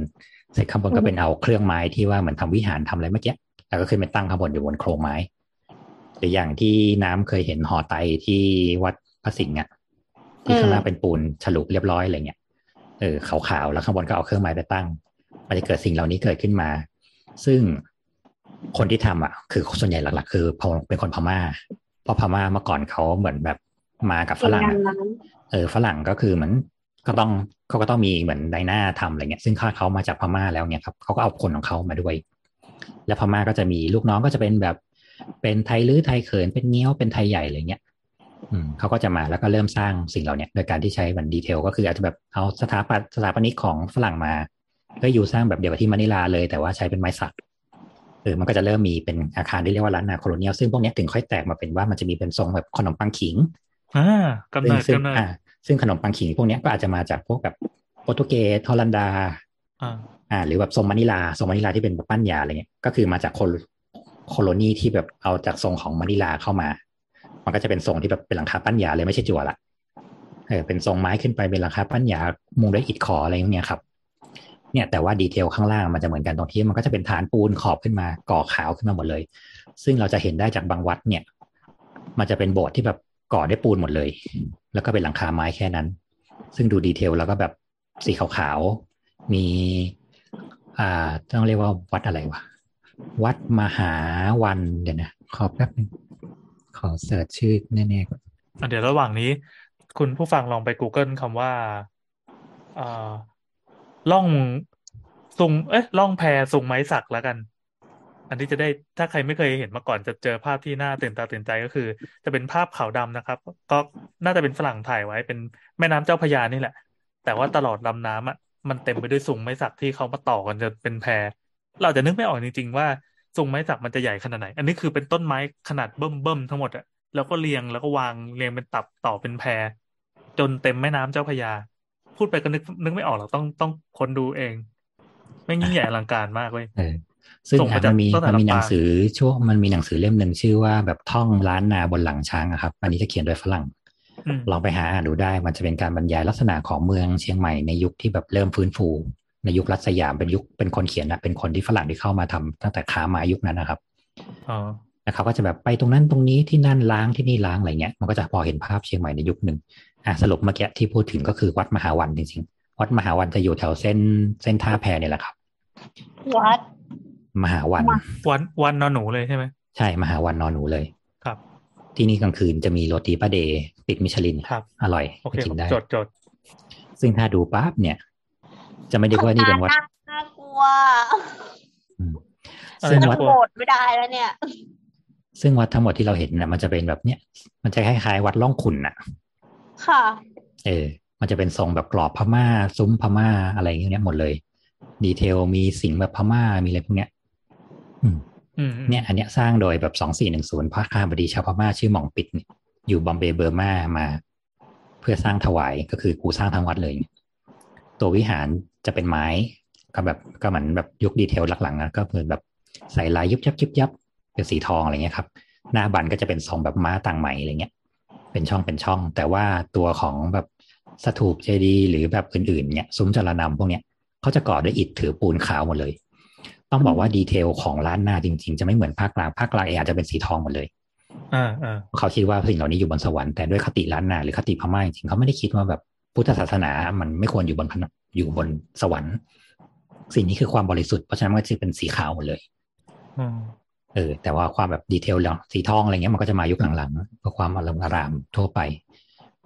C: เสร็จข้างบนก็เป็นเอาเครื่องไม้ที่ว่าเหมือนทำวิหารทำอะไรเมื่อกี้แล้วก็ขึ้นไปตั้งข้างบนอยู่บนโครงไม้หรืออย่างที่น้ำเคยเห็นหอไตรที่วัดพระสิงห์อะที่ข้างล่างเป็นปูนฉลุเรียบร้อยอะไรเงี้ยเออขาวๆแล้วข้างบนก็เอาเครื่องไม้ไปตั้ง มันจะเกิดสิ่งเหล่านี้เกิดขึ้นมา ซึ่ง คนที่ทำอะคือส่วนใหญ่หลัก ๆ คือเป็นคนพม่า เพราะพม่าเมื่อก่อนเขาเหมือนแบบมากับฝรั่ง
E: งาน
C: อะ
E: นั้น
C: เออฝรั่งก็คือเหมือนก็ต้องเขาก็ต้องมีเหมือนไดหน้าทำอะไรเงี้ย ซึ่งเขาเขามาจากพม่าแล้วเนี่ยครับเขาก็เอาคนของเขามาด้วย แล้วพม่าก็จะมีลูกน้องก็จะเป็นแบบ เป็นไทยลื้อไทยเขินเป็นเงี้ยวเป็นไทยใหญ่อะไรเงี้ยอืมเขาก็จะมาแล้วก็เริ่มสร้างสิ่งเหล่านี้โดยการที่ใช้บาง detail ก็คืออาจจะแบบเอาสถาปัตย์สถาปนิกของฝรั่งมาก็อยู่สร้างแบบเดียวกับที่มะนิลาเลย แต่ว่าใช้เป็นไม้สักเออมันก็จะเริ่มมีเป็นอาคารที่เรียกว่าล้านนา colonial ซึ่งพวกเนี้ยถึงค่อยแตกมาเป็นว่ามันจะมีเป็นทรงแบบขนมปังขิง
B: อ่ากำเนิด
C: ซึ่ง
B: กำเนิด
C: อ่าซึ่งขนมปังขิงพวกเนี้ยก็อาจจะมาจากพวกแบบโปรตุเกสฮอลันดา
B: อ่า
C: อ่าหรือแบบทรงมะนิลาทรงมะนิลาที่เป็นแบบปั้นยาอะไรเงี้ยก็คือมาจาก coloโคโลนีที่แบบเอาจากทรงของมะนิลาเข้ามา มันก็จะเป็นทรงที่แบบเป็นหลังคาปั้นยาเลยไม่ใช่จั่วละเออเป็นทรงไม้ขึ้นไปเป็นหลังคาปั้นยามุงด้วยอิฐขออะไรอย่างเงี้ยครับ เนี่ยแต่ว่าดีเทลข้างล่างมันจะเหมือนกันตรงที่มันก็จะเป็นฐานปูนขอบขึ้นมาก่อขาวขึ้นมาหมดเลย ซึ่งเราจะเห็นได้จากบางวัดเนี่ย มันจะเป็นโบสถ์ที่แบบก่อด้วยปูนหมดเลย แล้วก็เป็นหลังคาไม้แค่นั้น ซึ่งดูดีเทลแล้วก็แบบสีขาวๆ มี อ่า ต้องเรียกว่าวัดอะไรวะ วัดมหาวันเดี๋ยวนะ ขอแป๊บนึง ขอเสิร์ชชื่อแน่ๆก่อน
B: เดี๋ยวระหว่างนี้ คุณผู้ฟังลองไป Google คำว่าอ่า ล่องซุงเอ๊ะล่องแพซุงไม้สักแล้วกัน อันที่จะได้ถ้าใครไม่เคยเห็นมาก่อนจะเจอภาพที่น่าตื่นตาตื่นใจก็คือ จะเป็นภาพขาวดำนะครับ ก็น่าจะเป็นฝรั่งถ่ายไว้เป็นแม่น้ำเจ้าพระยานี่แหละ แต่ว่าตลอดลำน้ำอะมันเต็มไปด้วยซุงไม้สักที่เขามาต่อกันจนเป็นแพเราจะนึกไม่ออกจริง ๆ ว่าซุงไม้สักมันจะใหญ่ขนาดไหน อันนี้คือเป็นต้นไม้ขนาดเบิ่มๆทั้งหมดอะแล้วก็เรียงแล้วก็วางเรียงเป็นตับต่อเป็นแพจนเต็มแม่น้ำเจ้าพระยา พูดไปก็นึกนึกไม่ออกหรอกต้องต้องค้นดูเอง ไม่งยิ่งใหญ่อลังการมากเลย
C: เออซึ่ง
B: ส่งมา
C: อะ
B: จาก
C: มันมี
B: ตั้งแต่
C: มันมี
B: ลำปาง
C: หนังสือช่วงมันมีหนังสือเล่มหนึ่งชื่อว่าแบบท่องล้านนาบนหลังช้างอะครับ อันนี้จะเขียนโดยฝรั่ง
B: อืม
C: ลองไปหาอ่านดูได้ มันจะเป็นการบรรยายลักษณะของเมืองเชียงใหม่ในยุคที่แบบเริ่มฟื้นฟู ในยุครัชสยามเป็นยุคเป็นคนเขียนนะเป็นคนที่ฝรั่งที่เข้ามาทำตั้งแต่ค้ามายุคนั้นนะครับ
B: อ๋อ
C: แล้วเขาก็จะแบบไปตรงนั้นตรงนี้ที่นั่นล้างที่นี่ล้างอะไรเงี้ยมันก็จะพอเห็นภาพเชียงใหม่ในยุคหนึ่ง อะสรุปเมื่อกี้ที่พูดถึงก็คือวัดมหาวันจริงๆ วัดมหาวันจะอยู่แถวเส้นเส้นท่าแพเนี่ยแหละครับ
E: วัด
C: มหาวัน
B: วันวันนอนหนูเลยใช่ไหม
C: ใช่มหาวันนอนหนูเลย
B: ครับ
C: ที่นี่กลางคืนจะมีโรตีป้าเดย์ติดมิชลิน
B: ครับ
C: อร่อย
B: โอ
C: ไป
B: เค
C: กินได้
B: จดจด
C: ซึ่งถ้าดูปั๊บเนี่ย จะไม่ได้ว่านี่เป็นวัด
E: น่ากลัว
C: อืม
B: อะไร
C: ซึ่ง
B: นะ
C: วัด
E: โกรธไม่ได้แล้วเนี่ย
C: ซึ่งวัดทั้งหมดที่เราเห็นนะมันจะเป็นแบบเนี้ยมันจะคล้ายๆวัดล่องขุนน่ะ
E: ค่ะ
C: เออ มันจะเป็นทรงแบบกรอบพม่า ซุ้มพม่าอะไรอย่างเงี้ยหมดเลย ดีเทลมีสิงห์แบบพม่ามีอะไรพวกเนี้ยอืม
B: อืมอืม
C: เนี่ย อันเนี้ยสร้างโดยแบบสองสี่หนึ่งศูนย์พระข้าบดีชาวพม่าชื่อหม่องปิดเนี่ยอยู่บอมเบย์เบอร์มามา เพื่อสร้างถวายก็คือกูสร้างทั้งวัดเลย ตัววิหารจะเป็นไม้ก็แบบก็เหมือนแบบยุคดีเทลหลังๆนะก็เหมือนแบบใส่ลายยุบยับยุบยับเป็นสีทองอะไรเงี้ยครับ หน้าบันก็จะเป็นทรงแบบม้าต่างไหมอะไรเงี้ย เป็นช่องเป็นช่อง แต่ว่าตัวของแบบสถูปเจดีย์หรือแบบอื่นๆเนี่ยซุ้มจรนำพวกเนี้ยเขาจะก่อด้วยอิฐถือปูนขาวหมดเลย ต้องบอกว่า detail ของล้านนาจริง ๆ จะไม่เหมือนภาคกลางภาคกลางเองอาจจะเป็นสีทองหมดเลย
B: อ่าอ่า
C: เขาคิดว่าสิ่งเหล่านี้อยู่บนสวรรค์แต่ด้วยคติล้านนาหรือคติพม่าจริงๆเขาไม่ได้คิดว่าแบบพุทธศาสนามันไม่ควรอยู่บนพนอยู่บนสวรรค์ สิ่งนี้คือความบริสุทธิ์เพราะฉะนั้นมันก็จะเป็นสีขาวหมดเลย
B: อืม
C: เออแต่ว่าความแบบ detail อย่างสีทองอะไรเงี้ยมันก็จะมายุคหลังๆเพื่อความอารมณ์อารามทั่วไป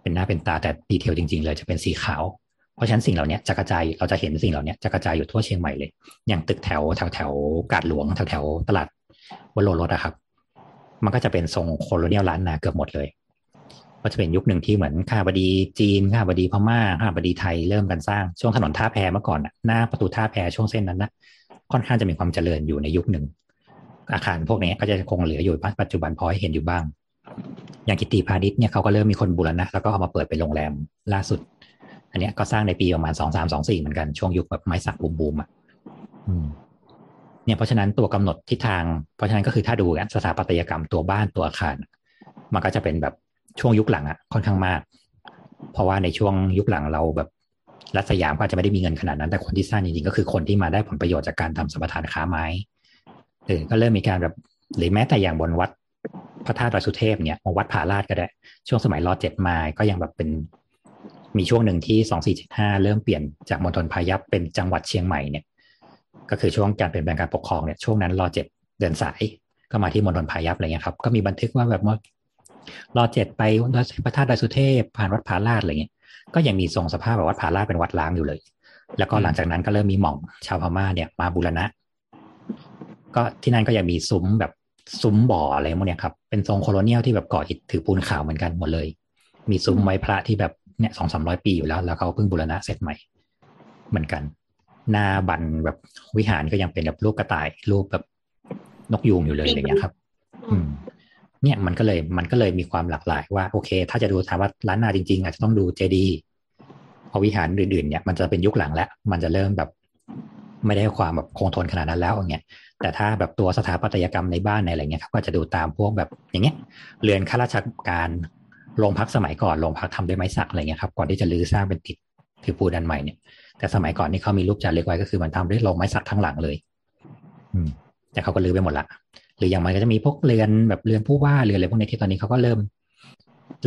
C: เป็นหน้าเป็นตาแต่ detail จริงๆเลยจะเป็นสีขาว เพราะฉะนั้นสิ่งเหล่านี้จะกระจายเราจะเห็นสิ่งเหล่านี้จะกระจายอยู่ทั่วเชียงใหม่เลย อย่างตึกแถวแถวแถวกาดหลวงแถวแถวตลาดวโรรสอะครับ มันก็จะเป็นทรง colonial ล้านนาเกือบหมดเลยก็จะเป็นยุคหนึ่งที่เหมือนข้าบดีจีนข้าบดีพม่าข้าบดีไทยเริ่มกันสร้างช่วงถนนท่าแพเมื่อก่อนน่ะหน้าประตูท่าแพช่วงเส้นนั้นนะค่อนข้างจะมีความเจริญอยู่ในยุคหนึ่ง อาคารพวกนี้ก็จะคงเหลืออยู่ปัจจุบันพอให้เห็นอยู่บ้าง อย่างกิตติพาณิชย์เนี่ยเขาก็เริ่มมีคนบูรณะแล้วก็เอามาเปิดเป็นโรงแรมล่าสุด อันนี้ก็สร้างในปีประมาณสองสามสองสี่เหมือนกันช่วงยุคแบบไม้สักบูมบูมอะเนี่ยเพราะฉะนั้นตัวกำหนดทิศทาง เพราะฉะนั้นก็คือถ้าดูกันสถาปัตยกรรมตัวบ้านตัวอาคาร มันก็จะเป็นแบบช่วงยุคหลังอะค่อนข้างมาก เพราะว่าในช่วงยุคหลังเราแบบรัฐสยามก็จะไม่ได้มีเงินขนาดนั้น แต่คนที่สร้างจริงๆก็คือคนที่มาได้ผลประโยชน์จากการทำสัมปทานค้าไม้ เออก็เริ่มมีการแบบหรือแม้แต่อย่างบนวัดพระธาตุดอยสุเทพเนี่ยวัดผาลาดก็ได้ ช่วงสมัยรอเจ็ดมาก็ยังแบบเป็น มีช่วงหนึ่งที่สองสี่เจ็ดห้าเริ่มเปลี่ยนจากมณฑลพายัพเป็นจังหวัดเชียงใหม่เนี่ย ก็คือช่วงการเปลี่ยนแปลงการปกครองเนี่ยช่วงนั้นรอเจ็ดเดินสายก็มาที่มณฑลพายัพอะไรเงี้ยครับ ก็มีบันทึกว่าแบบว่ารอเจ็ดไปพระธาตุดอยสุเทพผ่านวัดผาลาดอะไรเงี้ย ก็ยังมีทรงสภาพแบบวัดผาลาดเป็นวัดล้างอยู่เลย แล้วก็หลังจากนั้นก็เริ่มมีหม่องชาวพม่าเนี่ยมาบูรณะ ก็ที่นั่นก็ยังมีซุ้มแบบซุ้มบ่ออะไรพวกเนี้ยครับ เป็นทรงโคโลเนียลที่แบบก่ออิฐถือปูนขาวเหมือนกันหมดเลย มีซุ้มไม้พระที่แบบเนี่ยสองสามร้อยปีอยู่แล้ว แล้วเขาเพิ่งบูรณะเสร็จใหม่เหมือนกัน หน้าบันแบบวิหารก็ยังเป็นแบบรูปกระต่าย รูปแบบนกยูงอยู่เลยอะไรเงี้ยครับ อืม เนี่ยมันก็เลยมันก็เลยมีความหลากหลายว่าโอเค ถ้าจะดูถามว่าร้านนาจริงๆอาจจะต้องดูเจดีพอวิหารอื่นๆเนี่ยมันจะเป็นยุคหลังแล้ว มันจะเริ่มแบบ ไม่ได้ความแบบคงทนขนาดนั้นแล้วอย่างเงี้ย แต่ถ้าแบบตัวสถาปัตยกรรมในบ้านในอะไรเงี้ยครับก็จะดูตามพวกแบบอย่างเงี้ยเรือนข้าราชการโรงพักสมัยก่อนโรงพักทำด้วยไม้สักอะไรเงี้ยครับก่อนที่จะรื้อสร้างเป็นติดถือปูนอันใหม่เนี่ยแต่สมัยก่อนนี่เขามีรูปจารึกไว้ก็คือมันทำด้วยโรงไม้สักทั้งหลังเลย อืม แต่เขาก็รื้อไปหมดละหรืออย่างมันก็จะมีพวกเรือนแบบเรือนผู้ว่าเรือนอะไรพวกนี้ที่ตอนนี้เขาก็เริ่ม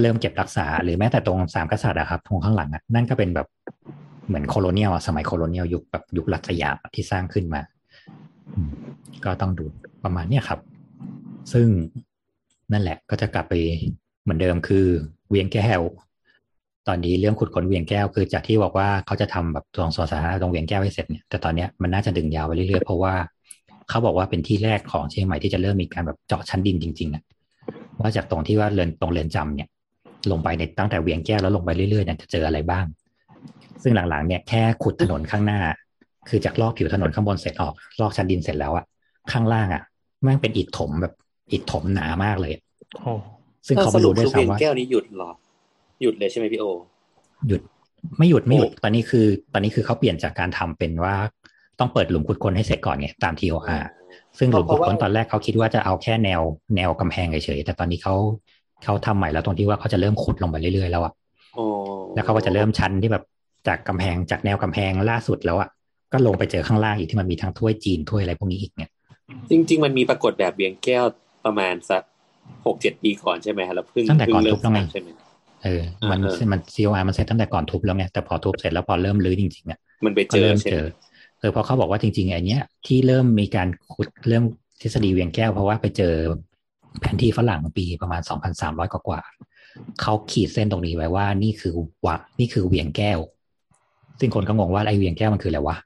C: เริ่มเก็บรักษา หรือแม้แต่ตรงสามกษัตริย์อะครับตรงข้างหลังอะนั่นก็เป็นแบบเหมือนโคโลเนียลอะสมัยโคโลเนียลยุคแบบยุครัชยาที่สร้างขึ้นมาอืม ก็ต้องดูประมาณเนี้ยครับ ซึ่งนั่นแหละก็จะกลับไปเหมือนเดิมคือเวียงแก้ว ตอนนี้เรื่องขุดค้นเวียงแก้วคือจากที่บอกว่าเขาจะทำแบบตรงสวนสาธารณะตรงเวียงแก้วให้เสร็จเนี่ยแต่ตอนเนี้ยมันน่าจะดึงยาวไปเรื่อยๆเพราะว่าเขาบอกว่าเป็นที่แรกของเชียงใหม่ที่จะเริ่มมีการแบบเจาะชั้นดินจริงๆนะว่าจากตรงที่ว่าเรือนตรงเรือนจำเนี่ย ลงไปในตั้งแต่เวียงแก้วแล้วลงไปเรื่อยๆเนี่ยจะเจออะไรบ้าง ซึ่งหลังๆเนี่ยแค่ขุดถนนข้างหน้า คือจากลอกผิวถนนข้างบนเสร็จออก ลอกชั้นดินเสร็จแล้วอะข้างล่างอะแม่งเป็นอิฐถมแบบอิฐถมหนามากเลย
B: โอ้
C: ซึ่งเขาไม่รู้ด้วย
D: สปคือเวีย
C: ซ้ำ
D: ง
C: ว่า
D: แก้วนี้หยุดเหรอ หยุดเลยใช่ไหมพี่โอ
C: หยุดไม่หยุดไม่หยุด
D: โอ้
C: ตอนนี้คือ ตอนนี้คือเขาเปลี่ยนจากการทำเป็นว่าต้องเปิดหลุมขุดค้นให้เสร็จก่อนไงตาม TOR ซึ่งหลุมขุดค้นตอนแรกเขาคิดว่าจะเอาแค่แนวแนวกำแพงเฉยๆแต่ตอนนี้เขาเขาทำใหม่แล้วตรงที่ว่าเขาจะเริ่มขุดลงไปเรื่อยๆแล้วอะ
D: โอ้
C: แล้วเขาก็จะเริ่มชั้นที่แบบจากกำแพงจากแนวกำแพงล่าสุดแล้วอะ ก็ลงไปเจอข้างล่างอีกที่มันมีทั้งถ้วยจีนถ้วยอะไรพวกนี้อีกเนี่ย
D: จริง ๆ มันมีปรากฏแบบเบียงแก้วประมาณสักหกเจ็ดปีก่อนใช่ไหมแล้วเพิ่ง
C: ตั้งแต่ก่อน
D: เพิ่
C: ทุบแล้วไง
D: สร้าใช่ไหม
C: เออมัน
D: เออ
C: มันซีโออาร์มันเสร็จตั้งแต่ก่อนทุบแล้วไงแต่พอทุบเสร็จแล้วพอเริ่มรื้อจริงๆอะ
D: มันไป
C: ก็
D: เจอ
C: เริ่ม
D: ใช่
C: เจ
D: ไหม
C: อเออเพราะเขาบอกว่าจริงๆไอ้เนี้ยที่เริ่มมีการขุดเรื่องทฤษฎีเวียงแก้วเพราะว่าไปเจอแผนที่ฝรั่งปีประมาณ 2,300 กว่ากว่าๆเขาขีดเส้นตรงนี้ไว้ว่านี่คือวัดนี่คือเวียงแก้ว ซึ่งคนก็งงว่าไอ้เวียงแก้วมันคืออะไรวะ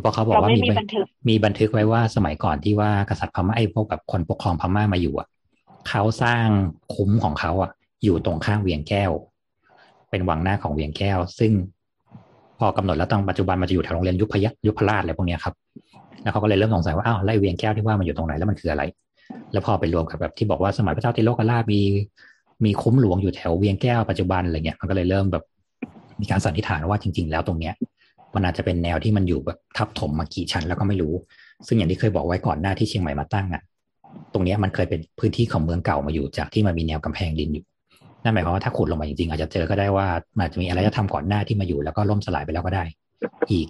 C: เพราะเขาบอก
E: เรา
C: ว่า
E: ไม่
C: มี
E: มีบันทึก
C: มีบันทึกไว้ว่าสมัยก่อนที่ว่ากษัตริย์พม่าไอ้พวกแบบคนปกครองพม่ามาอยู่อะเขาสร้างคุ้มของเขาอะ อยู่ตรงข้างเวียงแก้ว เป็นวังหน้าของเวียงแก้ว ซึ่งพอกำหนดแล้วตอนปัจจุบันมันจะอยู่แถวโรงเรียนยุพยยุพราชอะไรพวกเนี้ยครับ แล้วเขาก็เลยเริ่มสงสัยว่าอ้าวแล้วไอ้เวียงแก้วที่ว่ามันอยู่ตรงไหนแล้วมันคืออะไร แล้วพอไปรวมกับแบบที่บอกว่าสมัยพระเจ้าติโลกราชมีมีคุ้มหลวงอยู่แถวเวียงแก้วปัจจุบันอะไรเงี้ยมันก็เลยเริ่มแบบมีการสันนิษฐานว่าจริง ๆ แล้วตรงเนี้ย มันอาจจะเป็นแนวที่มันอยู่แบบทับถมมากี่ชั้นแล้วก็ไม่รู้ ซึ่งอย่างที่เคยบอกไว้ก่อนหน้าที่เชียงใหม่มาตั้งอะ ตรงนี้มันเคยเป็นพื้นที่ของเมืองเก่ามาอยู่จากที่มันมีแนวกำแพงดินอยู่ นั่นหมายความว่าถ้าขุดลงมาจริงๆ อาจจะเจอก็ได้ว่ามันอาจจะมีอะไรจะทำก่อนหน้าที่มาอยู่แล้วก็ล่มสลายไปแล้วก็ได้ อีก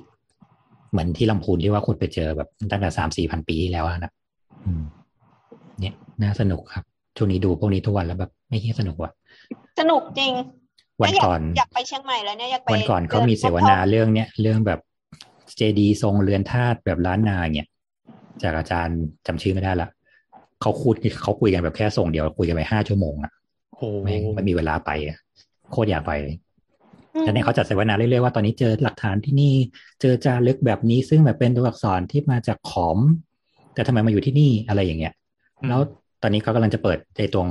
C: เหมือนที่ลำพูนที่ว่าขุดไปเจอแบบตั้งแต่สามสี่พันปีที่แล้วนะเนี่ยน่าสนุกครับช่วงนี้ดูพวกนี้ทุกวันแล้วแบบไม่เฮี้ยสนุกว่ะ
E: สนุกจริง
C: วันก่อน
E: อยากไปเชียงใหม่แล้วเนี่ยอยากไป
C: วันก่อนเขามีเสวนาเรื่องเนี้ยเรื่องแบบเจดีทรงเรือนธาตุแบบล้านนาเนี่ยจากอาจารย์จำชื่อไม่ได้ละเขาคุยเขาคุยกันแบบแค่ส่งเดียวคุยกันไปห้าชั่วโมงอะ
B: โอ้
C: แม่งไม่มีเวลาไปอะโคตรอยากไปเลย
E: อืม
C: แล้วเนี่ยเขาจัดเสวนาเรื่อยๆว่าตอนนี้เจอหลักฐานที่นี่เจอจารึกแบบนี้ซึ่งแบบเป็นตัวอักษรที่มาจากขอม แต่ทำไมมาอยู่ที่นี่อะไรอย่างเงี้ย แล้วตอนนี้เขากำลังจะเปิดในตรง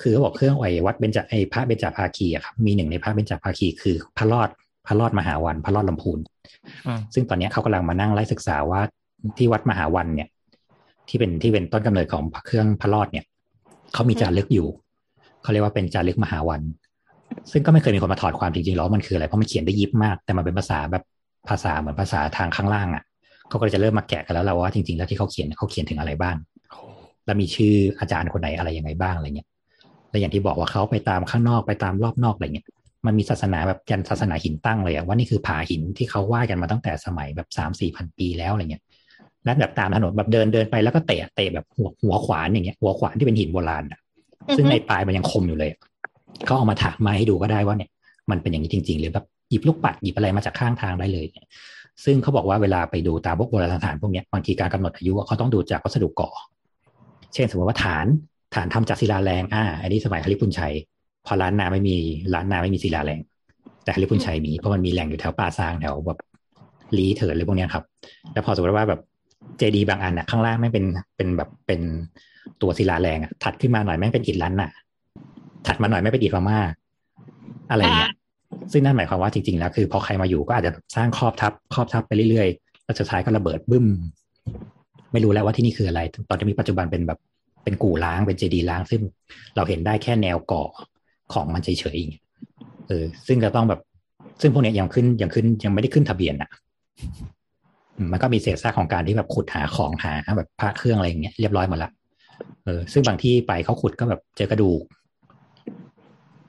C: คือเขาบอกเครื่องไอวัดเบญจไอพระเบญจภาคีอะครับมีหนึ่งในพระเบญจภาคีคือพระรอดพระรอดมหาวัน พระรอดลำพูน
B: อืม
C: ซึ่งตอนเนี้ยเขากำลังมานั่งไล่ศึกษาว่าที่วัดมหาวันเนี่ย ที่เป็นที่เป็นต้นกำเนิดของพระเครื่องพระรอดเนี่ยเขามีจารึกอยู่เขาเรียกว่าเป็นจารึกมหาวัน ซึ่งก็ไม่เคยมีคนมาถอดความจริงๆหรอกว่ามันคืออะไรเพราะมันเขียนได้ยิบมาก แต่มันเป็นภาษาแบบภาษาเหมือนภาษาทางข้างล่างอะเขาก็เลยจะเริ่มมาแกะกันแล้วแหละว่าจริงๆแล้วที่เขาเขียนเขาเขียนถึงอะไรบ้างแล้วมีชื่ออาจารย์คนไหนอะไรยังไงบ้างอะไรเงี้ย และอย่างที่บอกว่าเขาไปตามข้างนอกไปตามรอบนอกอะไรเงี้ยมันมีศาสนาแบบยันศาสนาหินตั้งเลยอะว่านี่คือผาหินที่เขาว่ากันมาตั้งแต่สมัยแบบสามสี่พันปีแล้วอะไรเงี้ยและแบบตามถนนแบบเดินเดินไปแล้วก็เตะเตะแบบหัวหัวขวานอย่างเงี้ยหัวขวานที่เป็นหินโบราณอะซึ่งในปลายมันยังคมอยู่เลยอะเขาเอามาถากมาให้ดูก็ได้ว่าเนี่ย มันเป็นอย่างนี้จริง ๆ หรือแบบหยิบลูกปัดหยิบอะไรมาจากข้างทางได้เลยเนี่ยซึ่งเขาบอกว่าเวลาไปดูตามพวกโบราณสถานพวกเนี้ยบางทีการกำหนดอายุอะเขาต้องดูจากวัสดุก่อ เช่นสมมติว่าฐาน ฐานทำจากศิลาแรงอ่าอันนี้สมัยฮาริพุนชัย พอร้านนาไม่มีร้านนาไม่มีศิลาแรง แต่ฮาริพุนชัยมีเพราะมันมีแหล่งอยู่แถวป่าซางแถวแบบลีเถิดอะไรพวกเนี้ยครับ แล้วพอสมมติว่าแบบเจดีบางอันอะข้างล่างไม่เป็นเป็นแบบเป็นตัวศิลาแรงอะถัดขึ้นมาหน่อยแม่งเป็นอิฐล้านน่ะ ถัดมาหน่อยไม่งเป็นอิฐพม่าอะไรเงี้ยซึ่งนั่นหมายความว่าจริงๆแล้วคือพอใครมาอยู่ก็อาจจะสร้างครอบทับครอบทับไปเรื่อยๆแล้วสุดท้ายก็ระเบิดบึ้ม ไม่รู้แล้วว่าที่นี่คืออะไร ตอนที่มีปัจจุบันเป็นแบบ เป็นกู่ล้างเป็นเจดีย์ล้างซึ่งเราเห็นได้แค่แนวเกาะของมันเฉยๆอย่างเงี้ยเออ ซึ่งจะต้องแบบ ซึ่งพวกเนี้ยยังขึ้นยังขึ้นยังไม่ได้ขึ้นทะเบียนอะอืมมันก็มีเศษซากของการที่แบบขุดหาของหาแบบพระเครื่องอะไรอย่างเงี้ยเรียบร้อยหมดละเออ ซึ่งบางที่ไปเขาขุดก็แบบเจอกระดูก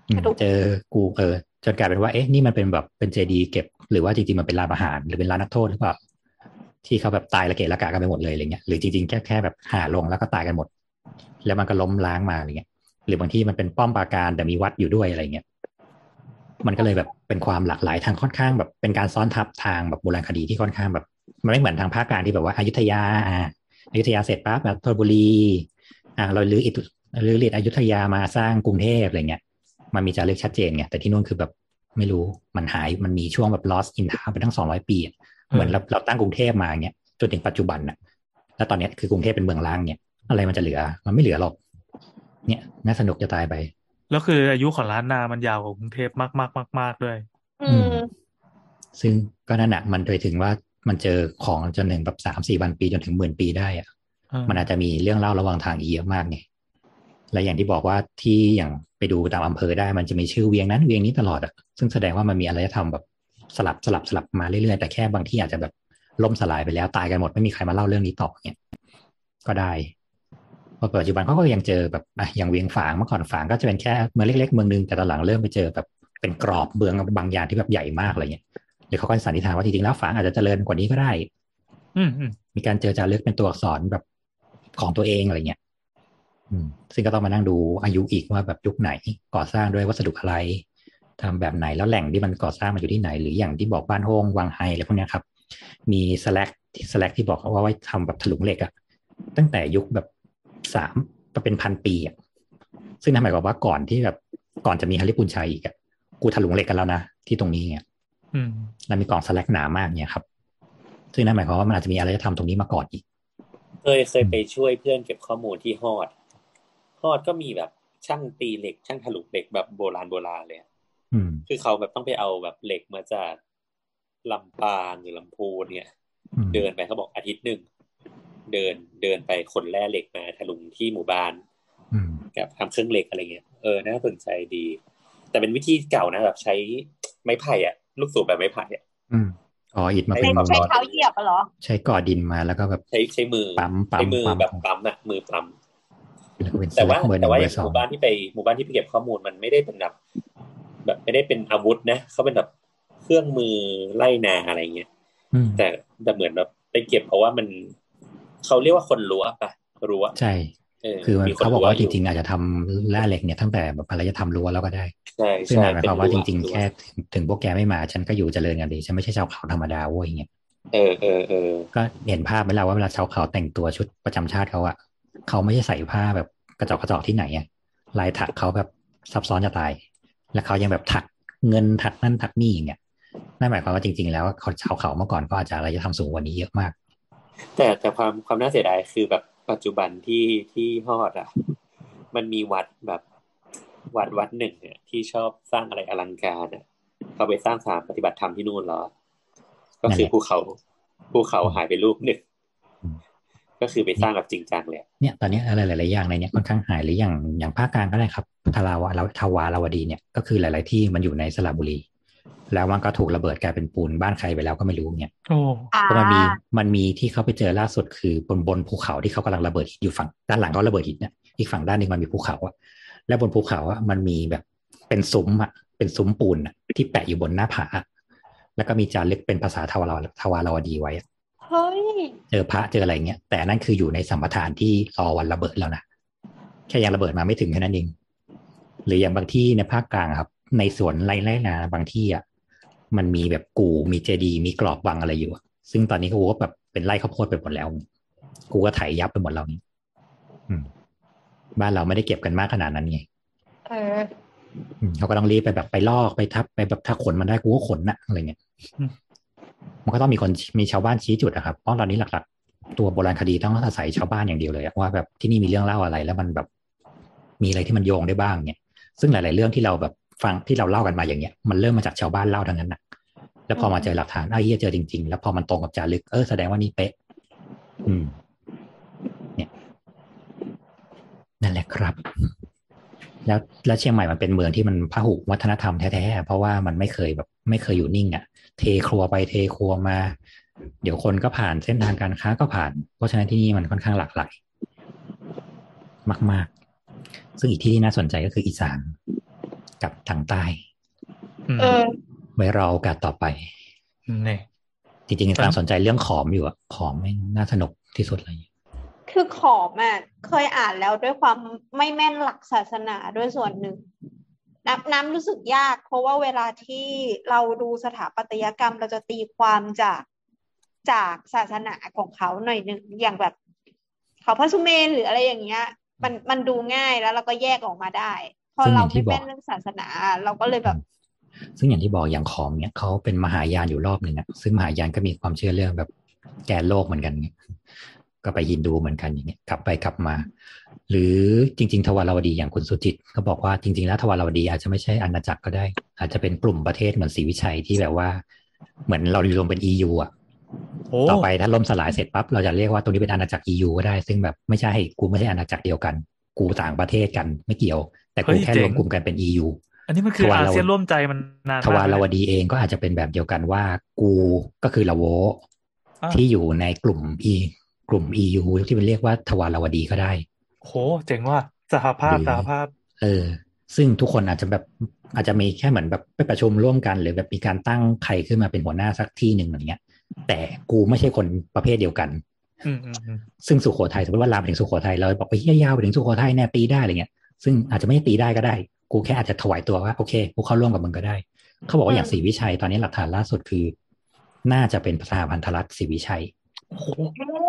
C: อืม
E: กระดูก
C: เจอกูเออจนกลายเป็นว่าเอ๊ะนี่มันเป็นแบบเป็นเจดีย์เก็บ หรือว่าจริงๆมันเป็นร้านอาหาร หรือเป็นร้านนักโทษหรือเปล่าที่เขาแบบตายละเกะละกะกันไปหมดเลยอะไรเงี้ยหรือจริงๆแค่แค่แบบหาลงแล้วก็ตายกันหมด แล้วมันก็ล้มล้างมาอะไรเงี้ย หรือบางที่มันเป็นป้อมปราการแต่มีวัดอยู่ด้วยอะไรเงี้ยมันก็เลยแบบเป็นความหลากหลายทางค่อนข้างแบบเป็นการซ้อนทับทางแบบโบราณคดีที่ค่อนข้างแบบ มันไม่เหมือนทางภาคกลางที่แบบว่าอยุธยาอ่าอยุธยาเสร็จปั๊บแบบธนบุรีอ่าเราลื้ออิฐลื้อเรียนอยุธยามาสร้างกรุงเทพอะไรเงี้ย มันมีจารึกชัดเจนไงแต่ที่นู่นคือแบบไม่รู้มันหายมันมีช่วงแบบ lost in time ไปทั้งสองร้อยปี เหมือนเราเราตั้งกรุงเทพมาเงี้ยจนถึงปัจจุบันน่ะ แล้วตอนเนี้ยคือกรุงเทพเป็นเมืองล้างเนี่ย อะไรมันจะเหลือ มันไม่เหลือหรอก เนี่ยน่าสนุกจะตายไป
B: แล้วคืออายุของล้านนามันยาวกว่ากรุงเทพมากมากมากมากๆด้วย
E: อืม
C: ซึ่งก็นั่นแหะมันโดยถึงว่ามันเจอของจนถึงแบบสามสี่พันปีจนถึงหมื่นปีได้อะ
B: เออ
C: มันอาจจะมีเรื่องเล่าระหว่างทางอีกเยอะมากไงและอย่างที่บอกว่าที่อย่างไปดูตามอำเภอได้มันจะมีชื่อเวียงนั้นเวียงนี้ตลอดอะซึ่งแสดงว่ามันมีอารยธรรมแบบสลับสลับสลับมาเรื่อยๆแต่แค่บางที่อาจจะแบบล่มสลายไปแล้วตายกันหมดไม่มีใครมาเล่าเรื่องนี้ต่อเนี่ยก็ได้พอ ปัจจุบันเขาก็ยังเจอแบบอะอย่างเวียงฝางเมื่อก่อนฝางก็จะเป็นแค่เมืองเล็กๆเมืองนึงแต่ตอนหลังเริ่มไปเจอแบบเป็นกรอบเมืองบางอย่างที่แบบใหญ่มากอะไรเงี้ยหรือเขาก็สันนิษฐานว่าจริงๆแล้วฝางอาจจะเจริญกว่านี้ก็ได้
B: อืมอืม
C: มีการเจอจารึกเป็นตัวอักษรแบบของตัวเองอะไรเงี้ยอืมซึ่งก็ต้องมานั่งดูอายุอีกว่าแบบยุคไหนก่อสร้างด้วยวัสดุอะไรทำแบบไหนแล้วแหล่งที่มันก่อสร้างมาอยู่ที่ไหน หรืออย่างที่บอกบ้านโฮงวังไฮอะไรพวกเนี้ยครับ มีสแลกที่สแลกที่บอกว่าไว้ทำแบบถลุงเหล็กอะตั้งแต่ยุคแบบ สามเป็นพันปีอะซึ่งนั่นหมายความว่าก่อนที่แบบก่อนจะมีฮาริปุนชัยอีกอะกูถลุงเหล็กกันแล้วนะที่ตรงนี้เนี่ย
B: อืม
C: แล้วมีกล่องสแลกหนามากเนี่ยครับ ซึ่งนั่นหมายความว่ามันอาจจะมีอะไรจะทำตรงนี้มาก่อนอีก
D: เคยเคยไปช่วยเพื่อนเก็บข้อมูลที่ฮอดฮอดก็มีแบบช่างตีเหล็ก ช่างถลุงเหล็กแบบโบราณโบราณเลยอะ
C: อืม
D: คือเขาแบบต้องไปเอาแบบเหล็กมาจากลำปางหรือลำพูนเนี่ย
C: อืม
D: เดินไปเขาบอกอาทิตย์หนึ่ง เดินเดินไปขนแร่เหล็กมาถลุงที่หมู่บ้าน
C: อืม
D: กับทำเครื่องเหล็กอะไรเงี้ยเออน่าสนใจดี แต่เป็นวิธีเก่านะแบบใช้ไม้ไผ่อะลูกสูบแบบไม้ไผ่อะ
C: อืมอ๋ออิดมา
D: ใช้
C: เป็น
E: ใช้เท้าเหยียบอะเหรอ
C: ใช้ก่อดินมาแล้วก็แบบ
D: ใช้ใช้มือ
C: ปั๊มปั๊ม
D: ใช้มือ
C: ปั๊ม
D: แบบปั๊มอะมือปั๊ม
C: แล้วก็เป็น
D: แต่ว่า
C: เบอร์ห
D: แต่
C: นึ่ง
D: ว่า
C: เบ
D: อ
C: อย่างร์ส
D: ห
C: อง
D: มู่บ้านที่ไปหมู่บ้านที่ไปเก็บข้อมูลมันไม่ได้เป็นแบบแบบไม่ได้เป็นอาวุธนะเขาเป็นแบบเครื่องมือไล่นาอะไรเงี้ย
C: อืม
D: แต่แต่เหมือนแบบไปเก็บเพราะว่ามัน เขาเรียกว่าคนรั้วปะรั้ว
C: ใช่
D: เออ
C: คือมัน
D: มีน
C: เขาบอกว่าจ
D: ยู่
C: ริงๆอาจจะทำแร่เหล็กเนี่ยตั้งแต่แบบอะไรจะทำรั้วแล้วก็ได้
D: ใช่
C: ซึ่ง
D: ใช่
C: หมายความว่าจ
D: เป็น
C: ริง
D: รั้
C: ๆแค่ถึงถึงพวกแกไม่มา ฉันก็อยู่เจริญกันดีฉันไม่ใช่ชาวเขาธรรมดาเว้ยอย่างเงี้ย
D: เออเออเออ
C: ก็เห็นภาพไหมล่ะว่าเวลาชาวเขาแต่งตัวชุดประจำชาติเขาอะเขาไม่ใช่ใส่ผ้าแบบกระจอกกระจอกที่ไหนอะลายถักเขาแบบซับซ้อนจะตาย แล้วเขายังแบบถักเงินถักนั่นถักนี่อย่างเงี้ยนั่นหมายความว่าจริง ๆ แล้วเขาชาวเขาเมื่อก่อนก็อาจจะอะไรจะทำสูงกว่านี้เยอะมาก
D: แต่แต่ความความน่าเสียดายคือแบบปัจจุบันที่ที่ฮอดอะ มันมีวัดแบบวัดวัดหนึ่งเนี่ยที่ชอบสร้างอะไรอลังการอะเขาไปสร้างสถานปฏิบัติธรรมที่นู่นแล้วก็คือภูเขาภูเขาหายไปลูกหนึ่ง
C: อืม
D: ก็คือไปสร้างแบบจริงจังเลย
C: เนี่ยตอนนี้อะไรหลาย ๆ อย่างในเนี้ยค่อนข้างหายหรืออย่างอย่างภาคกลางก็ได้ครับทาราวะเราทาวาราวดีเนี่ยก็คือหลาย ๆ ที่มันอยู่ในสระบุรี แล้วมันก็ถูกระเบิดกลายเป็นปูนบ้านใครไปแล้วก็ไม่รู้เนี่ย
B: โอ้
E: อ่า
C: เพราะมันมีมันมีที่เขาไปเจอล่าสุดคือบนบนภูเขาที่เขากำลังระเบิดอยู่ฝั่งด้านหลังเขาระเบิดหินเนี่ยอีกฝั่งด้านหนึ่งมันมีภูเขาอะแล้วบนภูเขาอะมันมีแบบเป็นซุ้มอะเป็นซุ้มปูนอะที่แปะอยู่บนหน้าผาอะแล้วก็มีจารึกเป็นภาษาทวารทวารวดีไว้อะ
E: เฮ้ย
C: เจอพระเจออะไรเงี้ยแต่นั่นคืออยู่ในสัมปทานที่รอวันระเบิดแล้วนะแค่ยังระเบิดมาไม่ถึงแค่นั้นเองหรืออย่างบางที่ในภาคกลางอะครับ ในสวนไร่ไร่นาบางที่อะ มันมีแบบกูมีเจดีย์มีกรอบวังอะไรอยู่อะซึ่งตอนนี้กูก็แบบเป็นไร่ข้าวโพดไปหมดแล้ว กูก็ไถยับไปหมดแล้วนี่อืมบ้านเราไม่ได้เก็บกันมากขนาดนั้นไง
E: เออ
C: อืมเขาก็ต้องรีบไปแบบไปลอกไปทับไปแบบถ้าขนมันได้กูก็ขนนะอะไรเงี้ย
B: อืม
C: มันก็ต้องมีคนมีชาวบ้านชี้จุดอะครับเพราะตอนนี้หลัก ๆ ตัวโบราณคดีต้องอาศัยชาวบ้านอย่างเดียวเลยอะว่าแบบที่นี่มีเรื่องเล่าอะไรแล้วมันแบบ มีอะไรที่มันโยงได้บ้างเนี่ย ซึ่งหลาย ๆ เรื่องที่เราแบบ ฟังที่เราเล่ากันมาอย่างเงี้ยมันเริ่มมาจากชาวบ้านเล่าทั้งนั้นนะแล้วพอมาเจอหลักฐานไอ้เหี้ยเจอจริง ๆ แล้วพอมันตรงกับจารึกเออแสดงว่านี่เป๊ะ อืม เนี่ยนั่นแหละครับ แล้วแล้วเชียงใหม่มันเป็นเมืองที่มันพหุวัฒนธรรมแท้ๆเพราะว่ามันไม่เคยแบบ ไม่เคยอยู่นิ่งอะ่ะ เทครัวไปเทครัวมา เดี๋ยวคนก็ผ่านเส้นทางการค้าก็ผ่าน เพราะฉะนั้นที่นี่มันค่อนข้างหลากหลายมาก ๆ ซึ่งอีกที่ที่น่าสนใจก็คืออีสาน กับทางใต้
B: อืม
E: เออ
C: ไว้รอโอกาสต่อไป
B: เนี่ย
C: จริงๆตามสนใจเรื่องขอมอยู่อะขอมไม่งน่าสนุกที่สุดเลย
E: คือขอมอะเคยอ่านแล้วด้วยความไม่แม่นหลักศาสนาด้วยส่วนหนึ่งน้ำน้ำรู้สึกยาก เพราะว่าเวลาที่เราดูสถาปัตยกรรมเราจะตีความจากจากศาสนาของเขาหน่อยหนึ่งอย่างแบบเขาพระสุเมนหรืออะไรอย่างเงี้ย มันมันดูง่ายแล้วเราก็แยกออกมาได้ พอ
C: ซึ่งอ
E: เรา
C: ย่างที่
E: ไม่
C: บอก
E: แม่นเรื่องศาสนา เราก็เลยแบบ
C: ซึ่งอย่างที่บอกอย่างขอมเนี่ยเขาเป็นมหายานอยู่รอบหนึ่งอะซึ่งมหายานก็มีความเชื่อเรื่องแบบแกนโลกเหมือนกันเนี่ยก็ไปฮินดูเหมือนกันอย่างเงี้ยกลับไปกลับมา หรือจริง ๆ ทวารวดีอย่างคุณสุจิตก็บอกว่าจริง ๆ แล้วทวารวดีอาจจะไม่ใช่อาณาจักรก็ได้ อาจจะเป็นกลุ่มประเทศเหมือนศรีวิชัยที่แบบว่า เหมือนเรารวมเป็น EU อะ
B: โอ้
C: ต่อไปถ้าล่มสลายเสร็จปั๊บเราจะเรียกว่าตรงนี้เป็นอาณาจักร EU ก็ได้ ซึ่งแบบไม่ใช่กูไม่ใช่อาณาจักรเดียวกัน กูต่างประเทศกันไม่เกี่ยว แต่กูแค่รวมกลุ่มกันเป็น EU
B: อันนี้มันคือ
C: ทวาร
B: อา
C: เรา
B: เซียนร่วมใจมันนาน
C: ท
B: มาก
C: วาร
B: แล้ว
C: วดีเองก็อาจจะเป็นแบบเดียวกันว่ากูก็คือละโว
B: อ่า
C: ที่อยู่ในกลุ่ม E กลุ่ม EU ที่มันเรียกว่าทวารวดีก็ได้
B: โหเจ๋งว่ะสหภาพ
C: หรือ
B: สหภาพ
C: เออ ซึ่งทุกคนอาจจะแบบอาจจะมีแค่เหมือนแบบไปประชุมร่วมกัน หรือแบบมีการตั้งใครขึ้นมาเป็นหัวหน้าสักที่หนึ่งอย่างเงี้ย แต่กูไม่ใช่คนประเภทเดียวกัน
B: อืมอืมอืม
C: ซึ่งสุโขทัยสมมติว่าลามไปถึงสุโขทัยเราบอกไปเฮียยาวไปถึงสุโขทัยแน่ตีได้อะไรเงี้ยซึ่งอาจจะไม่ได้ตีได้ก็ได้ กูแค่อาจจะถวายตัวว่าโอเคกูเข้าร่วมกับมึงก็ได้ เขาบอกว่าอย่างศรีวิชัยตอนนี้หลักฐานล่าสุดคือ น่าจะเป็นสถาพันธรัฐศรีวิชัย
B: โอ้โห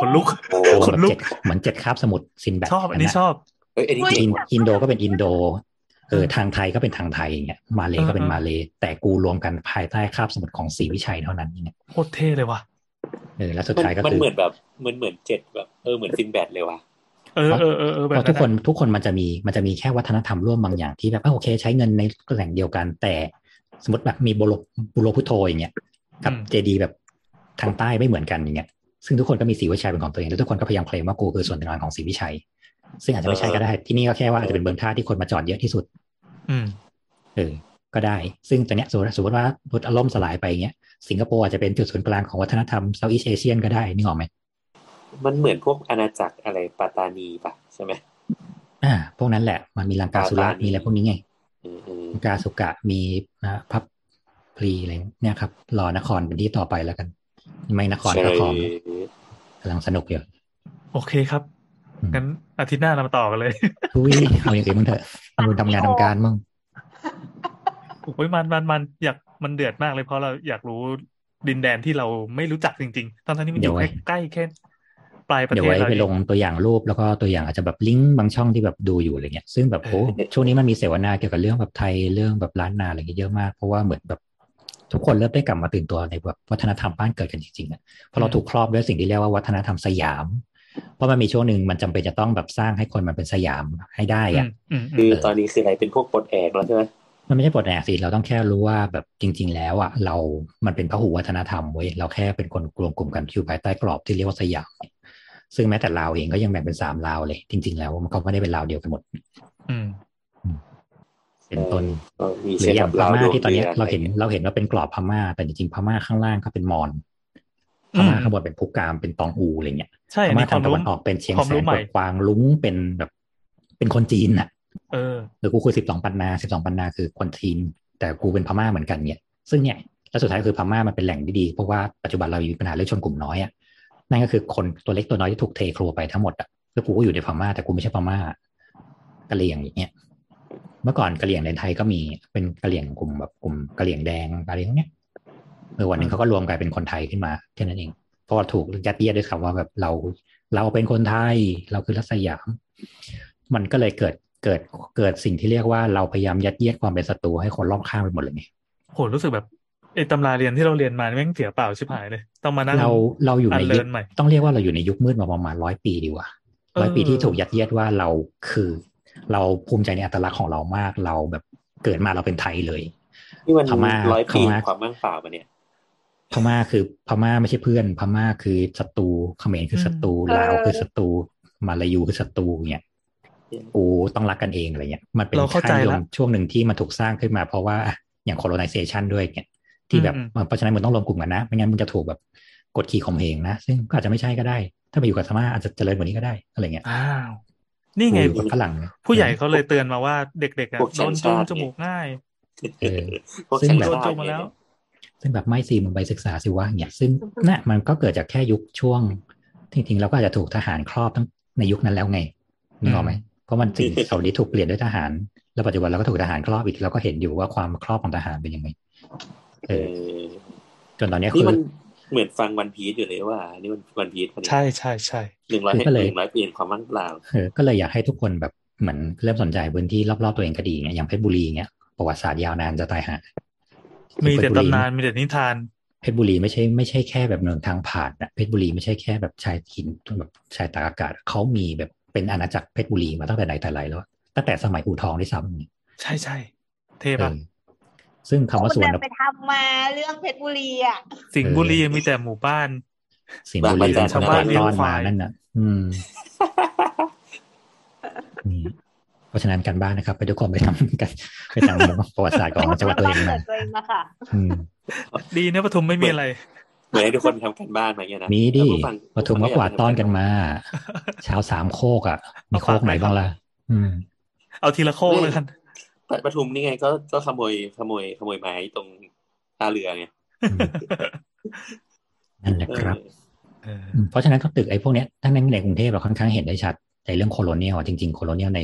B: ขนลุก
D: โอ้
B: ขนลุก
C: เจ็ดเหมือนเจ็ดคาบสมุดซินแบท
B: ชอบอันนี้ชอบ
D: เอ้ยอันนี้
E: เฮ้ย
D: เจ๋
C: อิ
D: ง
C: น
D: ว่ะ
C: อินโดก็เป็นอินโดเออทางไทยก็เป็นทางไทยอย่างเงี้ยมาเลก็เป็น
B: เออ
C: มาเลแต่กูรวมกันภายใต้คาบสมุดของศรีวิชัยเท่านั้นอย่างเงี้ย
B: โคตรเท่เลยว่ะ
C: เออแล้วสุด
D: มัน
C: ท้ายก็
D: มัน
C: คือ
D: เหมือนแบบมันเหมือนเจ็ดแบบเออเหมือนซินแบดเลยว่ะ
B: เออเออเออเออแบ
C: เพ
B: บ
C: ราะทุกคน
B: นั้นอะ
C: ทุกคนมันจะมีมันจะมีแค่วัฒนธรรมร่วมบางอย่างที่แบบเออโอเค ใช้เงินในแหล่งเดียวกัน แต่สมมติแบบมีโบโลบุโรพุโตอย่างเงี้ยกับเจดีแบบทางใต้ไม่เหมือนกันอย่างเงี้ยซึ่งทุกคนก็มีศรีวิชัยเป็นของตัวเองแล้วทุกคนก็พยายามเคลมว่ากูคือส่วนหนึ่งของศรีวิชัย ซึ่งอาจจะไม่ใช่ก็ได้ที่นี่ก็แค่ว่าอาจจะเป็นเมืองท่าที่คนมาจอดเยอะที่สุด
B: อืม
C: เออ ก็ได้ ซึ่งตอนเนี้ยสมมติสมมติว่าพุทธล่มสลายไปอย่างเงี้ยสิงคโปร์อาจจะเป็นจุดศูนย์กลางของวัฒนธรรมเซาท์อีสเอเชียนก็ได้นึกออกไหม
D: มันเหมือนพวกอาณาจักรอะไรปาตานีปะใช่ไหม
C: อ่าพวกนั้นแหละมันมีลังกาสุระ
D: ปาตานี
C: มีอะไรพวกนี้ไง
D: อืมอืม
C: ลังกาสุกะมีนะพับพลีอะไรเนี่ยครับรอนครเป็นที่ต่อไปแล้วกัน ไม่นคร
D: ใช่
C: ก็คองกำลังสนุกอยู่
B: โอเคครับ
C: อืม
B: งั้นอาทิตย์หน้าเรามาต่อกันเลย
C: ทุยเอาอย่างอื่นมึงเถอะเอามึงทำงานทำการมึง
B: โอ้ยมันมันมันอยากมันเดือดมากเลยเพราะเราอยากรู้ดินแดนที่เราไม่รู้จักจริงๆทั้งๆที่มันอยู่ใกล้ๆแค่ปลายประ
C: เดี๋ย
B: เท
C: ว
B: ศ
C: ไว้
B: เรา
C: ไป
B: เอ
C: ล
B: ง
C: งตัวอย่างรูปแล้วก็ตัวอย่างอาจจะแบบลิงก์บางช่องที่แบบดูอยู่อะไรเงี้ย ซึ่งแบบโอ้
B: เออ
C: ช่วงนี้มันมีเสวนาเกี่ยวกับเรื่องแบบไทยเรื่องแบบล้านนาอะไรเงี้ยเยอะมากเพราะว่าเหมือนแบบทุกคนเริ่มได้กลับมาตื่นตัวในแบบวัฒนธรรมบ้านเกิดกันจริงๆอะเพราะเราถูกครอบด้วยสิ่งที่เรียกว่าวัฒนธรรมสยาม เพราะมันมีช่วงหนึ่งมันจำเป็นจะต้องแบบสร้างให้คนมันเป็นสยามให้ได้
B: อื
C: อะ
B: มอืมอื
D: คือ
B: ม
D: ตอนนี้คืออะไรเป็นพวกปลดแอกแล้วใช่ไหม
C: มันไม่ใช่ปลดแอกสิเราต้องแค่รู้ว่าแบบจริง ๆ แล้วอะเรา มันเป็นพหุวัฒนธรรมเว้ยเราแค่เป็นคนรวมกลุ่มกันอยู่ภายใต้กรอบที่เรียกว่าสยามซึ่งแม้แต่ลาวเองก็ยังแบ่งเป็นสามลาวเลย จริง ๆ แล้วมันก็ไม่ได้เป็นลาวเดียวกันหมด
B: อืม
C: เป็นต้น
D: ก็มี
C: หรืออย่างพ
D: เช่น
C: ม่า
D: แบบ
C: ที่ตอนเนี้ย
D: ดวง
C: เราเห็น
D: ดือ
C: เราเห็นว่าเป็นกรอบพม่า แต่จริงๆพม่าข้างล่างก็เป็นมอญพ
B: อืม
C: ม่าข้างบนเป็นพุกามเป็นตองอูอะไรเงี้ย
B: ใช่
C: พ
B: อัน
C: ม่า
B: นี้ควา
C: ทาง
B: ม
C: ตะ
B: รู้
C: วันออกเป็นเชียง
B: ความ
C: แส
B: รู้
C: น
B: ใหม่
C: กวางลุงเป็นแบบ เป็นคนจีนน่ะ
B: เออ
C: หรือกูคือสิบสองปันนาสิบสองปันนาคือคนจีนแต่กูเป็นพม่าเหมือนกันเนี่ย ซึ่งเนี่ยแล้วสุดท้ายคือพม่ามันเป็นแหล่งที่ดี เพราะว่าปัจจุบันเรามีปัญหาเรื่องชนกลุ่มน้อยอะนั่นก็คือคนตัวเล็กตัวน้อยที่ถูกเทครัวไปทั้งหมดอะคือกูก็อยู่ในพม่าแต่กูไม่ใช่พม่ากะเหรี่ยงอย่างเงี้ยเมื่อก่อนกะเหรี่ยงในไทยก็มีเป็นกะเหรี่ยงกลุ่มแบบกลุ่มกะเหรี่ยงแดงกะเหรี่ยงเนี้ยเออวันหนึ่งเขาก็รวมกลายเป็นคนไทยขึ้นมาแค่นั้นเองเพราะว่าถูกยัดเยียดด้วยคำว่าแบบเราเราเป็นคนไทย เราคือรัศยาม มันก็เลยเกิด เกิดเกิดสิ่งที่เรียกว่าเราพยายามยัดเยียดความเป็นศัตรูให้คนรอบข้างไปหมดเลยไง
B: โหรู้สึกแบบไอ้ตำราเรียนที่เราเรียนมาแม่งเสียเปล่าชิบหายเลยต้องมานั่ง
C: เราเราอยู่ในยุค
B: unlearn ใหม่
C: ต้องเรียกว่าเราอยู่ในยุคมืดมาประมาณร้อยปีดีกว่า
B: เออ
C: ร้อยปีที่ถูกยัดเยียดว่าเราคือ เราภูมิใจในอัตลักษณ์ของเรามากเราแบบเกิดมาเราเป็นไทยเลย
D: นี่มัน
C: พม่า
D: ร้อยปี
C: พม่า
D: ความว่างเปล่ามาเนี่ย
C: พม่าคือพม่าไม่ใช่เพื่อน พม่าคือศัตรูเขมรคือศัตรู
E: อืม
C: ลาว
E: เออ
C: คือศัตรูมาลายูคือศัตรูเนี่ย กูต้องรักกันเองอะไรเงี้ยมันเป็น
B: เราเข้าใจ
C: ค่ายนิย
B: ละ
C: มช่วงหนึ่งที่มันถูกสร้างขึ้นมา เพราะว่าอย่าง colonization ด้วยเนี่ยที่แบบ
B: อืม
C: เพราะฉะนั้นมึงต้องรวมกลุ่มกันนะไม่งั้นมึงจะถูกแบบกดขี่ข่มเหงนะ ซึ่งก็อาจจะไม่ใช่ก็ได้ ถ้าไปอยู่กับพม่าอาจจะเจริญกว่านี้ก็ได้อะไรเงี้ย
B: อ้าวนี่ไง
C: กูอยู่กับฝรั่งเนี่ย
B: ผู้ใหญ่เขาเลยเตือนมาว่าเด็กๆอะ
D: พวก
B: โดน
D: ชั
B: จู
D: น
B: ง
D: ชาติ
B: จมูกง่าย
C: เออ
D: พวก
C: ซึ่ง
D: ชัน
C: แบบ
B: โดน
D: ชา
B: จู
D: ติ
B: งมาแล้ว
C: ซึ่งแบบไม่ซีมึงไปศึกษาสิวะเนี่ยซึ่งน่ะมันก็เกิดจากแค่ยุคช่วงจริงๆเราก็อาจจะถูกทหารครอบตั้งในยุคนั้นแล้วไงนึกออกไหมเพ ราะมันสิ่งเหล่านี้ถูกเปลี่ยนด้วยทหาร แล้วปัจจุบันเราก็ถูกทหารครอบอีกเราก็เห็นอยู่ว่าความครอบของทหารเป็นยังไงเอ
D: เอ
C: อ
D: อ
C: จนตอนเนี้ย
D: นี่
C: คือ
D: มันเหมือนฟังวันพีซอยู่เลยว่านี่มันวันพีซ
B: ใช่ใช่ใช่
D: หนึ่งร้อย
C: คือก็เลย
D: หนึ่งร้อยปีความว่างเปล่า
C: เออก็เลยอยากให้ทุกคนแบบเหมือนเริ่มสนใจพื้นที่รอบๆตัวเองก็ดีเงี้ยอย่างเพชรบุรีเงี้ยประวัติศาสตร์ยาวนานจะตายหา
B: มีแต่
C: เพชรบุรี
B: ตำนานมีแต่นิทาน
C: เพชรบุรีไม่ใช่ไม่ใช่แค่แบบเมืองทางผ่านนะเพชรบุรีไม่ใช่แค่แบบชายหินแบบชายตากอากาศเขามีแบบ เป็นอาณาจักรเพชรบุรีมาตั้งแต่ไหนแต่ไรแล้ว ตั้งแต่สมัยอู่ทองด้วยซ้ำ
B: ใช่ใช่เท่
C: เอ
B: ปะ
C: อซึ่งคำว่า
E: คุ
C: สุ
E: ณ
C: วรรณ
E: น่ะไปทำมาเรื่องเพชรบุรีอะ
B: สิงห์บุรีมีแต่หมู่บ้าน
C: สิงห์บุรีเป็น
B: ชาวบ้านเลี้ยง
C: ต้อน
B: ความา
C: ยนั่นน่ะ อืมนี่เพราะฉะนั้นการบ้านนะครับ ไปทุกคนไปทำกันไปทำประวัติศาสตร์ของจังหวัดตัวเองมา
E: ตัวเองมาค่ะ
C: อืม
B: ดีนะปทุมไม่มีอะไร
D: เหมือนให้ทุกคนทำการบ้านมาเงี้ยนะ
C: มีดิ
D: แล้วผู้ฟัง
C: ปทุมก็กวาดต้อนกันมาเช้าสามโคกอะมีโคกไหนบ้างล่ะอืม
B: เอาทีละโคกเลยกัน
D: ปปทุมนี่ไงก็ก็ขโมยขโมยขโมยไม้ตรงท่าเรือไง
C: อืมนั่นแหละครับ
D: เออ
B: เออ
C: อืมเพราะฉะนั้นก็ตึกไอ้พวกเนี้ยถ้าในในกรุงเทพเราค่อนข้างเห็นได้ชัดในเรื่อง colonial อะจริงๆ colonial ใน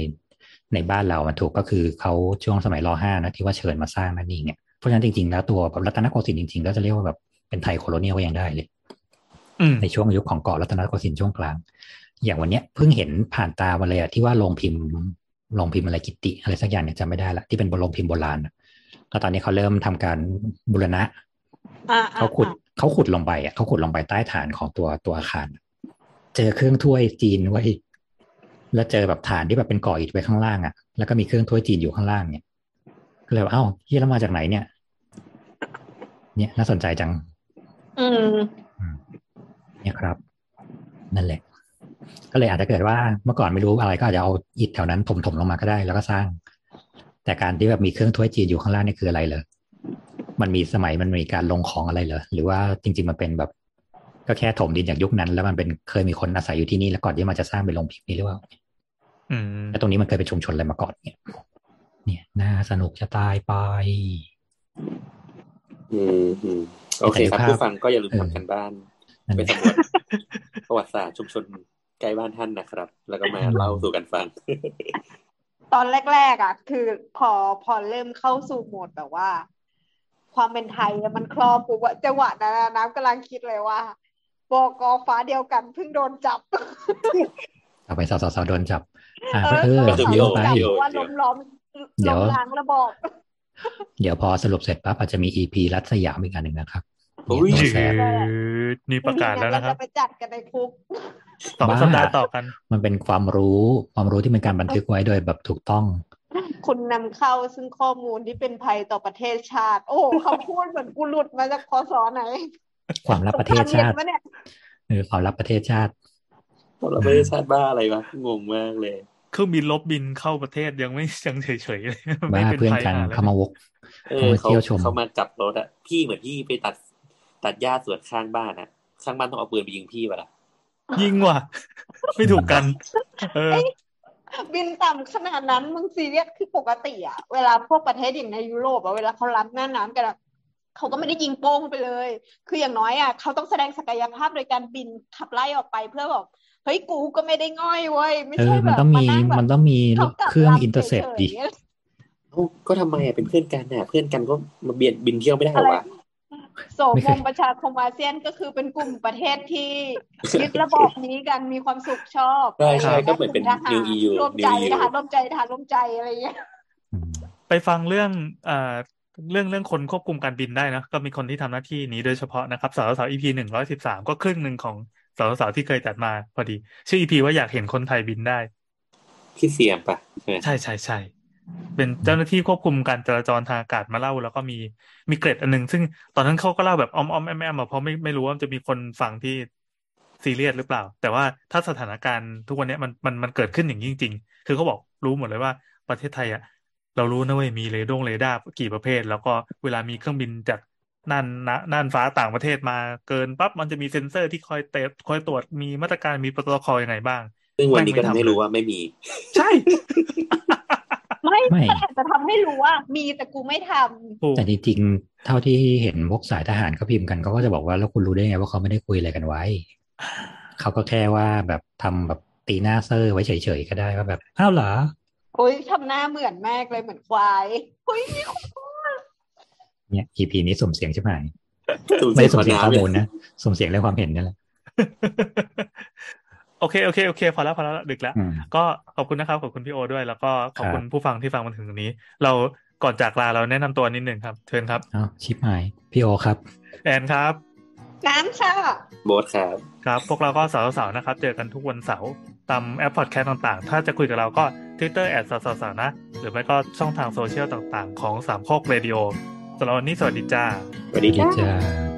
C: ในบ้านเรามันถูกก็คือเขาช่วงสมัยรห้านะที่ว่าเชิญมาสร้างนั่นเองเนี่ยเพราะฉะนั้นจริงๆแล้วตัวแบบรัตนโกสินทร์จริงๆ ก็จะเรียกว่าแบบ เป็นไทย colonial ก็ยังได้เลย
B: อืม
C: ในช่วงยุคของเกาะรัตนโกสินทร์ช่วงกลาง อย่างวันเนี้ยเพิ่งเห็นผ่านตามาเลยอะที่ว่าโรงพิมพ์โรงพิมพ์อะไรกิตติอะไรสักอย่างเนี่ยจำไม่ได้ละที่เป็นโรงพิมพ์โบราณอะแล้วตอนนี้เขาเริ่มทำการบูรณะ
E: อ่า
C: เขาขุดเขาขุดลงไปอะเขาขุดลงไปใต้ฐานของตัวตัวอาคาร เจอเครื่องถ้วยจีนไว้ แล้วเจอแบบฐานที่แบบเป็นก่ออิฐไว้ข้างล่างอะแล้วก็มีเครื่องถ้วยจีนอยู่ข้างล่างเนี่ยก็เลยว่าเอ้าเฮียแล้วมาจากไหนเนี่ย เนี่ยน่าสนใจจัง
E: อืม
C: เนี่ยครับ นั่นแหละ ก็เลยอาจจะเกิดว่าเมื่อก่อนไม่รู้อะไรก็อาจจะเอาอิฐแถวนั้นถมถมๆลงมาก็ได้ แล้วก็สร้าง แต่การที่แบบมีเครื่องถ้วยจีนอยู่ข้างล่างนี่คืออะไรเหรอมันมีสมัยมันมีการลงของอะไรเหรอหรือว่าจริง ๆ มันเป็นแบบ ก็แค่ถมดินจากยุคนั้น แล้วมันเป็นเคยมีคนอาศัยอยู่ที่นี่แล้วก่อนที่มันจะสร้างเป็นโรงพิมพ์นี้หรือเปล่า
B: อืม
C: แล้วตรงนี้มันเคยเป็นชุมชนอะไรมาก่อนเนี่ยเนี่ยน่าสนุกจะตายไป
D: อืมอืม โอเคครับ
C: แต่ดูภาพ
D: ผู้ฟังก็อย่าลืม
C: เออ
D: ทำกันบ้าน
C: นั่น
D: ไป
C: แหละ
D: สำรวจประวัติศาสตร์ชุมชนใกล้บ้านท่านนะครับ แล้วก็มาเล่าสู่กันฟัง
E: ตอนแรกๆอะ คือพอพอเริ่มเข้าสู่โหมดแบบว่า ความเป็นไทยอะมันครอบปุ๊บอะจังหวะนั้นอะน้ำกำลังคิดเลยว่าบกฟ้าเดียวกันเพิ่งโดนจับ
C: เอาไปสาวสาวๆโดนจับ อ่า
E: เอ
C: ก็
E: อ
C: เออ
E: สาว
C: เดี๋ยว
E: ๆโด
C: ไป
E: นจับเพราะว่าล้มล้อม
C: เดี๋ยว
E: ล้มล้างระบอบ
C: เดี๋ยวพอสรุปเสร็จปั๊บอาจจะมีอีพีรัฐสยามอีกอันหนึ่งนะครับ
D: อุ้ย
C: เนี่ย
B: จื
C: ตัวแสบ
B: ดนี่ประกาศแล้วนะครับ
E: จะไปจัดกันในคุก
B: สอง
C: บ้า
B: สัปดาห์ต่อกัน
C: มันเป็นความรู้ความรู้ที่เป็นการบันทึกไว้โดยแบบถูกต้อง
E: คุณนำเข้าซึ่งข้อมูลที่เป็นภัยต่อประเทศชาติ โอ้เขาพูดเหมือนกูหลุดมาจากคศไหน
C: ความลับประเทศชาติ
E: สงครามเย็นปะเนี่ย
C: เออความลับประเทศชาติ
D: เราไม่ได้ชาติบ้าอะไรวะงงมากเลย
B: เครื่องบินลบบินเข้าประเทศยังไม่ยังเฉยๆเลยไม่
C: บ้า
B: เป็น
C: เพื่อน
B: ภัย
C: กัน
B: หาเลย
C: เขามาวก
D: เอ
C: เขา
D: อ
C: มา
D: เขา
C: เที่ยวชม
D: เขามาจับรถอะพี่เหมือนพี่ไปตัดตัดหญ้าสวนข้างบ้านอะข้างบ้านต้องเอาปืนไปยิงพี่ปะล่ะ
B: ยิงว่ะ ไม่ถูกกัน เออ
E: บินต่ำขนาดนั้นมึงซีเรียสคือปกติอะเวลาพวกประเทศอย่างในยุโรปอะเวลาเขารับหน้าน้ำกันอะเขาก็ไม่ได้ยิงโป้งไปเลย คืออย่างน้อยอะเขาต้องแสดงศักยภาพโดยการบินขับไล่ออกไปเพื่อแบบ เฮ้ยกูก็ไม่ได้ง่อยเว้ยไม่
C: เอ
E: ใช่
C: อ
E: แบ
C: มัน
E: บ
C: ต้องมีา
E: นั่งแบบ
C: มันต้องมี
E: ท่ากับ
C: เครื่อง
E: ลำ
C: อินเตอร์เซป
E: ฉยๆ
C: ดิ
E: เนี่ย
D: เอ้าก็ทำไมอะเป็นเพื่อนกันน่ะเพื่อนกันก็มาเบียดบินเที่ยวไม่ได้เหร
E: อะไร
D: อวะ
E: โสมมประชาคมอาเซียนก็คือเป็นกลุ่มประเทศที่ยึดระบอบนี้กันมีความสุขชอบ
D: ใช่ใช่ะ
E: ไร
D: ก็เหมือนเป็น
E: ทหาร
D: New EU
E: ร่วมใจ
D: New EU
E: ทหารร่วมใจทหารร่วมใจอะไรอย่างเงี้ย
C: อืม
B: ไปฟังเรื่องเอ่อเรื่องเรื่องคนควบคุมการบินได้นะก็มีคนที่ทำหน้าที่นี้โดยเฉพาะนะครับสาวสาว EP หนึ่งร้อยสิบสามก็ครึ่งหนึ่งของ สาวสาวที่เคยจัดมาพอดี ชื่อ EP ว่าอยากเห็นคนไทยบินได้
D: พี่เสียมปะใช่ไหม
B: ใช่ใช่ใช่เป็นเจ้าหน้าที่ควบคุมการจราจรทางอากาศมาเล่า แล้วก็มีมีเกร็ดอันหนึง ซึ่งตอนนั้นเขาก็เล่าแบบอ้อมอ้อมแอมแอมอะเพราะไม่ไม่รู้ว่าจะมีคนฟังที่ซีเรียสหรือเปล่า แต่ว่าถ้าสถานการณ์ทุกวันเนี้ยมันมันมันเกิดขึ้นอย่างนี้จริง ๆ คือเขาบอกรู้หมดเลยว่าประเทศไทยอะเรารู้นะเว้ยมีเรดงเรดาร์กี่ประเภท แล้วก็เวลามีเครื่องบินจาก น่านนะน่านฟ้าต่างประเทศมาเกินปั๊บมันจะมีเซ็นเซอร์ที่คอยเตะคอยตรวจมีมาตรการมีโปรโตคอลยังไงบ้าง
D: ซึ่งวันนี้ก็
B: แม่งไม่
D: ทำให้
B: ทำ
D: รู้ว่าไม่มี
B: ใช่
E: ไม่
C: ไม่
E: แต่จะทำให้รู้ว่า มีแต่กูไม่ทำ
B: ถูก
C: แต่จริงๆเท่าที่เห็นพวกสายทหารเขาพิมพ์กันเขาก็จะบอกว่าแล้วคุณรู้ได้ไงว่าเขาไม่ได้คุยอะไรกันไว้เขาก็แค่ว่าแบบทำแบบตีหน้าเซอร์ไว้เฉยๆก็ได้ว่าแบบอ้าวเหรอ
E: โอ้ยทำหน้าเหมือนมากเลยเหมือนควายเฮ้ยมีคน
C: เนี่ย EP นี้สุ่มเสียงใช่ไหม
D: สุ่ม
C: ไม่
D: เสีย
C: ได้
D: ง
C: สุ่มเสียงข้อ
D: น้ำเล
C: มูล
D: ย
C: นะสุ่มเสียงเรื่องความเห็นนั่นแหละ
B: โอเคโอเคโอเค พอแล้วพอแล้วดึกแล้ว
C: อืม
B: ก็ขอบคุณนะครับ ขอบคุณพี่โอด้วย แล้วก็ขอบคุณผู้ฟังที่ฟังมาถึงตรงนี้ เราก่อนจากลาเราแนะนำตัวนิดหนึ่งครับเชิญครับ
C: อ้าวชิปหายพี่โอครับ
B: แอนครับ
E: น้ำค่ะ
D: โบสครับ
B: ครับ พวกเราก็เสาเสาเสานะครับ เจอกันทุกวันเสาร์ตามแอปพอดแคสต์ต่างๆ ถ้าจะคุยกับเราก็ Twitter at เสาเสาเสานะ หรือไม่ก็ช่องทางโซเชียลต่างๆ ของสามโคกเรดิโอ สำหรับวันนี้สวัสดีจ้า
D: สวัสดี
C: ดี
D: จ้า
C: จ้า